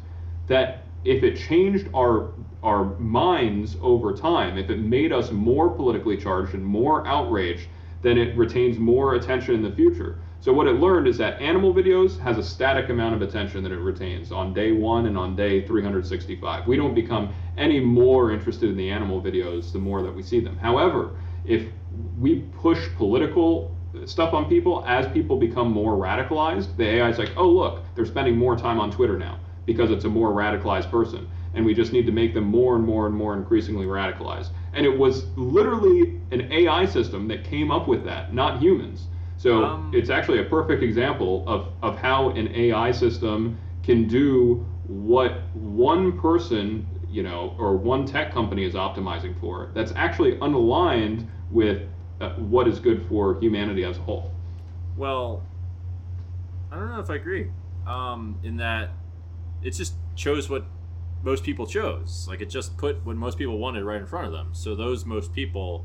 that if it changed our our minds over time, if it made us more politically charged and more outraged, then it retains more attention in the future. So what it learned is that animal videos has a static amount of attention that it retains on day one and on day 365. We don't become any more interested in the animal videos the more that we see them. However, if we push political stuff on people as people become more radicalized, the AI is like, oh look, they're spending more time on Twitter now because it's a more radicalized person. And we just need to make them more and more and more increasingly radicalized. And it was literally an AI system that came up with that, not humans. So um, it's actually a perfect example of, of how an AI system can do what one person, you know, or one tech company is optimizing for. That's actually unaligned with uh, what is good for humanity as a whole. Well, I don't know if I agree. Um, in that it just chose what most people chose. Like it just put what most people wanted right in front of them. So those most people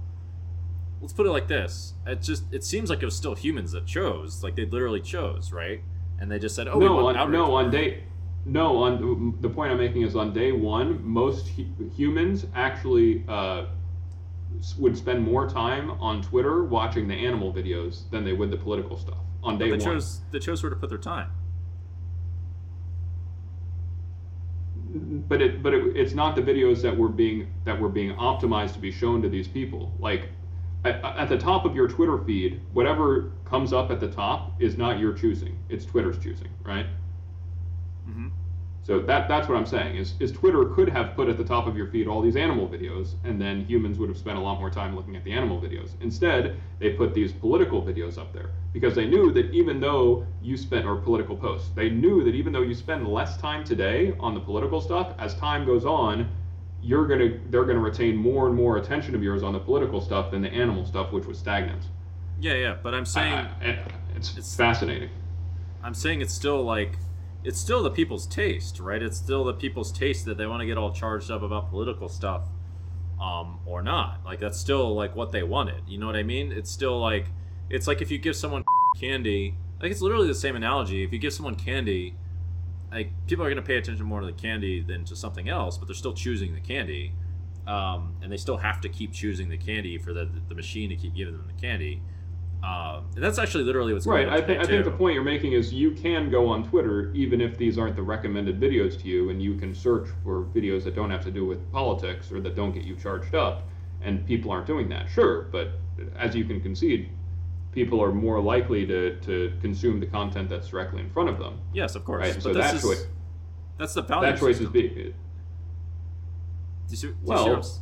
let's put it like this. It just it seems like it was still humans that chose. Like they literally chose, right? And they just said, "Oh, we no, on, no, on day, no, on the point I'm making is on day one, most hu- humans actually uh, would spend more time on Twitter watching the animal videos than they would the political stuff on day they one. chose they chose where to put their time. But it but it, it's not the videos that were being that were being optimized to be shown to these people. Like at, the top of your twitter feed whatever comes up at the top is not your choosing. It's twitter's choosing right? Hmm so that that's what i'm saying is, is twitter could have put at the top of your feed all these animal videos and then humans would have spent a lot more time looking at the animal videos. Instead they put these political videos up there because they knew that even though you spent or political posts they knew that even though you spend less time today on the political stuff as time goes on you're gonna they're gonna retain more and more attention of yours on the political stuff than the animal stuff which was stagnant. Yeah, yeah, but I'm saying I- I- it's, It's- fascinating. I'm saying it's still like it's still the people's taste, right? It's still the people's taste that they want to get all charged up about political stuff, um, or not. Like that's still like what they wanted. You know what I mean? It's still like it's like if you give someone candy, like it's literally the same analogy. If you give someone candy, like people are gonna pay attention more to the candy than to something else, but they're still choosing the candy, um, and they still have to keep choosing the candy for the the machine to keep giving them the candy. Um, and that's actually literally what's Right. going on I think I think the point you're making is you can go on Twitter even if these aren't the recommended videos to you, and you can search for videos that don't have to do with politics or that don't get you charged up, and people aren't doing that. Sure, but as you can concede, people are more likely to, to consume the content that's directly in front of them. Yes, of course. Right. But So that is, choice that's the value. that choice is big. Do you see- do you see Well, what I'm s-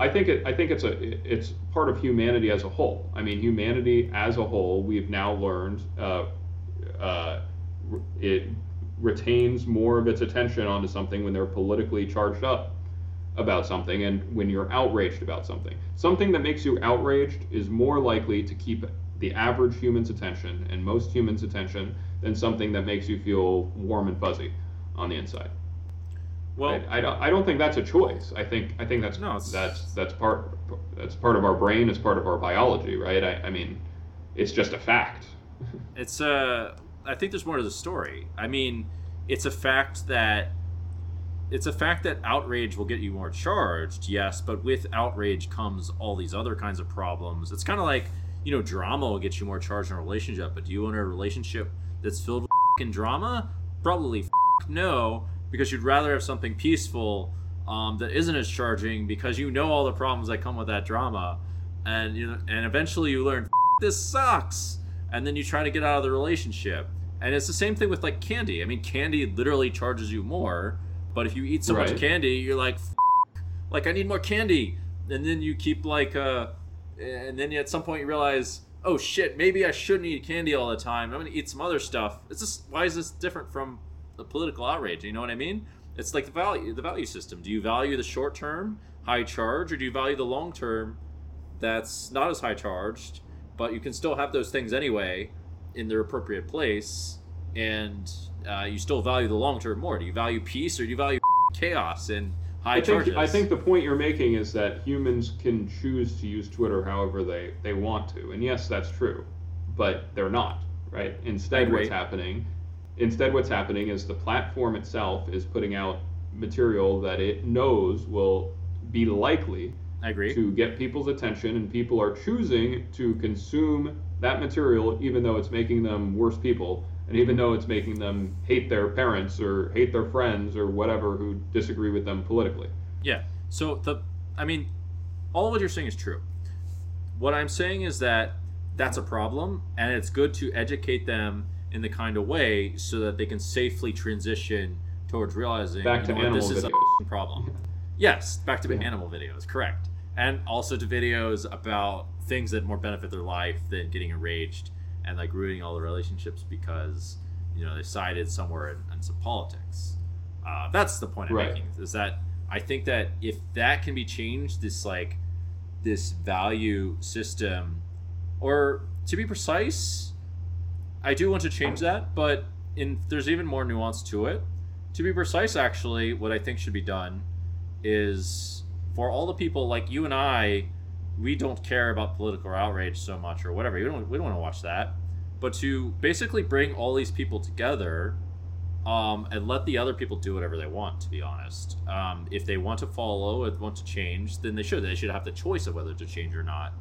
I think it. I think it's a. It's part of humanity as a whole. I mean, humanity as a whole, we've now learned, uh, uh, it retains more of its attention onto something when they're politically charged up about something, and when you're outraged about something. Something that makes you outraged is more likely to keep the average human's attention and most humans' attention than something that makes you feel warm and fuzzy on the inside. Well, I, I don't. I don't think that's a choice. I think. I think that's No, that's that's part that's part of our brain. It's part of our biology, right? I, I mean, it's just a fact. it's uh, I think there's more to the story. I mean, it's a fact that it's a fact that outrage will get you more charged, yes, but with outrage comes all these other kinds of problems. It's kind of like you know, drama will get you more charged in a relationship, but do you want a relationship that's filled with drama? Probably no, because you'd rather have something peaceful um, that isn't as charging because you know all the problems that come with that drama, and you know, and eventually you learn this sucks, and then you try to get out of the relationship. And it's the same thing with like candy. I mean, candy literally charges you more, but if you eat so Right. much candy, you're like, like I need more candy, and then you keep like uh, and then at some point you realize, oh shit, maybe I shouldn't eat candy all the time. I'm gonna eat some other stuff. It's just why is this different from the political outrage? You know what I mean? It's like the value, the value system. Do you value the short term high charge, or do you value the long term that's not as high charged, but you can still have those things anyway in their appropriate place, and uh, you still value the long term more? Do you value peace, or do you value chaos and high I think charges? I think the point you're making is that humans can choose to use Twitter however they they want to, and yes, that's true, but they're not. Right. Instead, what's happening? Instead, what's happening is the platform itself is putting out material that it knows will be likely I agree. to get people's attention, and people are choosing to consume that material even though it's making them worse people, and even though it's making them hate their parents or hate their friends or whatever who disagree with them politically. Yeah. So the, I mean, all what you're saying is true. What I'm saying is that that's a problem, and it's good to educate them in the kind of way so that they can safely transition towards realizing Back you know animal this is a problem. Yes, back to Yeah. animal videos, correct, and also to videos about things that more benefit their life than getting enraged and like ruining all the relationships because you know they sided somewhere in, in some politics. Uh, that's the point I'm Right. making. Is that I think that if that can be changed, this like this value system, or to be precise, I do want to change that, but in there's even more nuance to it. to be precise, actually, what I think should be done is for all the people like you and I, we don't care about political outrage so much or whatever. We don't we don't want to watch that. But to basically bring all these people together um, and let the other people do whatever they want. To be honest, um, if they want to follow and want to change, then they should. They should have the choice of whether to change or not.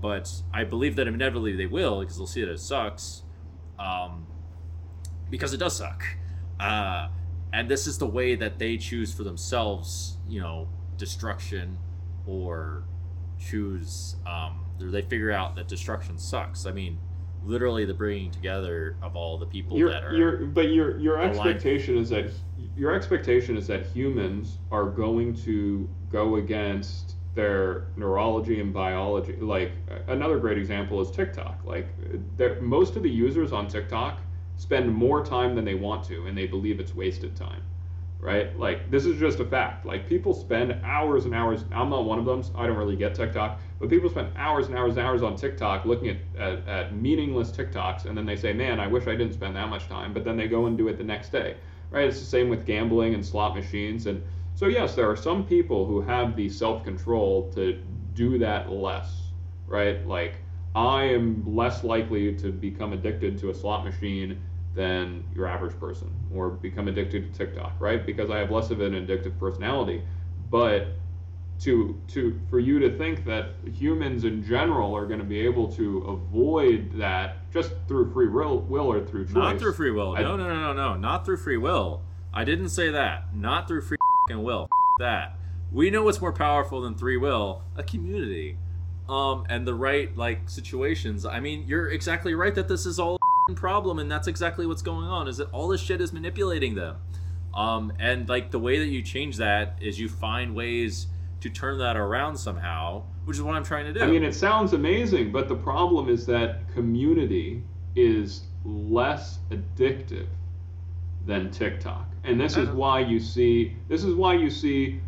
But I believe that inevitably they will because they'll see that it sucks, um, because it does suck. Uh, and this is the way that they choose for themselves. You know, destruction, or choose. Um, they figure out that destruction sucks. I mean, literally the bringing together of all the people Your, that are. your, but your your aligned. expectation is that your expectation is that humans are going to go against their neurology and biology. Like another great example is TikTok. Like most of the users on TikTok spend more time than they want to, and they believe it's wasted time. Right? Like this is just a fact. Like people spend hours and hours. I'm not one of them. so I don't really get TikTok, but people spend hours and hours and hours on TikTok looking at, at, at meaningless TikToks, and then they say, "Man, I wish I didn't spend that much time." But then they go and do it the next day. Right? It's the same with gambling and slot machines. And so yes, there are some people who have the self-control to do that less. Right? Like I am less likely to become addicted to a slot machine than your average person or become addicted to TikTok, right? Because I have less of an addictive personality. But to to for you to think that humans in general are going to be able to avoid that just through free will, will or through choice. Not through free will. I- No, no, no, no, no. Not through free will. I didn't say that. Not through free fing will. F- that. We know what's more powerful than free will. A community. Um, and the right like situations. I mean, you're exactly right that this is all a problem, and that's exactly what's going on. Is that all this shit is manipulating them. Um, and like the way that you change that is you find ways to turn that around somehow, which is what I'm trying to do. I mean, it sounds amazing, but the problem is that community is less addictive than TikTok. And this is why you see this is why you see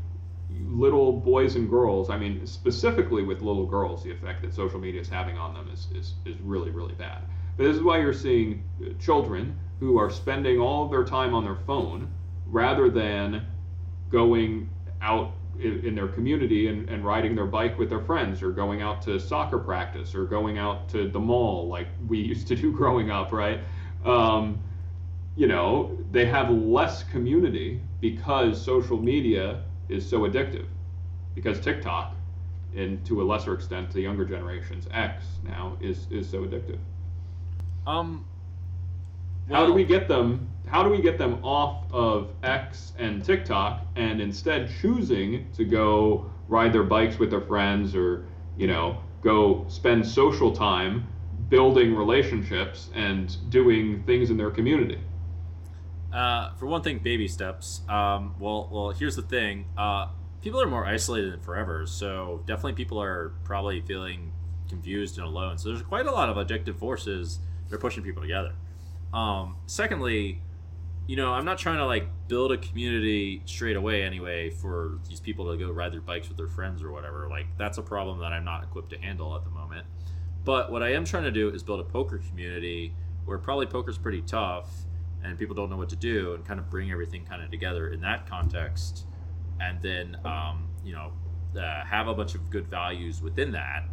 little boys and girls, I mean specifically with little girls, the effect that social media is having on them is, is, is really, really bad. But this is why you're seeing uh, children who are spending all of their time on their phone rather than going out in, in their community and, and riding their bike with their friends or going out to soccer practice or going out to the mall like we used to do growing up, right? Um, you know, they have less community because social media is so addictive. Because TikTok, and to a lesser extent, the younger generations, X now, is, is so addictive. um. How do we get them? How do we get them off of X and TikTok and instead choosing to go ride their bikes with their friends or you know go spend social time building relationships and doing things in their community? Uh, for one thing, baby steps. Um, well, well, here's the thing. Uh, people are more isolated than forever, so definitely people are probably feeling confused and alone. So there's quite a lot of objective forces that are pushing people together. Um, secondly, you know, I'm not trying to like build a community straight away anyway for these people to go ride their bikes with their friends or whatever. Like that's a problem that I'm not equipped to handle at the moment. But what I am trying to do is build a poker community where probably poker's pretty tough and people don't know what to do and kind of bring everything kind of together in that context and then um, you know uh, have a bunch of good values within that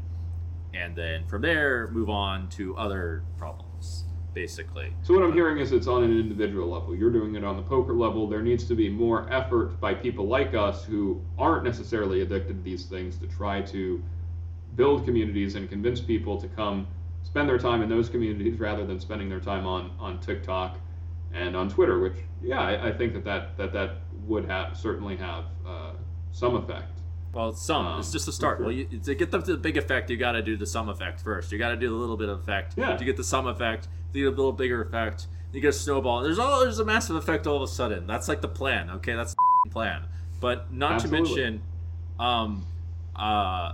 and then from there move on to other problems basically So what I'm hearing is it's on an individual level. You're doing it on the poker level. There needs to be more effort by people like us who aren't necessarily addicted to these things to try to build communities and convince people to come spend their time in those communities rather than spending their time on on TikTok and on Twitter. Which yeah, I, I think that that that that would have certainly have uh, some effect. well some Um, it's just a start for well sure. you, to get them to the big effect you got to do the sum effect first you got to do the little bit of effect Yeah. to get the sum effect to get a little bigger effect you get a snowball there's all there's a massive effect all of a sudden that's like the plan okay that's the plan but not Absolutely. to mention um uh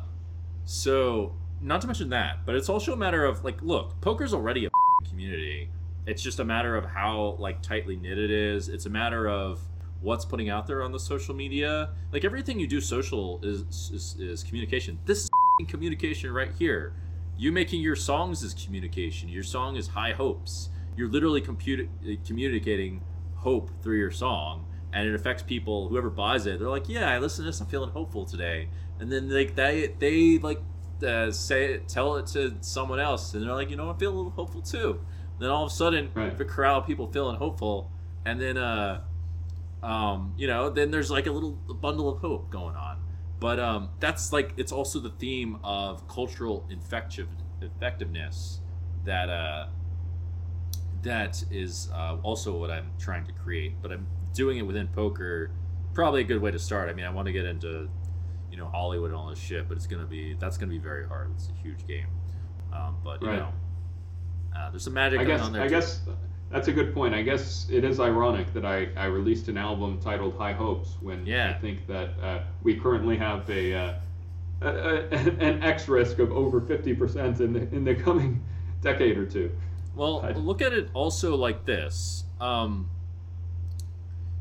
so not to mention that but it's also a matter of like look poker's already a community it's just a matter of how like tightly knit it is. It's a matter of what's putting out there on the social media. Like everything you do social is is, is communication. This is communication right here you making your songs is communication. Your song is high hopes. You're literally computer, communicating hope through your song and it affects people. Whoever buys it they're like yeah i listen to this. I'm feeling hopeful today. And then like they they like uh, say it, tell it to someone else and they're like you know i'm feeling a little hopeful too then all of a sudden Right. the crowd of people feeling hopeful and then uh um you know then there's like a little bundle of hope going on but um that's like it's also the theme of cultural effective effectiveness that uh that is uh, also what I'm trying to create, but I'm doing it within poker. Probably a good way to start. I mean, I want to get into, you know, Hollywood and all this shit, but it's gonna be that's gonna be very hard. It's a huge game, um, but you Right. know, uh, there's some magic I going guess on there. I too. guess that's a good point. I guess it is ironic that I, I released an album titled High Hopes when Yeah. I think that uh, we currently have a, uh, a, a an X risk of over fifty percent in the in the coming decade or two. Well, I- look at it also like this. Um,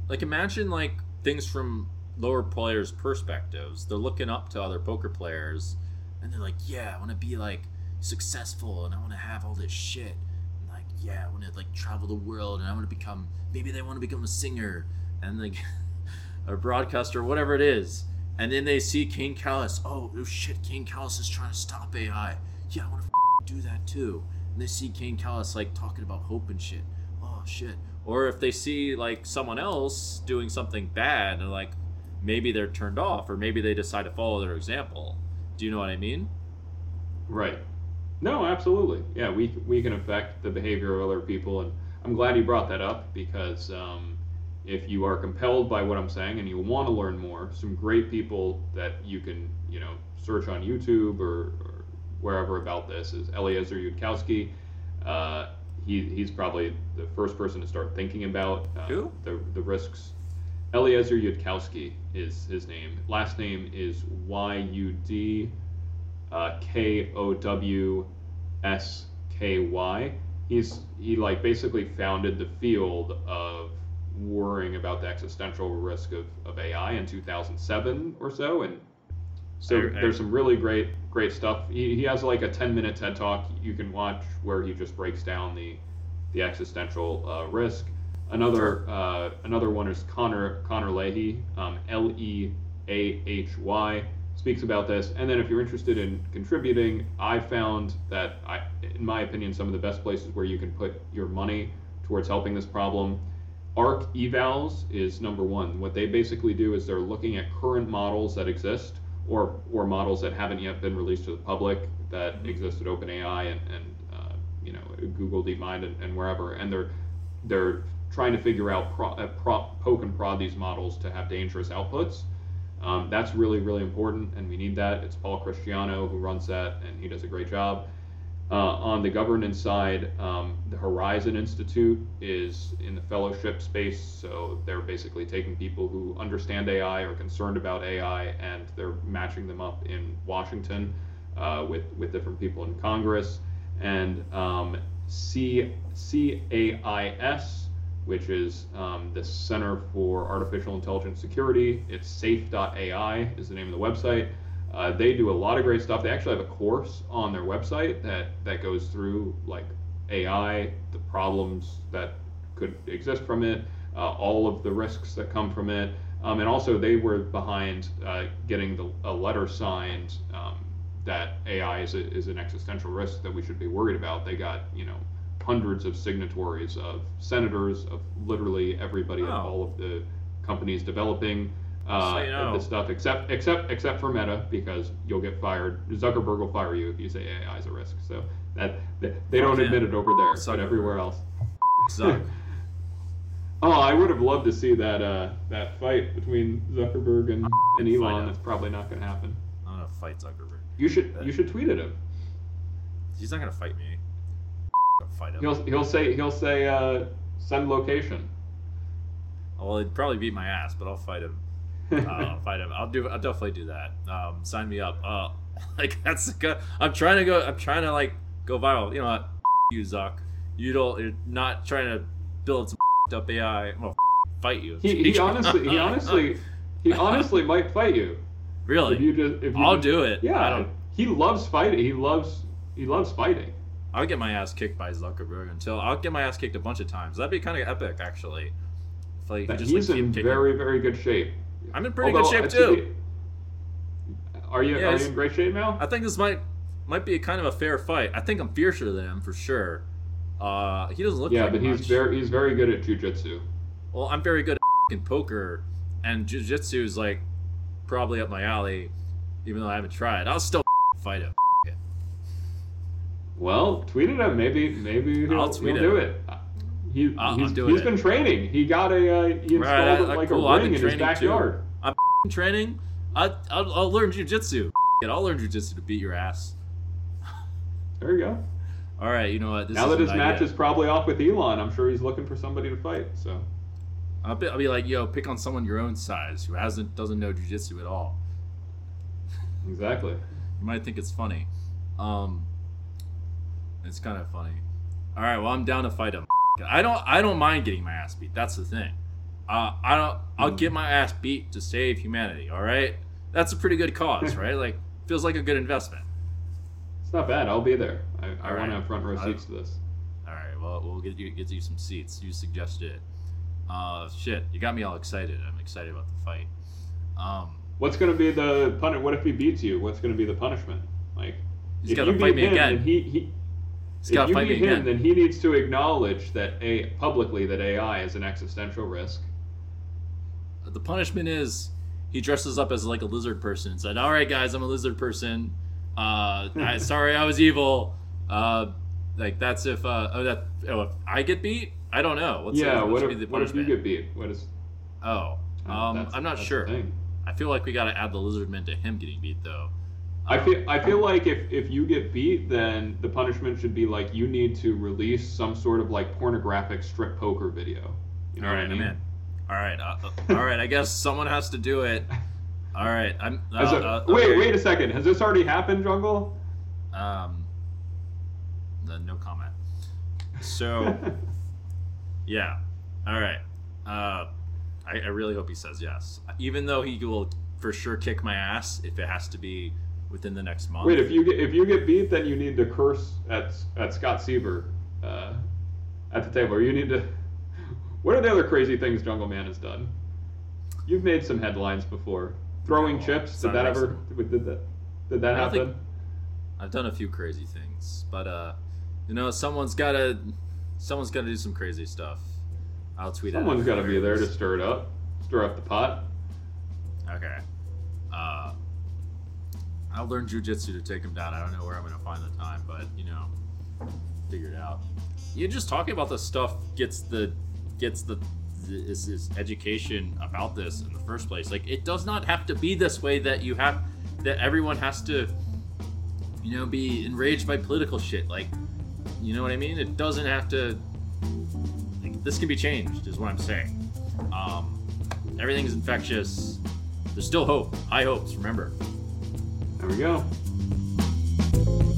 like imagine like things from lower players' perspectives. They're looking up to other poker players, and they're like, "Yeah, I want to be like successful, and I want to have all this shit." And like, yeah, I want to like travel the world, and I want to become. Maybe they want to become a singer, and like a broadcaster, whatever it is. And then they see Kane Kalas. Oh, oh shit, Kane Kalas is trying to stop AI. Yeah, I want to do that too. And they see Kane Kalas like talking about hope and shit. Oh shit. Or if they see like someone else doing something bad and like maybe they're turned off or maybe they decide to follow their example. Do you know what I mean? Right. No, absolutely. Yeah, we we can affect the behavior of other people, and I'm glad you brought that up because um, if you are compelled by what I'm saying and you want to learn more, some great people that you can you know search on YouTube or, or wherever about this is Eliezer Yudkowsky. Uh, he, he's probably the first person to start thinking about uh, Who? the the risks. Eliezer Yudkowsky is his name. Last name is Y U D uh, K O W S K Y. He's he like basically founded the field of worrying about the existential risk of, of AI in 2007 or so, and so I- I- there's some really great great stuff. He, he has like a 10 minute TED talk you can watch where he just breaks down the the existential uh, risk. Another uh, another one is Connor Connor Leahy, um, L E A H Y, speaks about this. And then if you're interested in contributing, I found that I, in my opinion, some of the best places where you can put your money towards helping this problem. ARC evals is number one. What they basically do is they're looking at current models that exist or or models that haven't yet been released to the public that exist at OpenAI and, and uh, you know Google DeepMind and, and wherever, and they're they're trying to figure out pro, uh, pro, poke and prod these models to have dangerous outputs. Um, that's really really important, and we need that. It's Paul Christiano who runs that, and he does a great job. Uh, on the governance side, um, the Horizon Institute is in the fellowship space, so they're basically taking people who understand AI or concerned about AI, and they're matching them up in Washington uh, with with different people in Congress. And um, C CAIS, which is um, the Center for Artificial Intelligence Security, it's safe.ai is the name of the website. Uh, they do a lot of great stuff. They actually have a course on their website that that goes through like AI, the problems that could exist from it, uh, all of the risks that come from it, um, and also they were behind uh, getting the, a letter signed um, that AI is, a, is an existential risk that we should be worried about. They got you know hundreds of signatories of senators of literally everybody at Oh. all of the companies developing uh, So, you know- this stuff, except except except for Meta, because you'll get fired. Zuckerberg will fire you if you say AI is a risk. So that they, they don't admit it over there, Zuckerberg. but everywhere else. Oh, I would have loved to see that uh, that fight between Zuckerberg and, and Elon. That's probably not going to happen. I'm gonna fight Zuckerberg. You should you should tweet at him. He's not gonna fight me. I'll fight him. He'll he'll say he'll say uh, send location. Well, he'd probably beat my ass, but I'll fight him. Uh, I'll fight him. I'll do. I'll definitely do that. Um, sign me up. Uh, like that's. the go- I'm trying to go. I'm trying to like go viral. You know what? You Zuck. You don't. You're not trying to build some up AI. I'm gonna fight you. he, he honestly he honestly he honestly might fight you really. if you just if you I'll just- do it. Yeah, I don't. he loves fighting. He loves he loves fighting. I'll get my ass kicked by Zuckerberg until I'll get my ass kicked a bunch of times. That'd be kind of epic, actually. fight. That Just, he's like, in very, very good shape. I'm in pretty Although, good uh, shape too. be- Are you Yeah, are you in great shape now? I think this might might be a kind of a fair fight. I think I'm fiercer than him for sure. Uh, he doesn't look yeah, like but he's very he's very good at jujitsu. Well, I'm very good at poker, and jujitsu is like probably up my alley. Even though I haven't tried, I'll still fight him. Well, tweet at him. Maybe maybe he'll, I'll tweet he'll do it. He, I'll- he's, I'm he's it. been training. He got a uh, he installed Right, it like cool, a I've ring in his training too. backyard. I'm training. I, I'll, I'll learn jujitsu. I'll learn jujitsu to beat your ass. There you go. All right, you know what? This now that his match idea. is probably off with Elon, I'm sure he's looking for somebody to fight. So I'll be, I'll be like, yo, pick on someone your own size who hasn't doesn't know jujitsu at all. exactly. You might think it's funny. Um, it's kind of funny. All right, well, I'm down to fight him. I don't I don't mind getting my ass beat. That's the thing. Uh, I don't. I'll Hmm. get my ass beat to save humanity. All right, that's a pretty good cause, right? Like, feels like a good investment. It's not bad. I'll be there. I, I All want to have front row seats to this. All right, well, we'll get you get you some seats. You suggested it. Uh, shit, you got me all excited. I'm excited about the fight. Um, What's going to be the pun? What if he beats you? What's going to be the punishment? Like he's if got to you fight beat me him, again. he, he He's if you beat him, again. then he needs to acknowledge that a publicly that AI is an existential risk. the punishment is he dresses up as like a lizard person and said, "All right, guys, I'm a lizard person. Uh, I, sorry, I was evil. Uh, like that's if uh, oh that oh if I get beat, I don't know. What's yeah. the, What if, be the what if you get beat? What is? Oh, uh, um, I'm not sure. I feel like we got to add the lizardman to him getting beat though. I feel I feel like if, if you get beat, then the punishment should be like you need to release some sort of like pornographic strip poker video. You know all what I mean? I'm in. All right, uh, uh, all right. I guess someone has to do it. All right, I'm. Uh, it- uh, wait, okay. wait a second. Has this already happened, Jungle? Um, the, no comment. So. Yeah. All right. Uh, I, I really hope he says yes, even though he will for sure kick my ass if it has to be within the next month. Wait, if you get if you get beat, then you need to curse at at Scott Seiver uh, at the table, or you need to. What are the other crazy things Jungle Man has done? You've made some headlines before. Throwing chips. Did that ever? Did that? Did that happen? I've done a few crazy things, but uh, you know, someone's gotta, someone's gotta do some crazy stuff. I'll tweet. Someone's out got to be there to stir it up, stir up the pot. Okay. Uh, I'll learn jujitsu to take him down. I don't know where I'm gonna find the time, but you know, figure it out. You just talking about this stuff gets the gets the is, is education about this in the first place. Like it does not have to be this way that you have that everyone has to you know be enraged by political shit. Like you know what I mean? It doesn't have to. Like, this can be changed, is what I'm saying. Um, everything's infectious. There's still hope. High hopes. Remember. There we go.